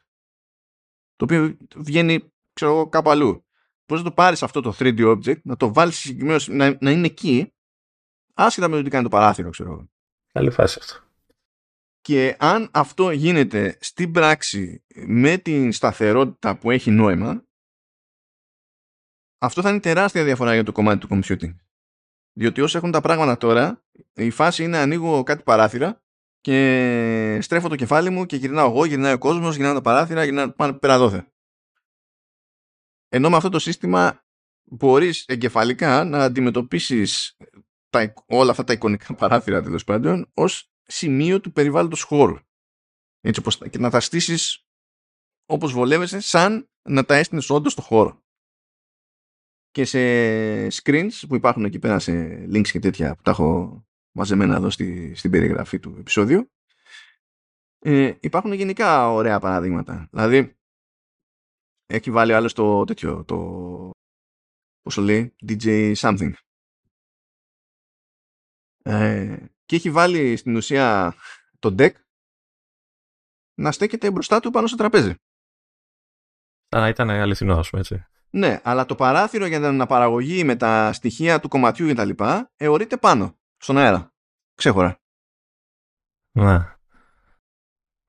A: Το οποίο βγαίνει, ξέρω εγώ, κάπου αλλού. Πώ να το πάρεις αυτό το 3D object, να το βάλεις συγκεκριμένο, να, να είναι εκεί, άσχετα με το τι κάνει το παράθυρο, ξέρω εγώ.
B: Καλή φάση αυτό.
A: Και αν αυτό γίνεται στην πράξη με την σταθερότητα που έχει νόημα, αυτό θα είναι τεράστια διαφορά για το κομμάτι του computing. Διότι όσο έχουν τα πράγματα τώρα, η φάση είναι ανοίγω κάτι παράθυρα και στρέφω το κεφάλι μου και γυρνάω εγώ, γυρνάει ο κόσμος, γυρνάω τα παράθυρα, γυρνάω πάνω πέρα δόθε. Ενώ με αυτό το σύστημα μπορείς εγκεφαλικά να αντιμετωπίσεις τα, όλα αυτά τα εικονικά παράθυρα τέλος πάντων ως σημείο του περιβάλλοντος χώρου. Έτσι όπως, και να τα στήσεις όπως βολεύεσαι σαν να τα έστεινες όντως στο χώρο και σε screens που υπάρχουν εκεί πέρα σε links και τέτοια που τα έχω μαζεμένα εδώ στη, στην περιγραφή του επεισόδιου ε, υπάρχουν γενικά ωραία παραδείγματα. Δηλαδή έχει βάλει άλλος το τέτοιο το πώς το λέει DJ something ε, και έχει βάλει στην ουσία το deck να στέκεται μπροστά του πάνω στο τραπέζι.
B: Σαν να ήταν αληθινό, ας πούμε έτσι.
A: Ναι, αλλά το παράθυρο για την αναπαραγωγή με τα στοιχεία του κομματιού και τα λοιπά εωρείται πάνω, στον αέρα. Ξέχωρα.
B: Ναι.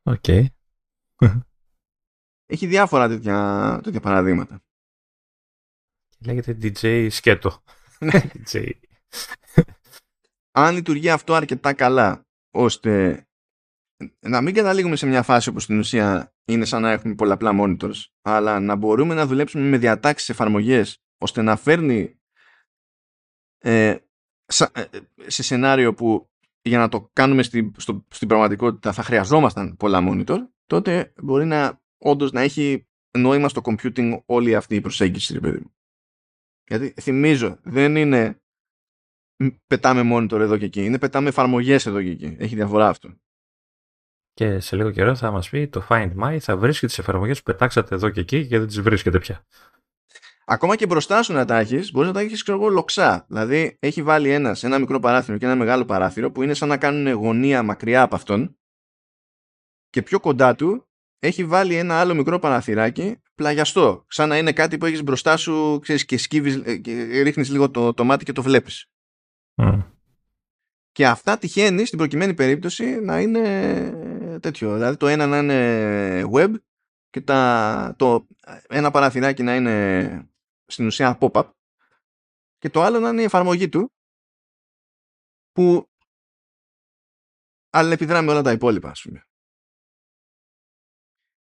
B: Οκ.
A: Έχει διάφορα τέτοια, τέτοια παραδείγματα.
B: Λέγεται DJ σκέτο.
A: Ναι. DJ. Αν λειτουργεί αυτό αρκετά καλά, ώστε να μην καταλήγουμε σε μια φάση όπου στην ουσία είναι σαν να έχουμε πολλαπλά monitors, αλλά να μπορούμε να δουλέψουμε με διατάξεις εφαρμογές ώστε να φέρνει ε, ε, σε σενάριο που για να το κάνουμε στην, στο, στην πραγματικότητα θα χρειαζόμασταν πολλά monitor, τότε μπορεί να όντως να έχει νόημα στο computing όλη αυτή η προσέγγιση, ρε παιδί μου. Γιατί θυμίζω, δεν είναι πετάμε monitor εδώ και εκεί, είναι πετάμε εφαρμογές εδώ και εκεί. Έχει διαφορά αυτό
B: και σε λίγο καιρό θα μας πει το Find My θα βρίσκει τις εφαρμογές που πετάξατε εδώ και εκεί και δεν τις βρίσκεται πια.
A: Ακόμα και μπροστά σου να τα έχεις, μπορείς να τα έχεις ξέρω εγώ λοξά. Δηλαδή, έχει βάλει ένας, ένα μικρό παράθυρο και ένα μεγάλο παράθυρο που είναι σαν να κάνουν γωνία μακριά από αυτόν. Και πιο κοντά του έχει βάλει ένα άλλο μικρό παραθυράκι πλαγιαστό. Σαν να είναι κάτι που έχεις μπροστά σου ξέρεις, και σκύβεις, ε, και ρίχνεις λίγο το, το μάτι και το βλέπεις. Και αυτά τυχαίνει στην προκειμένη περίπτωση να είναι τέτοιο. Δηλαδή το ένα να είναι web και τα, το ένα παραθυράκι να είναι στην ουσία pop-up και το άλλο να είναι η εφαρμογή του που αλληλεπιδρά με όλα τα υπόλοιπα, ας πούμε.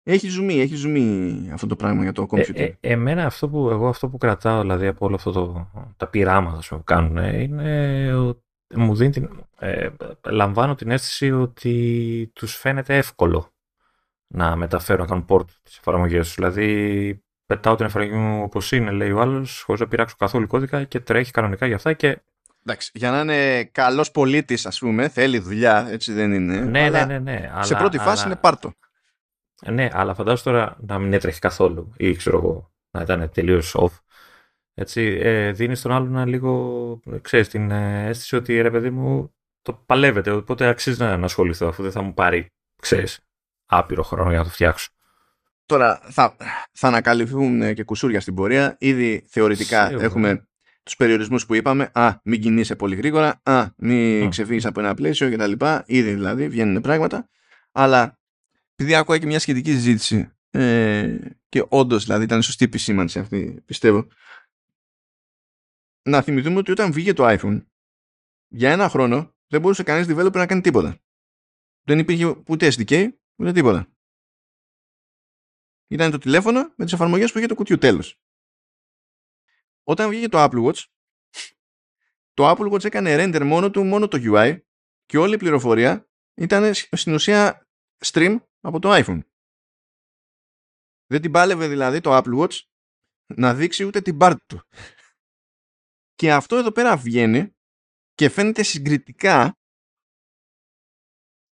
A: Έχει ζουμί, έχει ζουμί αυτό το πράγμα για το computer. Ε,
B: ε, εμένα αυτό που, εγώ αυτό που κρατάω δηλαδή από όλο αυτό το, τα πειράματα που κάνουν είναι ότι μου δίνει την, ε, λαμβάνω την αίσθηση ότι τους φαίνεται εύκολο να μεταφέρουν, να κάνουν port τις εφαρμογές τους. Δηλαδή πετάω την εφαρμογή μου όπως είναι, λέει ο άλλος, χωρίς να πειράξω καθόλου κώδικα και τρέχει κανονικά για αυτά και
A: Εντάξει, για να είναι καλός πολίτης, ας πούμε, θέλει δουλειά, έτσι δεν είναι.
B: Ναι, ναι, ναι, ναι.
A: Σε πρώτη φάση είναι πάρτο.
B: Ναι, αλλά φαντάζομαι τώρα να μην έτρεχε καθόλου ή ξέρω εγώ να ήταν τελείως off. Έτσι, ε, δίνεις στον άλλον ένα λίγο, ξέρεις, την ε, αίσθηση ότι ρε παιδί μου το παλεύεται, οπότε αξίζει να, ασχοληθώ αφού δεν θα μου πάρει, ξέρεις, άπειρο χρόνο για να το φτιάξω.
A: Τώρα θα, θα ανακαλυφθούν και κουσούρια στην πορεία. Ήδη θεωρητικά έχουμε τους περιορισμούς που είπαμε. Α, μην κινείσαι πολύ γρήγορα. Α, μην mm. ξεφύγεις από ένα πλαίσιο κτλ. Ήδη δηλαδή βγαίνουν πράγματα. Αλλά επειδή άκουγα και μια σχετική συζήτηση ε, και όντως δηλαδή ήταν σωστή επισήμανση αυτή, πιστεύω. Να θυμηθούμε ότι όταν βγήκε το iPhone, για ένα χρόνο δεν μπορούσε κανείς developer να κάνει τίποτα. Δεν υπήρχε ούτε SDK, ούτε τίποτα. Ήταν το τηλέφωνο με τις εφαρμογές που είχε το κουτιού τέλος. Όταν βγήκε το Apple Watch, το Apple Watch έκανε render μόνο του, μόνο το UI και όλη η πληροφορία ήταν στην ουσία stream από το iPhone. Δεν την πάλευε δηλαδή το Apple Watch να δείξει ούτε την πάρτη του. Και αυτό εδώ πέρα βγαίνει και φαίνεται συγκριτικά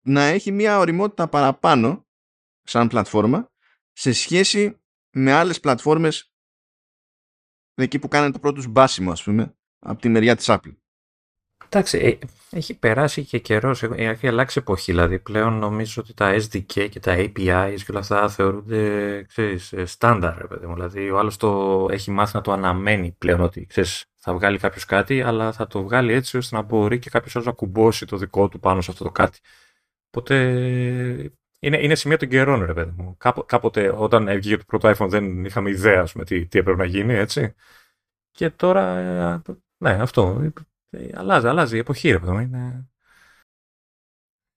A: να έχει μια οριμότητα παραπάνω σαν πλατφόρμα σε σχέση με άλλες πλατφόρμες εκεί που κάνανε το πρώτο μπάσιμο ας πούμε από τη μεριά της Apple.
B: Εντάξει, ε, έχει περάσει και καιρός, έχει αλλάξει εποχή. Δηλαδή πλέον νομίζω ότι τα SDK και τα APIs και όλα αυτά θεωρούνται ξέρεις, ε, στάνταρ. Δηλαδή ο άλλος το έχει μάθει να το αναμένει πλέον ότι ξέρεις, θα βγάλει κάποιος κάτι, αλλά θα το βγάλει έτσι ώστε να μπορεί και κάποιος άλλος να κουμπώσει το δικό του πάνω σε αυτό το κάτι. Οπότε είναι, είναι σημεία των καιρών, ρε παιδί μου. κάποτε όταν βγήκε το πρώτο iPhone δεν είχαμε ιδέα πούμε, τι, τι έπρεπε να γίνει, έτσι. Και τώρα, ε, ναι, αυτό ε, αλλάζει, αλλάζει η εποχή, ρε παιδί Είναι,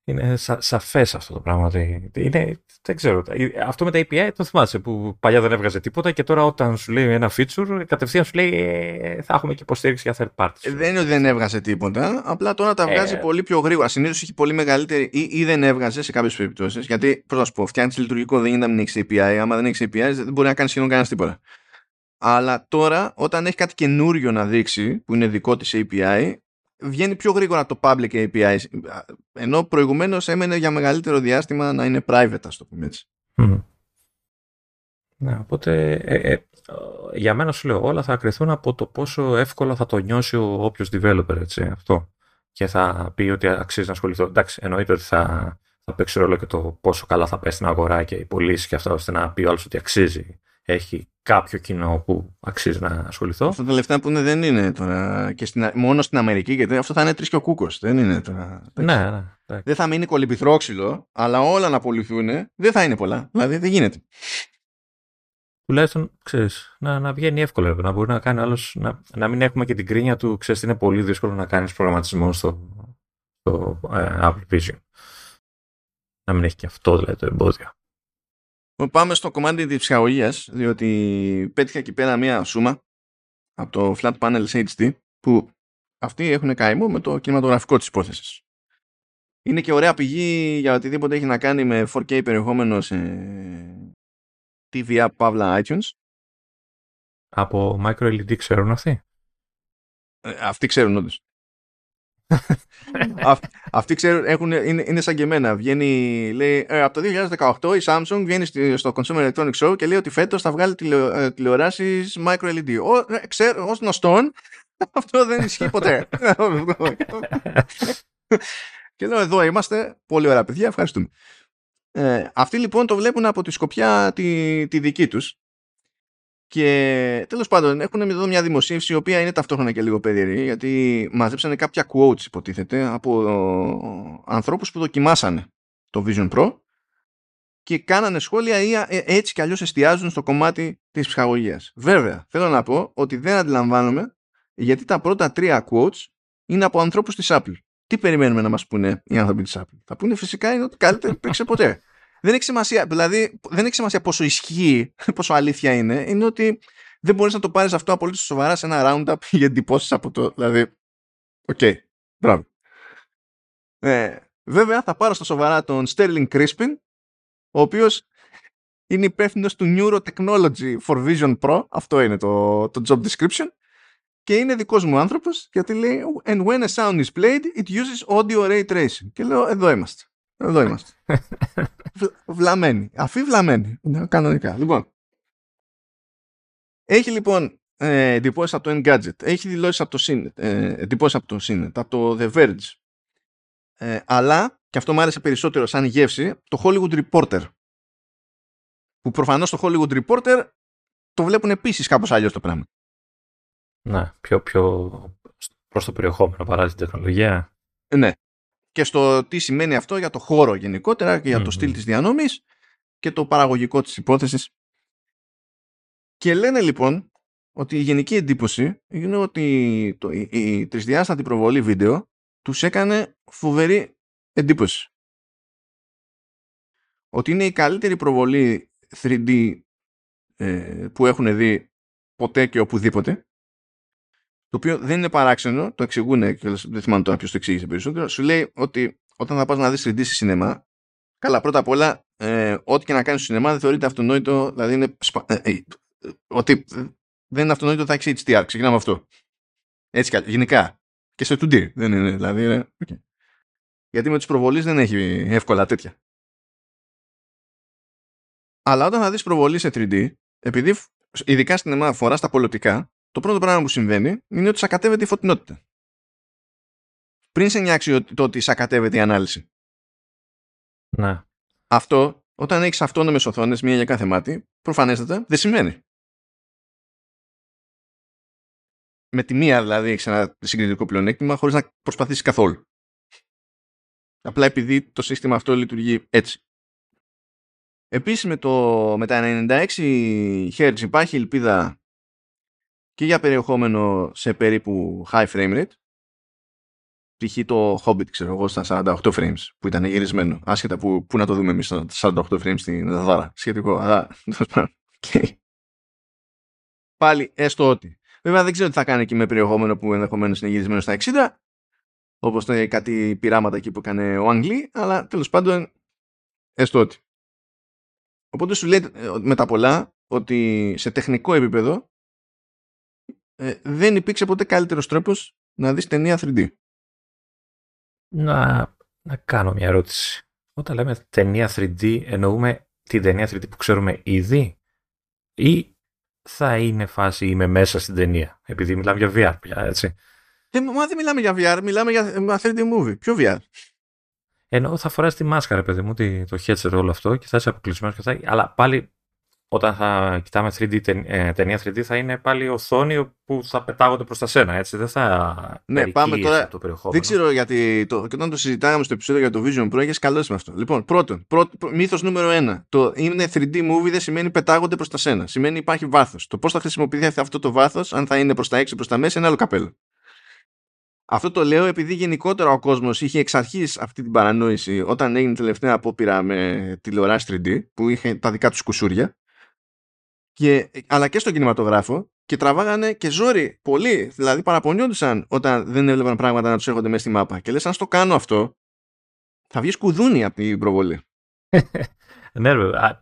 B: είναι σα, σαφές αυτό το πράγμα. Είναι, δεν ξέρω. Αυτό με τα API το θυμάσαι που παλιά δεν έβγαζε τίποτα και τώρα όταν σου λέει ένα feature κατευθείαν σου λέει ε, θα έχουμε και υποστήριξη για third parties.
A: Ε, δεν είναι ότι δεν έβγαζε τίποτα. Απλά τώρα τα βγάζει ε... πολύ πιο γρήγορα. Συνήθως έχει πολύ μεγαλύτερη ή, ή δεν έβγαζε σε κάποιες περιπτώσεις. Γιατί, πώς να σου πω, φτιάχνεις λειτουργικό, δεν είναι να μην έχεις API. Άμα δεν έχεις API, δεν μπορεί να κάνεις σχεδόν κανένας τίποτα. Αλλά τώρα, όταν έχει κάτι καινούριο να δείξει, που είναι δικό της API, βγαίνει πιο γρήγορα το public API ενώ προηγουμένως έμενε για μεγαλύτερο διάστημα να είναι private ας το πούμε έτσι.
B: Ναι, οπότε ε, ε, για μένα σου λέω όλα θα κρυθούν από το πόσο εύκολα θα το νιώσει ο όποιος developer έτσι, αυτό και θα πει ότι αξίζει να ασχοληθώ. Εντάξει, εννοείται ότι θα, θα παίξει ρόλο και το πόσο καλά θα πέσει στην αγορά και οι πωλήσει και αυτά ώστε να πει ο άλλος ότι αξίζει έχει κάποιο κοινό που αξίζει να ασχοληθώ.
A: Αυτά τα λεφτά που είναι δεν είναι τώρα και στην, μόνο στην Αμερική γιατί αυτό θα είναι τρεις και ο κούκος. Δεν είναι τώρα.
B: Ναι, ναι.
A: Δεν θα μείνει κολυμπηθρόξυλο, αλλά όλα να απολυθούν δεν θα είναι πολλά. Δηλαδή δεν γίνεται.
B: Τουλάχιστον ξέρεις, να, να βγαίνει εύκολα. Να μπορεί να κάνει άλλος. Να, να μην έχουμε και την κρίνια του. Ξέρεις, είναι πολύ δύσκολο να κάνεις προγραμματισμό στο, στο ε, Apple Vision. Να μην έχει και αυτό δηλαδή το εμπόδιο.
A: Πάμε στο κομμάτι της ψυχαγωγίας, διότι πέτυχα εκεί πέρα μία σούμα από το Flat Panel HD που αυτοί έχουν καημό με το κινηματογραφικό της υπόθεσης. Είναι και ωραία πηγή για οτιδήποτε έχει να κάνει με 4K περιεχόμενο σε TV App Pavla iTunes.
B: Από Micro LED ξέρουν αυτοί;
A: Ε, αυτοί ξέρουν όντως. Αυτοί ξέρουν, έχουν, είναι, είναι σαν και εμένα. Βγαίνει, λέει, ε, από το 2018 η Samsung βγαίνει στο Consumer Electronics Show και λέει ότι φέτος θα βγάλει τηλεο, ε, τηλεοράσεις Micro LED. Ο, ε, ξέρω, ως γνωστόν, αυτό δεν ισχύει ποτέ. και λέω, εδώ είμαστε, πολύ ωραία παιδιά, ευχαριστούμε. Ε, αυτοί λοιπόν το βλέπουν από τη σκοπιά τη, τη δική τους και τέλος πάντων, έχουν εδώ μια δημοσίευση η οποία είναι ταυτόχρονα και λίγο περίεργη, γιατί μαζέψανε κάποια quotes, υποτίθεται, από ανθρώπους που δοκιμάσανε το Vision Pro και κάνανε σχόλια ή ε, έτσι κι αλλιώς εστιάζουν στο κομμάτι της ψυχαγωγίας. Βέβαια, θέλω να πω ότι δεν αντιλαμβάνομαι γιατί τα πρώτα τρία quotes είναι από ανθρώπους της Apple. Τι περιμένουμε να μας πούνε οι άνθρωποι της Apple; Θα πούνε φυσικά είναι ότι καλύτερο υπήρξε ποτέ. Δεν έχει σημασία, δηλαδή δεν έχει σημασία πόσο ισχύει, πόσο αλήθεια είναι. Είναι ότι δεν μπορείς να το πάρεις αυτό απολύτως σοβαρά σε ένα roundup για εντυπώσεις από το... Δηλαδή, OK, okay. μπράβο. Ε, βέβαια θα πάρω στα σοβαρά τον Sterling Crispin, ο οποίος είναι υπεύθυνος του Neurotechnology for Vision Pro. Αυτό είναι το, το job description. Και είναι δικός μου άνθρωπος γιατί λέει And when a sound is played, it uses audio ray tracing. Και λέω εδώ είμαστε. Εδώ είμαστε. βλαμμένοι. Αφή βλαμμένοι. Κανονικά. Λοιπόν. Έχει λοιπόν ε, εντυπώσεις από το Engadget. Έχει δηλώσεις από το CNET. Ε, εντυπώσεις από το CNET. Από το The Verge. Ε, αλλά, και αυτό μου άρεσε περισσότερο σαν γεύση, το Hollywood Reporter που προφανώς το Hollywood Reporter το βλέπουν επίσης κάπως αλλιώς το πράγμα.
B: Ναι, πιο, πιο προς το περιεχόμενο παρά την τεχνολογία.
A: Ναι. Και στο τι σημαίνει αυτό για το χώρο γενικότερα και για το στυλ της διανομής και το παραγωγικό της υπόθεσης. Και λένε λοιπόν ότι η γενική εντύπωση είναι ότι το, η, η τρισδιάστατη προβολή βίντεο τους έκανε φοβερή εντύπωση. Ότι είναι η καλύτερη προβολή 3D ε, που έχουν δει ποτέ και οπουδήποτε το οποίο δεν είναι παράξενο, το εξηγούν και δεν θυμάμαι τώρα ποιος το εξήγησε περισσότερο. Σου λέει ότι όταν θα πας να δεις 3D σε σινεμά καλά πρώτα απ' όλα ε, ό,τι και να κάνεις στο σινεμά δεν θεωρείται αυτονόητο δηλαδή είναι ε, ε, ότι δεν είναι αυτονόητο θα έχεις HDR ξεκινάμε αυτό. Έτσι κι γενικά. Και σε 2D δεν είναι δηλαδή okay. γιατί με τους προβολείς δεν έχει εύκολα τέτοια. Αλλά όταν θα δεις προβολή σε 3D, επειδή ειδικά στην ΕΜΑ φοράς τα πολιτικά, το πρώτο πράγμα που συμβαίνει είναι ότι σακατεύεται η φωτεινότητα. Πριν σε νιάξει το ότι σακατεύεται η ανάλυση.
B: Ναι.
A: Αυτό, όταν έχεις αυτόνομες οθόνες, μία για κάθε μάτι, προφανέστατα δεν συμβαίνει. Με τη μία δηλαδή έχεις ένα συγκριτικό πλεονέκτημα χωρίς να προσπαθήσεις καθόλου. Απλά επειδή το σύστημα αυτό λειτουργεί έτσι. Επίσης με, το, με τα 96 Hz υπάρχει ελπίδα και για περιεχόμενο σε περίπου high frame rate. Π.χ. το Hobbit ξέρω εγώ στα 48 frames που ήταν γυρισμένο. Άσχετα που, που να το δούμε εμείς στα 48 frames στην δαδάρα. Σχετικό αλλά okay. πάλι έστω ότι. Βέβαια δεν ξέρω τι θα κάνει και με περιεχόμενο που ενδεχομένως είναι γυρισμένο στα 60 όπως το κάτι πειράματα εκεί που έκανε ο Αγγλί αλλά τέλος πάντων έστω ότι. Οπότε σου λέει ε, με τα πολλά ότι σε τεχνικό επίπεδο ε, δεν υπήρξε ποτέ καλύτερος τρόπος να δεις ταινία 3D.
B: Να, να κάνω μια ερώτηση. Όταν λέμε ταινία 3D εννοούμε την ταινία 3D που ξέρουμε ήδη ή θα είναι φάση είμαι μέσα στην ταινία επειδή μιλάμε για VR πια έτσι.
A: Δεν, μα δεν μιλάμε για VR, μιλάμε για 3D movie. Ποιο VR.
B: Ενώ θα φοράς τη μάσκα, παιδί μου, το headset όλο αυτό και θα είσαι αποκλεισμένος και θα. Αλλά πάλι όταν θα κοιτάμε 3D, ε, ταινία 3D θα είναι πάλι οθόνη που θα πετάγονται προς τα σένα, έτσι, δεν θα
A: ναι, πάμε τώρα, το περιεχόμενο. Δεν ξέρω γιατί, το, και όταν το συζητάγαμε στο επεισόδιο για το Vision Pro, έχεις καλώσει με αυτό. Λοιπόν, πρώτον, πρώτο, μύθος νούμερο ένα, το είναι 3D movie δεν σημαίνει πετάγονται προς τα σένα, σημαίνει υπάρχει βάθος. Το πώς θα χρησιμοποιηθεί αυτό το βάθος, αν θα είναι προς τα έξω προς τα μέσα, είναι άλλο καπέλο. Αυτό το λέω επειδή γενικότερα ο κόσμος είχε εξ αρχής αυτή την παρανόηση όταν έγινε τελευταία απόπειρα με τηλεοράση 3D που είχε τα δικά τους κουσούρια και, αλλά και στον κινηματογράφο και τραβάγανε και ζόρι πολύ. Δηλαδή παραπονιόντουσαν όταν δεν έβλεπαν πράγματα να τους έρχονται μέσα στη μάπα. Και λες αν στο κάνω αυτό θα βγει κουδούνι από την προβολή.
B: Ναι,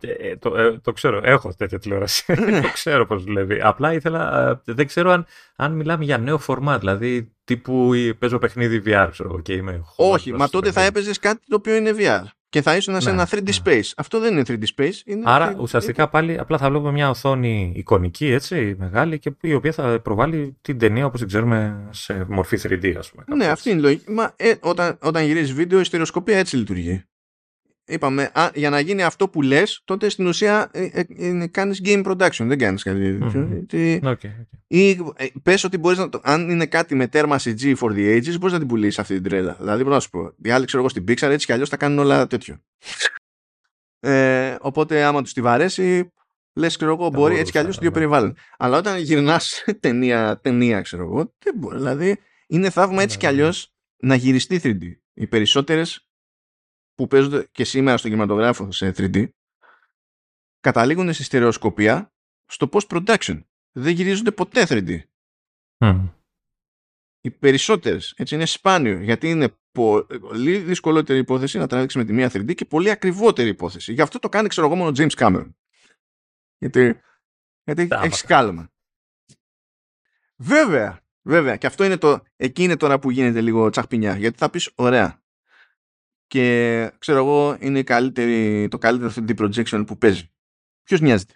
B: ε, το, ε, το ξέρω. Έχω τέτοια τηλεόραση. Ναι. το ξέρω πώς δουλεύει. Απλά ήθελα. Ε, δεν ξέρω αν, αν μιλάμε για νέο φορμάτ. Δηλαδή τύπου παίζω παιχνίδι VR, ξέρω και είμαι.
A: Όχι, μα τότε θα έπαιζες κάτι το οποίο είναι VR. Και θα ήσουν σε ναι, ένα 3D ναι. space. Αυτό δεν είναι 3D space. Είναι
B: Άρα 3D... ουσιαστικά πάλι απλά θα βλέπουμε μια οθόνη εικονική, έτσι, μεγάλη, και η οποία θα προβάλλει την ταινία όπως την ξέρουμε σε μορφή 3D, ας πούμε.
A: Ναι, αυτή είναι η λογική. Μα ε, όταν, όταν γυρίζεις βίντεο, η στερεοσκοπία έτσι λειτουργεί είπαμε, α, για να γίνει αυτό που λες, τότε στην ουσία ε, ε, ε κάνεις game production, δεν κάνεις κάτι
B: Okay, okay.
A: Ή ε, πες ότι μπορείς να το, αν είναι κάτι με τέρμα CG for the ages, μπορείς να την πουλήσεις αυτή την τρέλα. Δηλαδή, μπορώ να σου πω, οι άλλοι ξέρω εγώ στην Pixar έτσι κι αλλιώς θα κάνουν όλα τέτοιο. Ε, οπότε άμα τους τη βαρέσει, Λες, ξέρω εγώ, μπορεί έτσι κι αλλιώς το δύο περιβάλλον. Αλλά όταν γυρνάς ταινία, ταινία, ξέρω εγώ, δεν μπορεί. Δηλαδή, είναι θαύμα έτσι κι αλλιώς να γυριστεί 3D. Οι περισσότερες που παίζονται και σήμερα στον κινηματογράφο σε 3D καταλήγουν στη στερεοσκοπία στο post-production. Δεν γυρίζονται ποτέ 3D. Οι περισσότερες έτσι είναι σπάνιο γιατί είναι πολύ δυσκολότερη υπόθεση να τραβήξεις με τη μία 3D και πολύ ακριβότερη υπόθεση. Γι' αυτό το κάνει, ξέρω εγώ, μόνο ο James Cameron. Γιατί, γιατί έχεις κάλμα. Βέβαια, βέβαια, και αυτό είναι το, εκεί είναι τώρα που γίνεται λίγο τσαχπινιά. Γιατί θα πεις, ωραία. Και ξέρω εγώ, είναι καλύτερη, το καλύτερο 3D projection που παίζει. Ποιος νοιάζεται;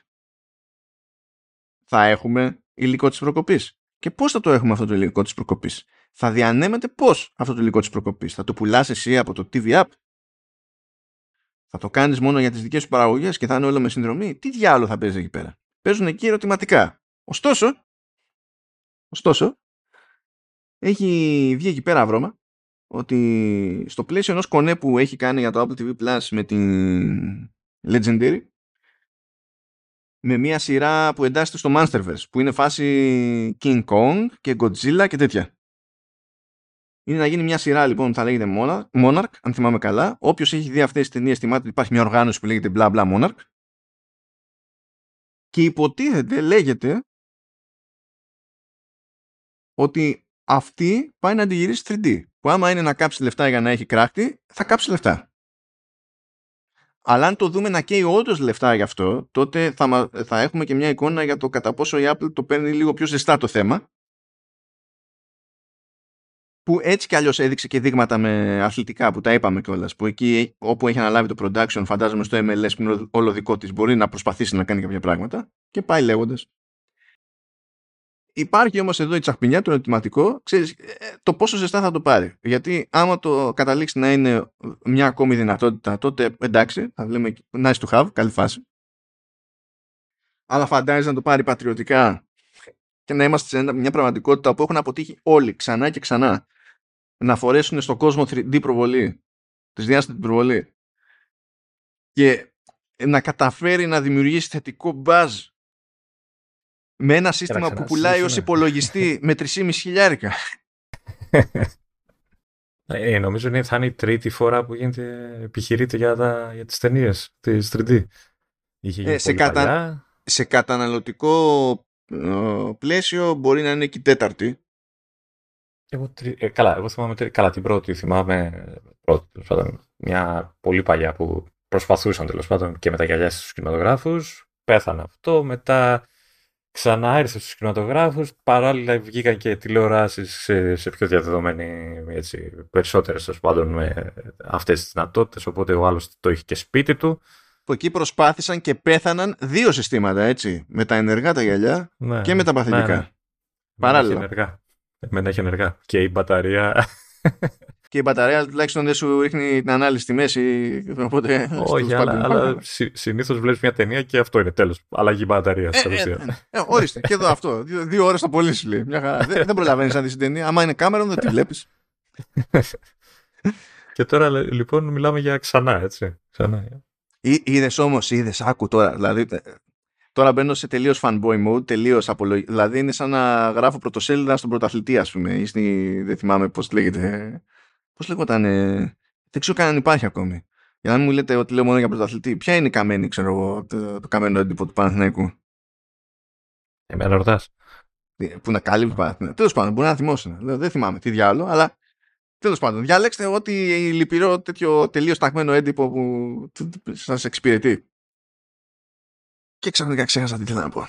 A: Θα έχουμε υλικό της προκοπής. Και πώς θα το έχουμε αυτό το υλικό της προκοπής; Θα διανέμεται πώς αυτό το υλικό της προκοπής; Θα το πουλάς εσύ από το TV App; Θα το κάνεις μόνο για τις δικές σου παραγωγές και θα είναι όλο με συνδρομή; Τι διάλογο θα παίζει εκεί πέρα; Παίζουν εκεί ερωτηματικά. Ωστόσο, ωστόσο, έχει βγει εκεί πέρα βρώμα ότι στο πλαίσιο ενός κονέ που έχει κάνει για το Apple TV Plus με την Legendary με μια σειρά που εντάσσεται στο Monsterverse που είναι φάση King Kong και Godzilla και τέτοια. Είναι να γίνει μια σειρά λοιπόν που θα λέγεται Monarch, αν θυμάμαι καλά. Όποιος έχει δει αυτές τις ταινίες, θυμάται ότι υπάρχει μια οργάνωση που λέγεται Bla Bla Monarch. Και υποτίθεται, λέγεται, ότι αυτή πάει να αντιγυρίσει 3D. Που άμα είναι να κάψει λεφτά για να έχει κράκτη, θα κάψει λεφτά. Αλλά αν το δούμε να καίει όντως λεφτά γι' αυτό, τότε θα, θα έχουμε και μια εικόνα για το κατά πόσο η Apple το παίρνει λίγο πιο ζεστά το θέμα. Που έτσι κι αλλιώς έδειξε και δείγματα με αθλητικά που τα είπαμε κιόλας. Που εκεί όπου έχει αναλάβει το production, φαντάζομαι στο MLS που είναι όλο δικό της, μπορεί να προσπαθήσει να κάνει κάποια πράγματα. Και πάει λέγοντας. Υπάρχει όμως εδώ η τσαχπινιά, το ερωτηματικό, ξέρεις, ε, το πόσο ζεστά θα το πάρει. Γιατί άμα το καταλήξει να είναι μια ακόμη δυνατότητα, τότε εντάξει, θα λέμε nice to have, καλή φάση. Αλλά φαντάζεσαι να το πάρει πατριωτικά και να είμαστε σε μια πραγματικότητα που έχουν αποτύχει όλοι ξανά και ξανά να φορέσουν στον κόσμο 3D προβολή, της διάστατη προβολή και να καταφέρει να δημιουργήσει θετικό buzz με ένα σύστημα που πουλάει ως υπολογιστή με 3,5 χιλιάρικα.
B: Ε, νομίζω ότι θα είναι η τρίτη φορά που γίνεται, επιχειρείται για, τα, για τις ταινίες της 3D.
A: ε, σε, κατα... σε καταναλωτικό ε, πλαίσιο μπορεί να είναι και η τέταρτη.
B: Εγώ, ε, καλά, εγώ θυμάμαι καλά, την πρώτη θυμάμαι πρώτη, μια πολύ παλιά που προσπαθούσαν τέλος πάντων και με τα γυαλιά στους κινηματογράφους. Πέθανε αυτό, μετά ξανά ήρθε στους κινηματογράφους, παράλληλα βγήκαν και τηλεοράσεις σε, σε πιο διαδεδομένη, έτσι, περισσότερες τέλος πάντων με αυτές τις δυνατότητες, οπότε ο άλλος το είχε και σπίτι του.
A: Που εκεί προσπάθησαν και πέθαναν δύο συστήματα, έτσι, με τα ενεργά τα γυαλιά ναι, και με τα παθητικά. Ναι, ναι.
B: Παράλληλα. Ενεργά. Εμένα έχει ενεργά. Και η μπαταρία
A: και η μπαταρία τουλάχιστον δεν σου ρίχνει την ανάλυση στη μέση. Οπότε,
B: Όχι, αλλά, αλλά συνήθως βλέπεις μια ταινία και αυτό είναι τέλος. Αλλαγή μπαταρίας. Ε, ε,
A: ε, ε, ορίστε, και εδώ αυτό. Δύο, δύο ώρες θα πολύ λέει. Μια χαρά. δεν, δεν προλαβαίνεις να δεις την ταινία. Άμα είναι κάμερα, δεν τη βλέπεις.
B: και τώρα λοιπόν μιλάμε για ξανά, έτσι. Ξανά.
A: Είδες όμως, είδες, άκου τώρα. Δηλαδή, Τώρα μπαίνω σε τελείως fanboy mode, τελείως απολογή. Δηλαδή είναι σαν να γράφω πρωτοσέλιδα στον πρωταθλητή, ας πούμε. Ή στη... Δεν θυμάμαι πώς λέγεται. Πώς λέγονταν. Δεν ξέρω καν αν υπάρχει ακόμη. Για να μην μου λέτε ότι λέω μόνο για πρωταθλητή. Ποια είναι η καμένη, ξέρω εγώ, το, το καμένο έντυπο του Παναθηναϊκού;
B: Εμένα ρωτάς.
A: Που να καλύπτει Παναθηναϊκού. Τέλος πάντων, μπορεί να θυμώσαι. Δεν θυμάμαι τι διάλογο, αλλά τέλος πάντων. Διαλέξτε ό,τι λυπηρό τέτοιο τελείως ταγμένο έντυπο που σας εξυπηρετεί. Και ξαφνικά ξέχασα τι ήθελα να πω.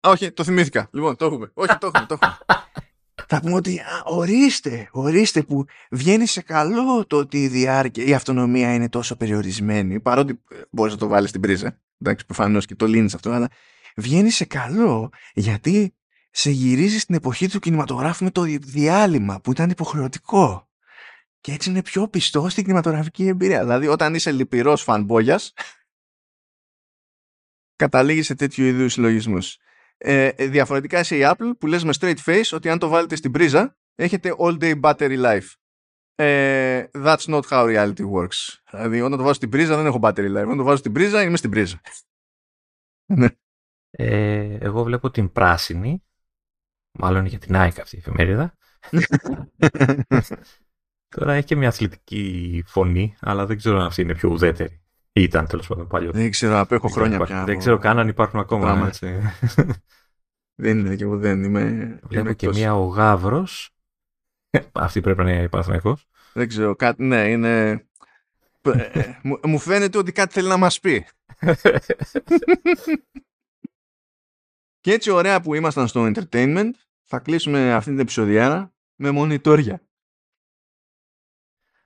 A: όχι, το θυμήθηκα. Λοιπόν, το έχουμε. Όχι, το έχουμε, το έχουμε. Θα πούμε ότι ορίστε, ορίστε που βγαίνει σε καλό το ότι η διάρκεια, η αυτονομία είναι τόσο περιορισμένη, παρότι ε, μπορείς να το βάλεις στην πρίζα. Εντάξει, προφανώς και το λύνεις αυτό, αλλά βγαίνει σε καλό γιατί σε γυρίζει στην εποχή του κινηματογράφου με το διάλειμμα που ήταν υποχρεωτικό. Και έτσι είναι πιο πιστό στην κινηματογραφική εμπειρία. Δηλαδή, όταν είσαι λυπηρός φανμπόγιας, καταλήγεις σε τέτοιου είδους συλλογισμούς. Ε, ε, διαφορετικά είσαι η Apple που λες με straight face ότι αν το βάλετε στην πρίζα έχετε all day battery life. Ε, that's not how reality works. Δηλαδή όταν το βάζω στην πρίζα δεν έχω battery life. Όταν το βάζω στην πρίζα είμαι στην πρίζα. Ναι.
B: Ε, εγώ βλέπω την πράσινη, μάλλον για την ΑΕΚ αυτή η εφημερίδα. Τώρα έχει και μια αθλητική φωνή, αλλά δεν ξέρω αν αυτή είναι πιο ουδέτερη. Ήταν τέλος πάντων παλιό.
A: Δεν ξέρω, απέχω χρόνια πια.
B: Δεν ξέρω καν αν υπάρχουν ακόμα. Έτσι.
A: δεν είναι και εγώ δεν είμαι.
B: Βλέπω και μια ο Γαύρος. Αυτή πρέπει να είναι Παναθυναϊκό.
A: Δεν ξέρω, κάτι, ναι, είναι. Ε, μου φαίνεται ότι κάτι θέλει να μας πει. και έτσι ωραία που ήμασταν στο entertainment, θα κλείσουμε αυτή την επεισοδιάρα με μονιτόρια.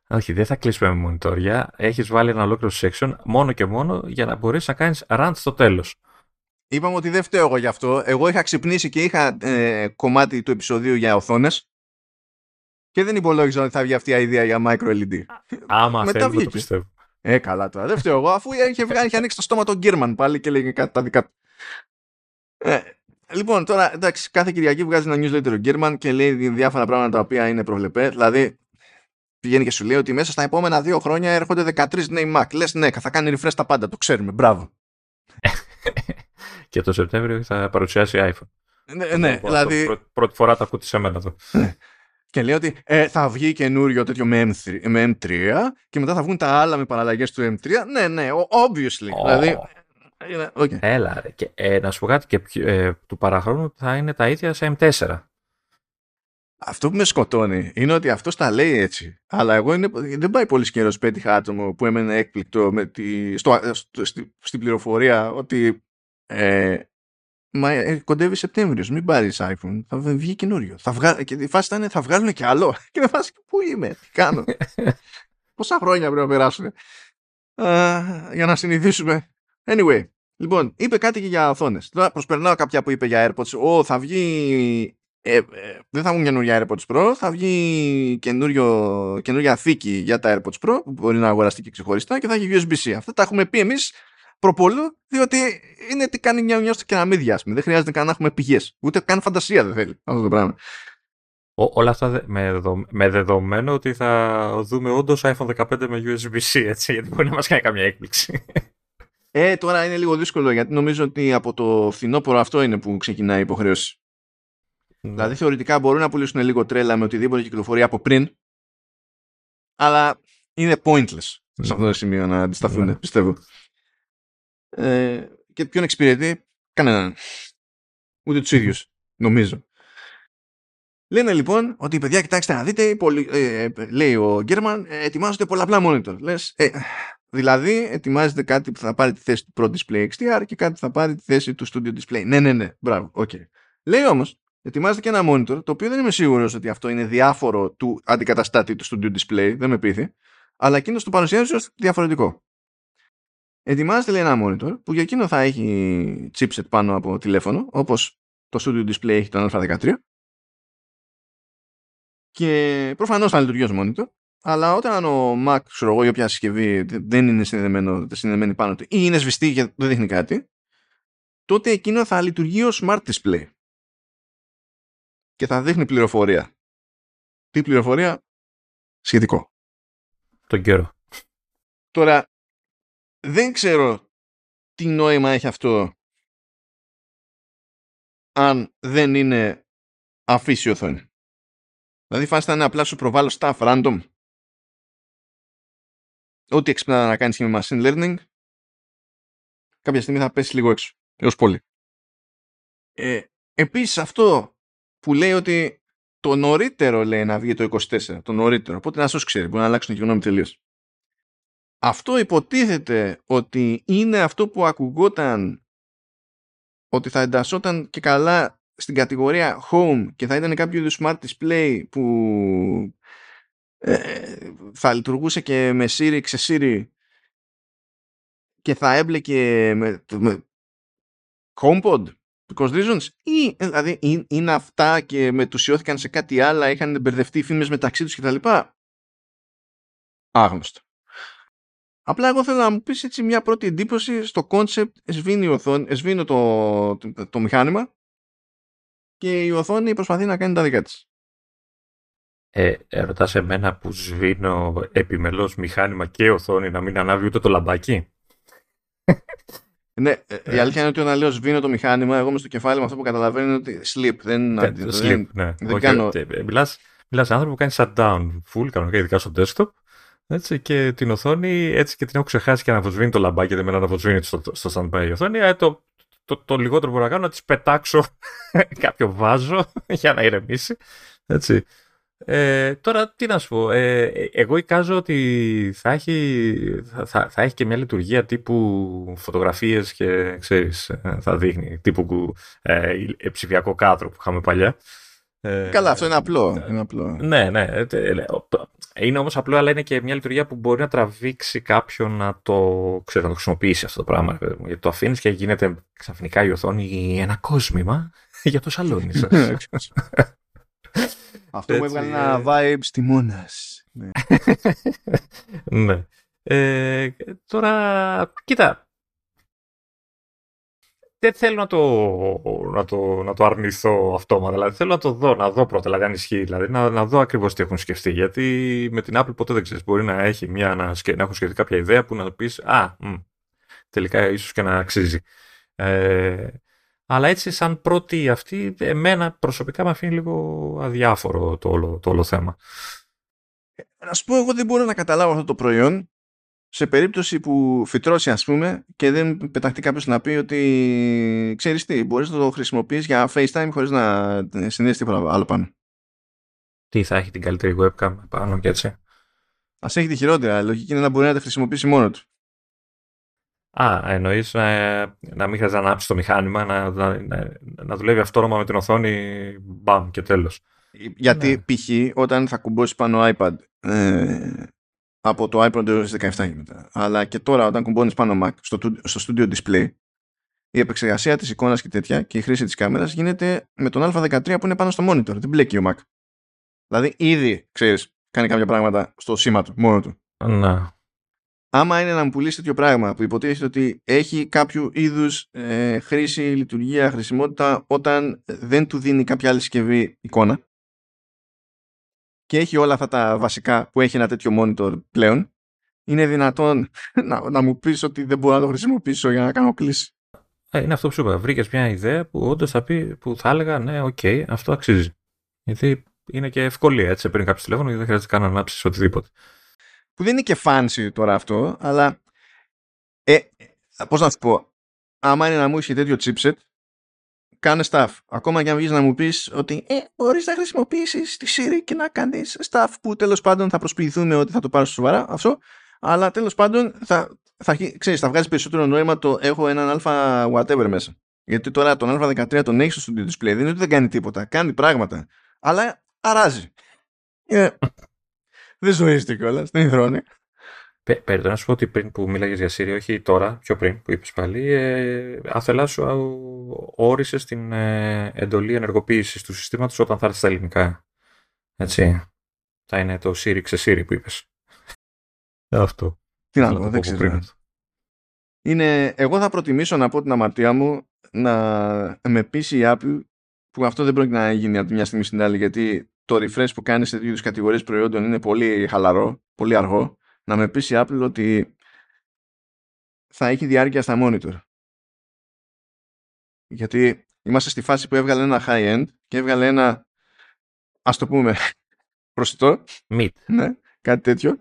B: Όχι, δεν θα κλείσουμε με μονιτόρια. Έχεις βάλει ένα ολόκληρο section μόνο και μόνο για να μπορείς να κάνεις rant στο τέλος.
A: Είπαμε ότι δεν φταίω εγώ γι' αυτό. Εγώ είχα ξυπνήσει και είχα ε, κομμάτι του επεισοδίου για οθόνες. Και δεν υπολόγιζα ότι θα βγει αυτή η ιδέα για micro LED.
B: Άμα Μετά το πιστεύω.
A: Ε, καλά τώρα. Δεν φταίω εγώ, αφού είχε, βγάλει, είχε ανοίξει το στόμα τον Γκέρμαν πάλι και λέγει κάτι τα δικά του. Ε, λοιπόν, τώρα εντάξει, κάθε Κυριακή βγάζει ένα newsletter ο Γκέρμαν και λέει διάφορα πράγματα τα οποία είναι προβλεπέ. Δηλαδή, πηγαίνει και σου λέει ότι μέσα στα επόμενα δύο χρόνια έρχονται 13 νέοι Mac. Λες, ναι, θα κάνει refresh τα πάντα, το ξέρουμε. Μπράβο.
B: και το Σεπτέμβριο θα παρουσιάσει iPhone.
A: Ναι, ναι δηλαδή.
B: Πρώτη φορά τα ακούτε σε μένα το.
A: Ναι. Και λέει ότι ε, θα βγει καινούριο τέτοιο με, M3, με M3 και μετά θα βγουν τα άλλα με παραλλαγές του M3. Ναι, ναι, obviously. Oh. Δηλαδή,
B: okay. Έλα, ρε. Και, ε, να σου πω κάτι και ε, του παραχρόνου θα είναι τα ίδια σε M4.
A: Αυτό που με σκοτώνει είναι ότι αυτός τα λέει έτσι. Αλλά εγώ είναι, δεν πάει πολύ καιρό πέτυχα άτομο που έμενε έκπληκτο με τη, στο, στο, στη, στην πληροφορία ότι ε, Μα ε, κοντεύει Σεπτέμβριος. Μην πάρεις iPhone. Θα βγει καινούριο. Θα βγα... Και η φάση ήταν θα βγάλουν και άλλο. Και δεν φάση πού είμαι, τι κάνω; Πόσα χρόνια πρέπει να περάσουν. για να συνηθίσουμε. Anyway, λοιπόν, είπε κάτι και για οθόνες. Τώρα προσπερνάω κάποια που είπε για AirPods. Ω, θα βγει. Ε, ε, δεν θα βγουν καινούργια AirPods Pro, θα βγει καινούργια θήκη για τα AirPods Pro που μπορεί να αγοραστεί και ξεχωριστά και θα έχει USB-C. Αυτά τα έχουμε πει εμείς προπολού, διότι είναι τι κάνει μια στο κεραμίδια, ας Δεν χρειάζεται καν να έχουμε πηγές. Ούτε καν φαντασία δεν θέλει αυτό το πράγμα.
B: Ό, όλα αυτά με, δεδο, με δεδομένο ότι θα δούμε όντως iPhone 15 με USB-C, έτσι, γιατί μπορεί να μας κάνει καμιά έκπληξη.
A: Ε, τώρα είναι λίγο δύσκολο γιατί νομίζω ότι από το φθινόπωρο αυτό είναι που ξεκινάει η υποχρέωση. Ναι. Δηλαδή θεωρητικά μπορούν να πουλήσουν λίγο τρέλα με οτιδήποτε κυκλοφορεί από πριν, αλλά είναι pointless ναι. σε αυτό το σημείο να αντισταθούν, ναι. πιστεύω. Ε, και ποιον εξυπηρετεί, κανέναν. Ούτε τους ίδιους, νομίζω. Λένε λοιπόν ότι παιδιά, κοιτάξτε να δείτε, ε, ε, λέει ο Gurman, ε, ετοιμάζονται πολλαπλά monitor. Λες, ε, δηλαδή, ετοιμάζεται κάτι που θα πάρει τη θέση του Pro Display XDR και κάτι που θα πάρει τη θέση του Studio Display. Ναι, ναι, ναι, μπράβο, OK. Okay. Λέει όμως, ετοιμάζεται και ένα monitor, το οποίο δεν είμαι σίγουρος ότι αυτό είναι διάφορο του αντικαταστάτη του Studio Display, δεν με πείθει, αλλά εκείνος το παρουσιάζει ως διαφορετικό ετοιμάζεται λέει ένα monitor που για εκείνο θα έχει chipset πάνω από τηλέφωνο όπως το Studio Display έχει τον α13 και προφανώς θα λειτουργεί ως monitor αλλά όταν ο Mac, ξέρω εγώ, η οποία συσκευή δεν είναι συνδεδεμένο, συνδεδεμένη πάνω του ή είναι σβηστή και δεν δείχνει κάτι, τότε εκείνο θα λειτουργεί ως smart display. Και θα δείχνει πληροφορία. Τι πληροφορία; Σχετικό.
B: Τον καιρό.
A: Τώρα, δεν ξέρω τι νόημα έχει αυτό αν δεν είναι αφήσει οθόνη. Δηλαδή φάστα είναι απλά σου προβάλλω staff random. Ό,τι έξυπνα να κάνεις και με machine learning κάποια στιγμή θα πέσει λίγο έξω. Έως πολύ. Ε, επίσης αυτό που λέει ότι το νωρίτερο λέει να βγει το 24. Το νωρίτερο. Οπότε να σας ξέρει. Μπορεί να αλλάξουν και γνώμη τελείως αυτό υποτίθεται ότι είναι αυτό που ακουγόταν ότι θα εντασσόταν και καλά στην κατηγορία home και θα ήταν κάποιο είδους smart display που ε, θα λειτουργούσε και με Siri, ξε Siri και θα έμπλεκε με, με HomePod because reasons ή δηλαδή είναι αυτά και μετουσιώθηκαν σε κάτι άλλο είχαν μπερδευτεί οι φήμες μεταξύ τους κτλ. Άγνωστο. Απλά εγώ θέλω να μου πεις έτσι μια πρώτη εντύπωση στο concept εσβήνει, οθόνη, εσβήνει το, το, το, μηχάνημα και η οθόνη προσπαθεί να κάνει τα δικά της.
B: Ε, ρωτάς εμένα που σβήνω επιμελώς μηχάνημα και οθόνη να μην ανάβει ούτε το λαμπάκι;
A: Ναι, ε, η ε. αλήθεια είναι ότι όταν λέω σβήνω το μηχάνημα, εγώ με στο κεφάλι με αυτό που καταλαβαίνω είναι ότι sleep. Δεν,
B: δεν, sleep, ναι. δεν κάνω... Μιλάς, μιλάς άνθρωπο που κάνει shutdown full, κανονικά ειδικά στο desktop, έτσι, και την οθόνη έτσι και την έχω ξεχάσει και να αναβοσβήνει το λαμπάκι, δεν με να αναβοσβήνει στο, στο standby η οθόνη. Ε, το, το, το, λιγότερο που μπορώ να κάνω να της πετάξω κάποιο βάζο για να ηρεμήσει. Έτσι. Ε, τώρα τι να σου πω, ε, εγώ εικάζω ότι θα έχει, θα, θα έχει και μια λειτουργία τύπου φωτογραφίες και ξέρεις, ε, θα δείχνει τύπου ε, ψηφιακό κάδρο που είχαμε παλιά.
A: Ε, Καλά, αυτό είναι απλό. Είναι απλό.
B: Ναι, ναι. Είναι όμως απλό, αλλά είναι και μια λειτουργία που μπορεί να τραβήξει κάποιον να το, ξέρω, να το χρησιμοποιήσει αυτό το πράγμα. Γιατί το αφήνεις και γίνεται ξαφνικά η οθόνη ένα κόσμημα για το σαλόνι σας.
A: Αυτό μου έβγαλε ένα vibe στη μόνας. Ναι.
B: ναι. Ε, τώρα, κοίτα, δεν θέλω να το, να το, να το αρνηθώ αυτόματα. Δηλαδή θέλω να το δω, να δω πρώτα, δηλαδή αν ισχύει. Δηλαδή να, να δω ακριβώς τι έχουν σκεφτεί. Γιατί με την Apple ποτέ δεν ξέρεις. Μπορεί να έχει μια, να, να έχουν σκεφτεί κάποια ιδέα που να πεις Α, μ, τελικά ίσως και να αξίζει. Ε, αλλά έτσι σαν πρώτη αυτή, εμένα προσωπικά με αφήνει λίγο αδιάφορο το όλο, το όλο θέμα.
A: Να σου πω, εγώ δεν μπορώ να καταλάβω αυτό το προϊόν σε περίπτωση που φυτρώσει ας πούμε και δεν πεταχτεί κάποιος να πει ότι ξέρεις τι, μπορείς να το χρησιμοποιείς για FaceTime χωρίς να συνδέσεις τίποτα άλλο πάνω.
B: Τι θα έχει την καλύτερη webcam πάνω και έτσι.
A: Ας έχει τη χειρότερα, λογική είναι να μπορεί να τα χρησιμοποιήσει μόνο του.
B: Α, εννοείς να, να μην χρειάζεται να ανάψεις το μηχάνημα, να, να, να, δουλεύει αυτόνομα με την οθόνη, μπαμ και τέλος.
A: Γιατί ναι. π.χ. όταν θα κουμπώσεις πάνω iPad ε, από το iPad έως 17 και μετά, αλλά και τώρα όταν κουμπώνεις πάνω Mac στο, στο Studio Display, η επεξεργασία της εικόνας και τέτοια και η χρήση της κάμερας γίνεται με τον α13 που είναι πάνω στο monitor, δεν μπλέκει ο Mac. Δηλαδή ήδη, ξέρεις, κάνει κάποια πράγματα στο σήμα του, μόνο του.
B: Να
A: άμα είναι να μου πουλήσει τέτοιο πράγμα που υποτίθεται ότι έχει κάποιο είδους ε, χρήση, λειτουργία, χρησιμότητα όταν δεν του δίνει κάποια άλλη συσκευή εικόνα και έχει όλα αυτά τα βασικά που έχει ένα τέτοιο monitor πλέον είναι δυνατόν να, να μου πεις ότι δεν μπορώ να το χρησιμοποιήσω για να κάνω κλήση.
B: Ε, είναι αυτό που σου είπα. Βρήκες μια ιδέα που όντως θα πει, που θα έλεγα ναι, OK, okay, αυτό αξίζει. Γιατί είναι και ευκολία έτσι. Παίρνει κάποιος τηλέφωνο και δεν χρειάζεται καν να ανάψεις οτιδήποτε
A: που δεν είναι και fancy τώρα αυτό, αλλά ε, πώς να σου πω, άμα είναι να μου είχε τέτοιο chipset, κάνε stuff. Ακόμα και αν βγεις να μου πεις ότι ε, μπορείς να χρησιμοποιήσεις τη Siri και να κάνεις stuff που τέλος πάντων θα προσποιηθούμε ότι θα το πάρω σοβαρά αυτό, αλλά τέλος πάντων θα, θα, ξέρεις, θα βγάζει περισσότερο νόημα το έχω έναν αλφα whatever μέσα. Γιατί τώρα τον α13 τον έχεις στο studio display, δεν είναι ότι δεν κάνει τίποτα, κάνει πράγματα, αλλά αράζει. Ε, δεν ζορίζεται κιόλας, δεν υδρώνει.
B: Περιτώ να σου πω ότι πριν που μίλαγες για Siri, όχι τώρα, πιο πριν που είπες πάλι, ε, αθελάς σου όρισε την ε, εντολή ενεργοποίησης του συστήματος όταν θα έρθει στα ελληνικά. Έτσι. Θα είναι το Siri ξεσύρι που είπες. Αυτό.
A: Τι να πω, δεν ξέρω. Είναι, εγώ θα προτιμήσω να πω την αμαρτία μου να με πείσει η Apple που αυτό δεν πρόκειται να γίνει από τη μια στιγμή στην άλλη γιατί το refresh που κάνεις σε τέτοιου κατηγορίες προϊόντων είναι πολύ χαλαρό, πολύ αργό, να με πείσει η Apple ότι θα έχει διάρκεια στα monitor. Γιατί είμαστε στη φάση που έβγαλε ένα high-end και έβγαλε ένα, ας το πούμε, προσιτό.
B: Mid.
A: Ναι, κάτι τέτοιο.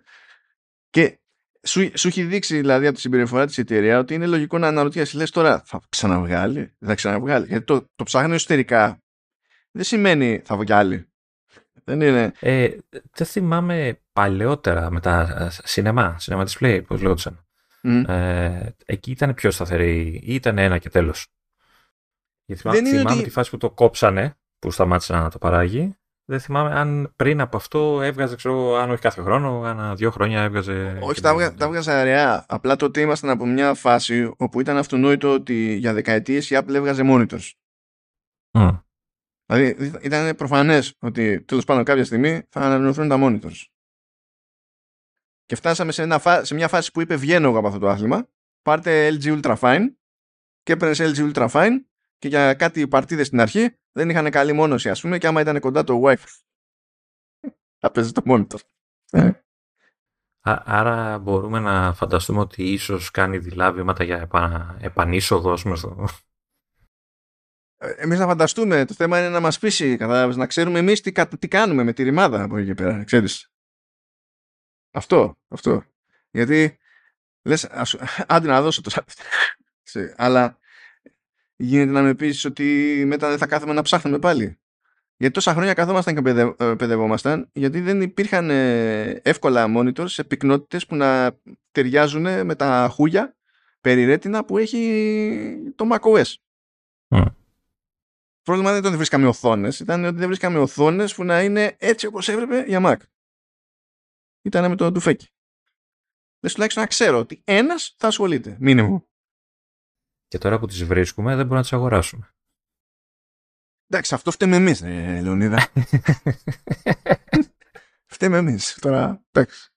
A: Και σου, σου έχει δείξει δηλαδή από τη συμπεριφορά της εταιρεία ότι είναι λογικό να αναρωτιέσαι, λες τώρα θα ξαναβγάλει, δεν θα ξαναβγάλει. Γιατί το, το ψάχνει εσωτερικά δεν σημαίνει θα βγάλει. Δεν είναι.
B: Ε, δεν θυμάμαι παλαιότερα με τα σινεμά, σινεμά display, πώς λέγονταν. Mm. Ε, εκεί ήταν πιο σταθερή ή ήταν ένα και τέλος. Γιατί θυμάμαι, θυμάμαι ότι... τη φάση που το κόψανε, που σταμάτησε να το παράγει. Δεν θυμάμαι αν πριν από αυτό έβγαζε, ξέρω, αν όχι κάθε χρόνο, ανά δύο χρόνια έβγαζε.
A: Όχι, τα, έβγαζε, τα έβγαζε αραιά. Απλά τότε ήμασταν από μια φάση όπου ήταν αυτονόητο ότι για δεκαετίες η Apple έβγαζε monitors. Mm. Δηλαδή ήταν προφανές ότι τέλος πάντων κάποια στιγμή θα ανανεωθούν τα monitors. Και φτάσαμε σε, ένα, σε μια φάση που είπε βγαίνω εγώ από αυτό το άθλημα. Πάρτε LG Ultra Fine και έπαιρνε LG Ultra Fine και για κάτι παρτίδες στην αρχή δεν είχαν καλή μόνωση, ας πούμε, και άμα ήταν κοντά το Wi-Fi. θα παίζει το monitor.
B: άρα μπορούμε να φανταστούμε ότι ίσως κάνει δειλά βήματα για επα, επανείσοδο με στο...
A: Ε, εμείς να φανταστούμε, το θέμα είναι να μας πείσει, να ξέρουμε εμείς τι, τι κάνουμε με τη ρημάδα από εκεί πέρα, ξέρεις. Αυτό, αυτό. Γιατί λες, ας, άντε να δώσω το αλλά γίνεται να με πείσεις ότι μετά δεν θα κάθομαι να ψάχνουμε πάλι. Γιατί τόσα χρόνια καθόμασταν και ε, παιδευόμασταν, γιατί δεν υπήρχαν ε, εύκολα monitors σε πυκνότητες που να ταιριάζουν με τα χούγια περιρέτινα που έχει το macOS. Mm. Πρόβλημα δεν ήταν ότι βρίσκαμε οθόνες, ήταν ότι δεν βρίσκαμε οθόνες που να είναι έτσι όπως έπρεπε για Mac. Ήταν με το τουφέκι. Δεν τουλάχιστον να ξέρω ότι ένας θα ασχολείται. Μήνυμο.
B: Και τώρα που τις βρίσκουμε δεν μπορούμε να τις αγοράσουμε.
A: Εντάξει, αυτό φταίμε εμείς, ε, Λεωνίδα. φταίμε εμείς. Τώρα, εντάξει.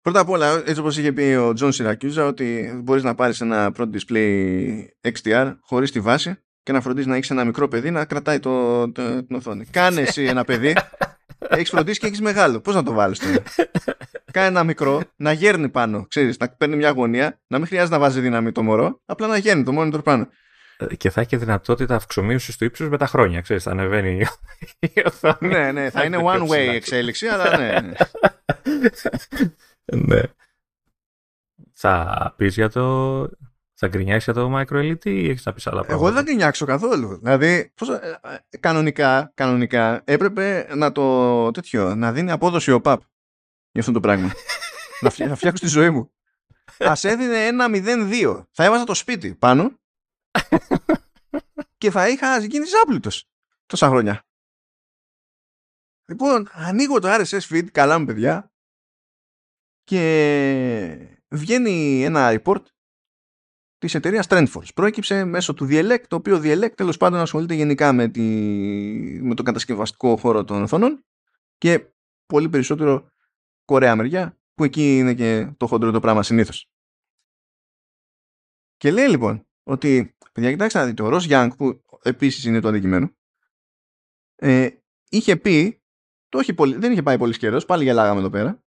A: Πρώτα απ' όλα, έτσι όπως είχε πει ο John Siracusa, ότι μπορείς να πάρεις ένα Pro Display XDR χωρίς τη βάση και να φροντίζεις να έχεις ένα μικρό παιδί να κρατάει το, το, την οθόνη. Κάνε εσύ ένα παιδί, έχεις φροντίσει και έχεις μεγάλο. Πώς να το βάλεις τώρα; Κάνε ένα μικρό, να γέρνει πάνω. Ξέρεις, να παίρνει μια γωνία, να μην χρειάζεται να βάζει δύναμη το μωρό, απλά να γέρνει το monitor πάνω.
B: Ε, και θα έχει δυνατότητα αυξομοίωσης του ύψους με τα χρόνια. Ξέρεις, θα ανεβαίνει η οθόνη.
A: ναι, ναι, θα είναι one way εξέλιξη, αλλά ναι. ναι.
B: ναι. Θα πεις για το θα γκρινιάξει για το micro LED ή έχεις να πεις άλλα πράγματα.
A: Εγώ δεν θα γκρινιάξω καθόλου. Δηλαδή, πώς, ε, ε, κανονικά, κανονικά έπρεπε να το τέτοιο, να δίνει απόδοση ο ΠΑΠ για αυτό το πράγμα. να, φτιάξω τη ζωή μου. Α έδινε ένα 0-2. Θα έβαζα το σπίτι πάνω και θα είχα γίνει άπλητο τόσα χρόνια. Λοιπόν, ανοίγω το RSS feed, καλά μου παιδιά, και βγαίνει ένα report της εταιρείας Trendforce. Προέκυψε μέσω του Dielect, το οποίο Dielect τέλος πάντων ασχολείται γενικά με, τη, με τον κατασκευαστικό χώρο των οθόνων και πολύ περισσότερο Κορέα μεριά, που εκεί είναι και το χοντρό το πράγμα συνήθως. Και λέει λοιπόν ότι, παιδιά, κοιτάξτε να δείτε, ο Ross Young, που επίσης είναι το αντικειμένο, ε, είχε πει, το έχει πολύ, δεν είχε πάει πολύ καιρός, πάλι γελάγαμε εδώ πέρα,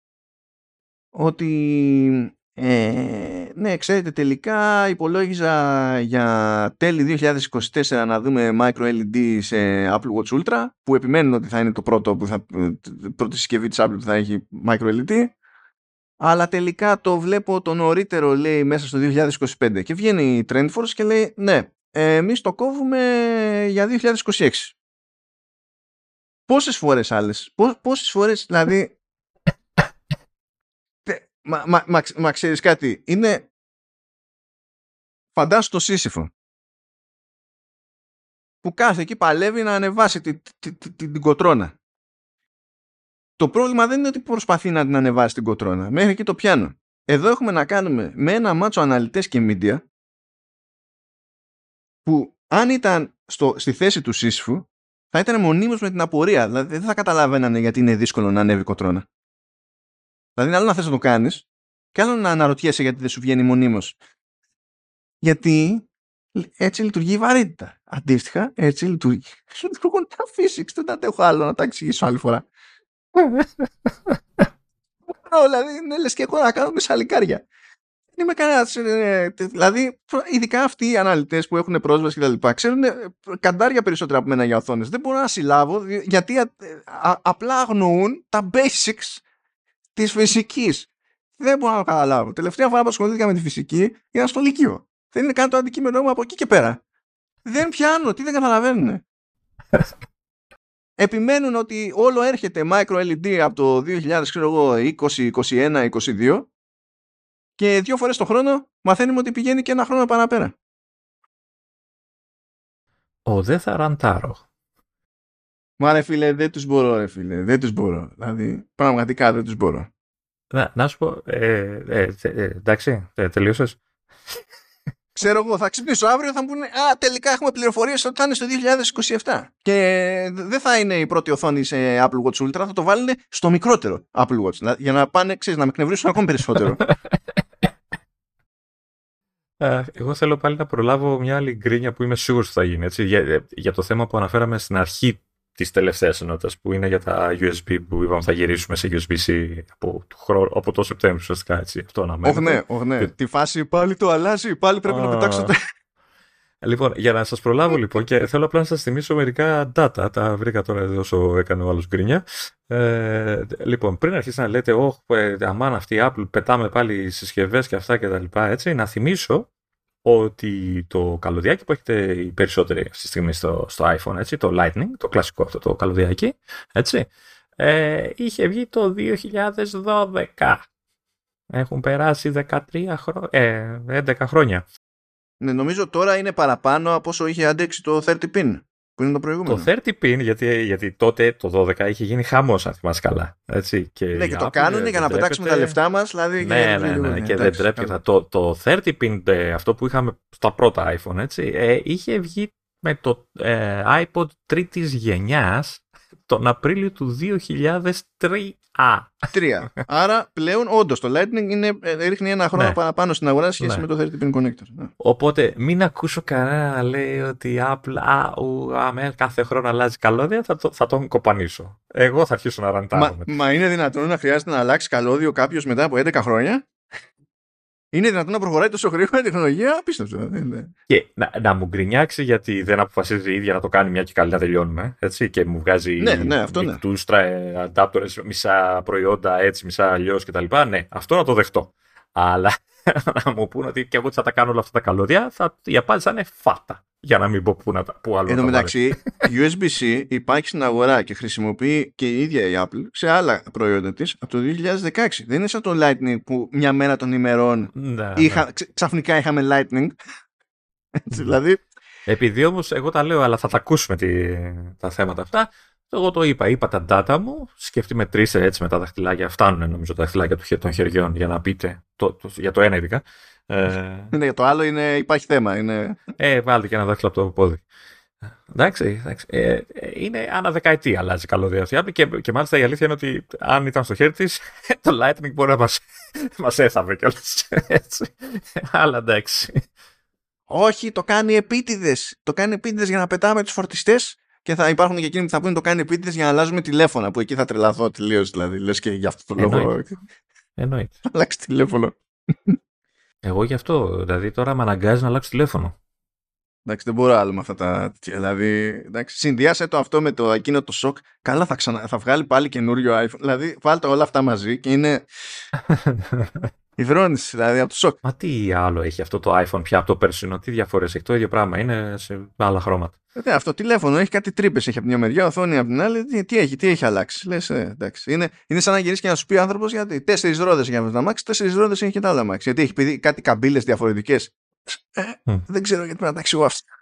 A: ότι ε, ναι, ξέρετε, τελικά υπολόγιζα για τέλη 2024 να δούμε micro LED σε Apple Watch Ultra που επιμένουν ότι θα είναι το πρώτο που θα, πρώτη συσκευή της Apple που θα έχει micro LED αλλά τελικά το βλέπω το νωρίτερο λέει μέσα στο 2025 και βγαίνει η Trendforce και λέει ναι, εμείς το κόβουμε για 2026 πόσες φορές άλλες πόσες φορές δηλαδή Μα, μα, μα, μα ξέρεις κάτι, είναι φαντάσου το Σύσυφο που κάθε εκεί παλεύει να ανεβάσει την, την, την, την κοτρώνα. Το πρόβλημα δεν είναι ότι προσπαθεί να την ανεβάσει την κοτρώνα. Μέχρι εκεί το πιάνω. Εδώ έχουμε να κάνουμε με ένα μάτσο αναλυτές και media που αν ήταν στο, στη θέση του Σύσυφου θα ήταν μονίμως με την απορία. Δηλαδή δεν θα καταλαβαίνανε γιατί είναι δύσκολο να ανέβει η κοτρώνα. Δηλαδή, άλλο να θες να το κάνεις, και άλλο να αναρωτιέσαι γιατί δεν σου βγαίνει μονίμως. Γιατί έτσι λειτουργεί η βαρύτητα. Αντίστοιχα, έτσι λειτουργεί. Λειτουργούν τα physics. Δεν αντέχω άλλο να τα εξηγήσω άλλη φορά. δηλαδή, είναι λες και εγώ να κάνω μεσαλικάρια. Δεν είμαι κανένας. Ε, ε, δηλαδή, ειδικά αυτοί οι αναλυτές που έχουν πρόσβαση κτλ. ξέρουν ε, καντάρια περισσότερα από μένα για οθόνες. Δεν μπορώ να συλλάβω γιατί απλά αγνοούν τα basics της φυσικής. Δεν μπορώ να το καταλάβω. Τελευταία φορά που ασχολήθηκα με τη φυσική ήταν στο Λυκείο. Δεν είναι καν το αντικείμενό μου από εκεί και πέρα. Δεν πιάνω, τι δεν καταλαβαίνουν. Επιμένουν ότι όλο έρχεται micro LED από το 2020, 21, 22 και δύο φορές το χρόνο μαθαίνουμε ότι πηγαίνει και ένα χρόνο παραπέρα.
B: Ο δε θα ραντάρω.
A: Μα ρε φίλε, δεν τους μπορώ ρε φίλε, δεν τους μπορώ. Δηλαδή, πραγματικά δεν τους μπορώ.
B: Να, να σου πω, ε, ε, ε, εντάξει, ε, τελείωσες.
A: Ξέρω εγώ, θα ξυπνήσω αύριο, θα μου πούνε Α, τελικά έχουμε πληροφορίες ότι θα είναι στο 2027. Και δεν θα είναι η πρώτη οθόνη σε Apple Watch Ultra, θα το βάλουν στο μικρότερο Apple Watch. Για να πάνε, ξέρεις, να με εκνευρίσουν ακόμη περισσότερο.
B: Εγώ θέλω πάλι να προλάβω μια άλλη γκρίνια που είμαι σίγουρος ότι θα γίνει. Έτσι, για, για το θέμα που αναφέραμε στην αρχή της τελευταίας ενότητας που είναι για τα USB που είπαμε θα γυρίσουμε σε USB-C από, το, από το Σεπτέμβριο ουσιαστικά έτσι. Αυτό να
A: Όχι ναι, όχι ναι. Τη φάση πάλι το αλλάζει, πάλι πρέπει να πετάξω το...
B: Λοιπόν, για να σας προλάβω λοιπόν και θέλω απλά να σας θυμίσω μερικά data, τα βρήκα τώρα εδώ όσο έκανε ο άλλος γκρίνια. Ε, λοιπόν, πριν αρχίσει να λέτε, όχι, αμάν αυτή η Apple πετάμε πάλι συσκευές και αυτά και τα λοιπά, έτσι, να θυμίσω ότι το καλωδιάκι που έχετε οι περισσότεροι αυτή τη στιγμή στο, στο iPhone, έτσι, το Lightning, το κλασικό αυτό το καλωδιάκι, έτσι, ε, είχε βγει το 2012. Έχουν περάσει 13 χρόνια, ε, 11 χρόνια.
A: Ναι, νομίζω τώρα είναι παραπάνω από όσο είχε αντέξει το 30 pin που είναι το προηγούμενο.
B: Το 30 pin, γιατί, γιατί τότε το 12 είχε γίνει χαμός, αν θυμάσαι καλά. Έτσι,
A: και ναι, και το κάνουν για να πετάξουμε τα λεφτά μας. Δηλαδή,
B: ναι, ναι, ναι, ναι, και δεν τρέπεται. Το, το 30 pin, ε, αυτό που είχαμε στα πρώτα iPhone, έτσι, ε, είχε βγει με το ε, iPod τρίτης γενιάς τον Απρίλιο του 2003.
A: Τρία. Άρα πλέον όντως το Lightning είναι, ε, ρίχνει ένα χρόνο ναι. παραπάνω στην αγορά σχέση ναι. με το 30 pin connector. Ναι.
B: Οπότε μην ακούσω κανένα να λέει ότι η Apple α, ου, α, κάθε χρόνο αλλάζει καλώδια, θα, το, θα τον κοπανίσω. Εγώ θα αρχίσω να ραντάρω.
A: Μα, μα είναι δυνατόν να χρειάζεται να αλλάξει καλώδιο κάποιος μετά από 11 χρόνια; Είναι δυνατόν να προχωράει τόσο γρήγορα η τεχνολογία, απίστευτο.
B: Και να, να μου γκρινιάξει γιατί δεν αποφασίζει η ίδια να το κάνει μια και καλή να τελειώνουμε. Έτσι, και μου βγάζει
A: ναι, ναι, αυτό ναι.
B: adapters, μισά προϊόντα έτσι, μισά αλλιώς κτλ. Ναι, αυτό να το δεχτώ. Αλλά να μου πούνε ότι και εγώ θα τα κάνω όλα αυτά τα καλώδια, θα, η απάντηση θα είναι φάτα. Για να μην πω πού, να, πού άλλο.
A: Εν τω μεταξύ, USB-C υπάρχει στην αγορά και χρησιμοποιεί και η ίδια η Apple σε άλλα προϊόντα της από το 2016. Δεν είναι σαν το Lightning που μια μέρα των ημερών ναι, είχα, ναι. ξαφνικά είχαμε Lightning. Έτσι, δηλαδή.
B: Επειδή όμως εγώ τα λέω, αλλά θα τα ακούσουμε τη, τα θέματα αυτά. Εγώ το είπα, είπα τα data μου, σκεφτεί με τρεις έτσι με τα δαχτυλάκια. Φτάνουν νομίζω τα δαχτυλάκια των χεριών για να πείτε, το, το, για το ένα ειδικά.
A: Ε, ναι, για το άλλο είναι, υπάρχει θέμα. Είναι...
B: Ε, βάλτε και ένα δάχτυλο από το πόδι. Εντάξει, εντάξει. Ε, ε είναι ανά δεκαετία αλλάζει καλώδια αυτή και, και μάλιστα η αλήθεια είναι ότι αν ήταν στο χέρι της, το Lightning μπορεί να μας μας έθαβε κιόλας. Αλλά εντάξει.
A: Όχι, το κάνει επίτηδες. Το κάνει επίτηδες για να πετάμε τους φορτιστές και θα υπάρχουν και εκείνοι που θα πούνε το κάνει επίτηδες για να αλλάζουμε τηλέφωνα. Που εκεί θα τρελαθώ τελείως. Δηλαδή, λες και για αυτό το λόγο.
B: Εννοείται.
A: Αλλάξει τηλέφωνο.
B: Εγώ γι' αυτό. Δηλαδή τώρα με αναγκάζει να αλλάξω τηλέφωνο.
A: Εντάξει, δεν μπορώ άλλο με αυτά τα. Δηλαδή, εντάξει, συνδυάσε το αυτό με το εκείνο το σοκ. Καλά, θα, ξανα... θα βγάλει πάλι καινούριο iPhone. Δηλαδή, βάλτε όλα αυτά μαζί και είναι. Υδρώνεις, δηλαδή από το σοκ.
B: Μα τι άλλο έχει αυτό το iPhone πια από το περσινό, τι διαφορές έχει. Το ίδιο πράγμα είναι σε άλλα χρώματα.
A: Ε, αυτό τηλέφωνο έχει κάτι τρύπες. Έχει από μια μεριά, οθόνη από την άλλη. Τι, τι έχει, τι έχει αλλάξει. Λες, ε, εντάξει. Είναι, είναι σαν να γυρίσει και να σου πει άνθρωπος γιατί τέσσερις ρόδες για να μάξει, τέσσερις ρόδες έχει και τα άλλα μάξι. Γιατί έχει πει κάτι καμπύλες διαφορετικές. Ε, mm. Δεν ξέρω γιατί πρέπει να τα εξηγώ αυτά.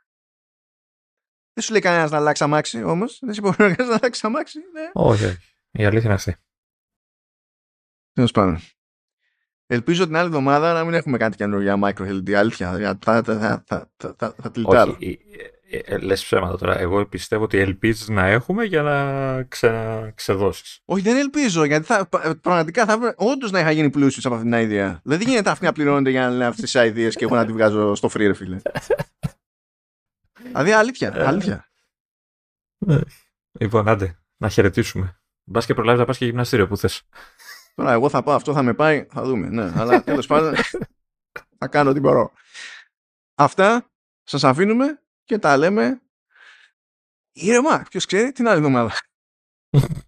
A: Δεν σου λέει κανένας να αλλάξει αμάξι όμως. Δεν σου μπορεί να αλλάξει αμάξι. Ναι.
B: Όχι. Η αλήθεια είναι αυτή.
A: Τέλος πάντων. Ελπίζω την άλλη εβδομάδα να μην έχουμε κάτι καινούργια micro LED. Αλήθεια. Θα, θα, θα, θα, θα, θα
B: τυλτάρω. Όχι, ε, ε, λες ψέματα τώρα. Εγώ πιστεύω ότι ελπίζεις να έχουμε για να ξε, ξεδώσεις.
A: Όχι, δεν ελπίζω. Γιατί θα, πραγματικά θα έπρεπε όντως να είχα γίνει πλούσιος από αυτήν την ιδέα. Δεν γίνεται αυτοί να πληρώνονται για να λένε αυτές τις ιδέε και εγώ να τη βγάζω στο free, φίλε. δηλαδή, αλήθεια. Ε, αλήθεια.
B: Λοιπόν, άντε, να χαιρετήσουμε. Μπας και προλάβεις να πας και γυμναστήριο που θες.
A: Τώρα εγώ θα πάω, αυτό θα με πάει, θα δούμε. Ναι, αλλά τέλος πάντων θα κάνω ό,τι μπορώ. Αυτά σας αφήνουμε και τα λέμε ήρεμα. Ποιος ξέρει την άλλη εβδομάδα.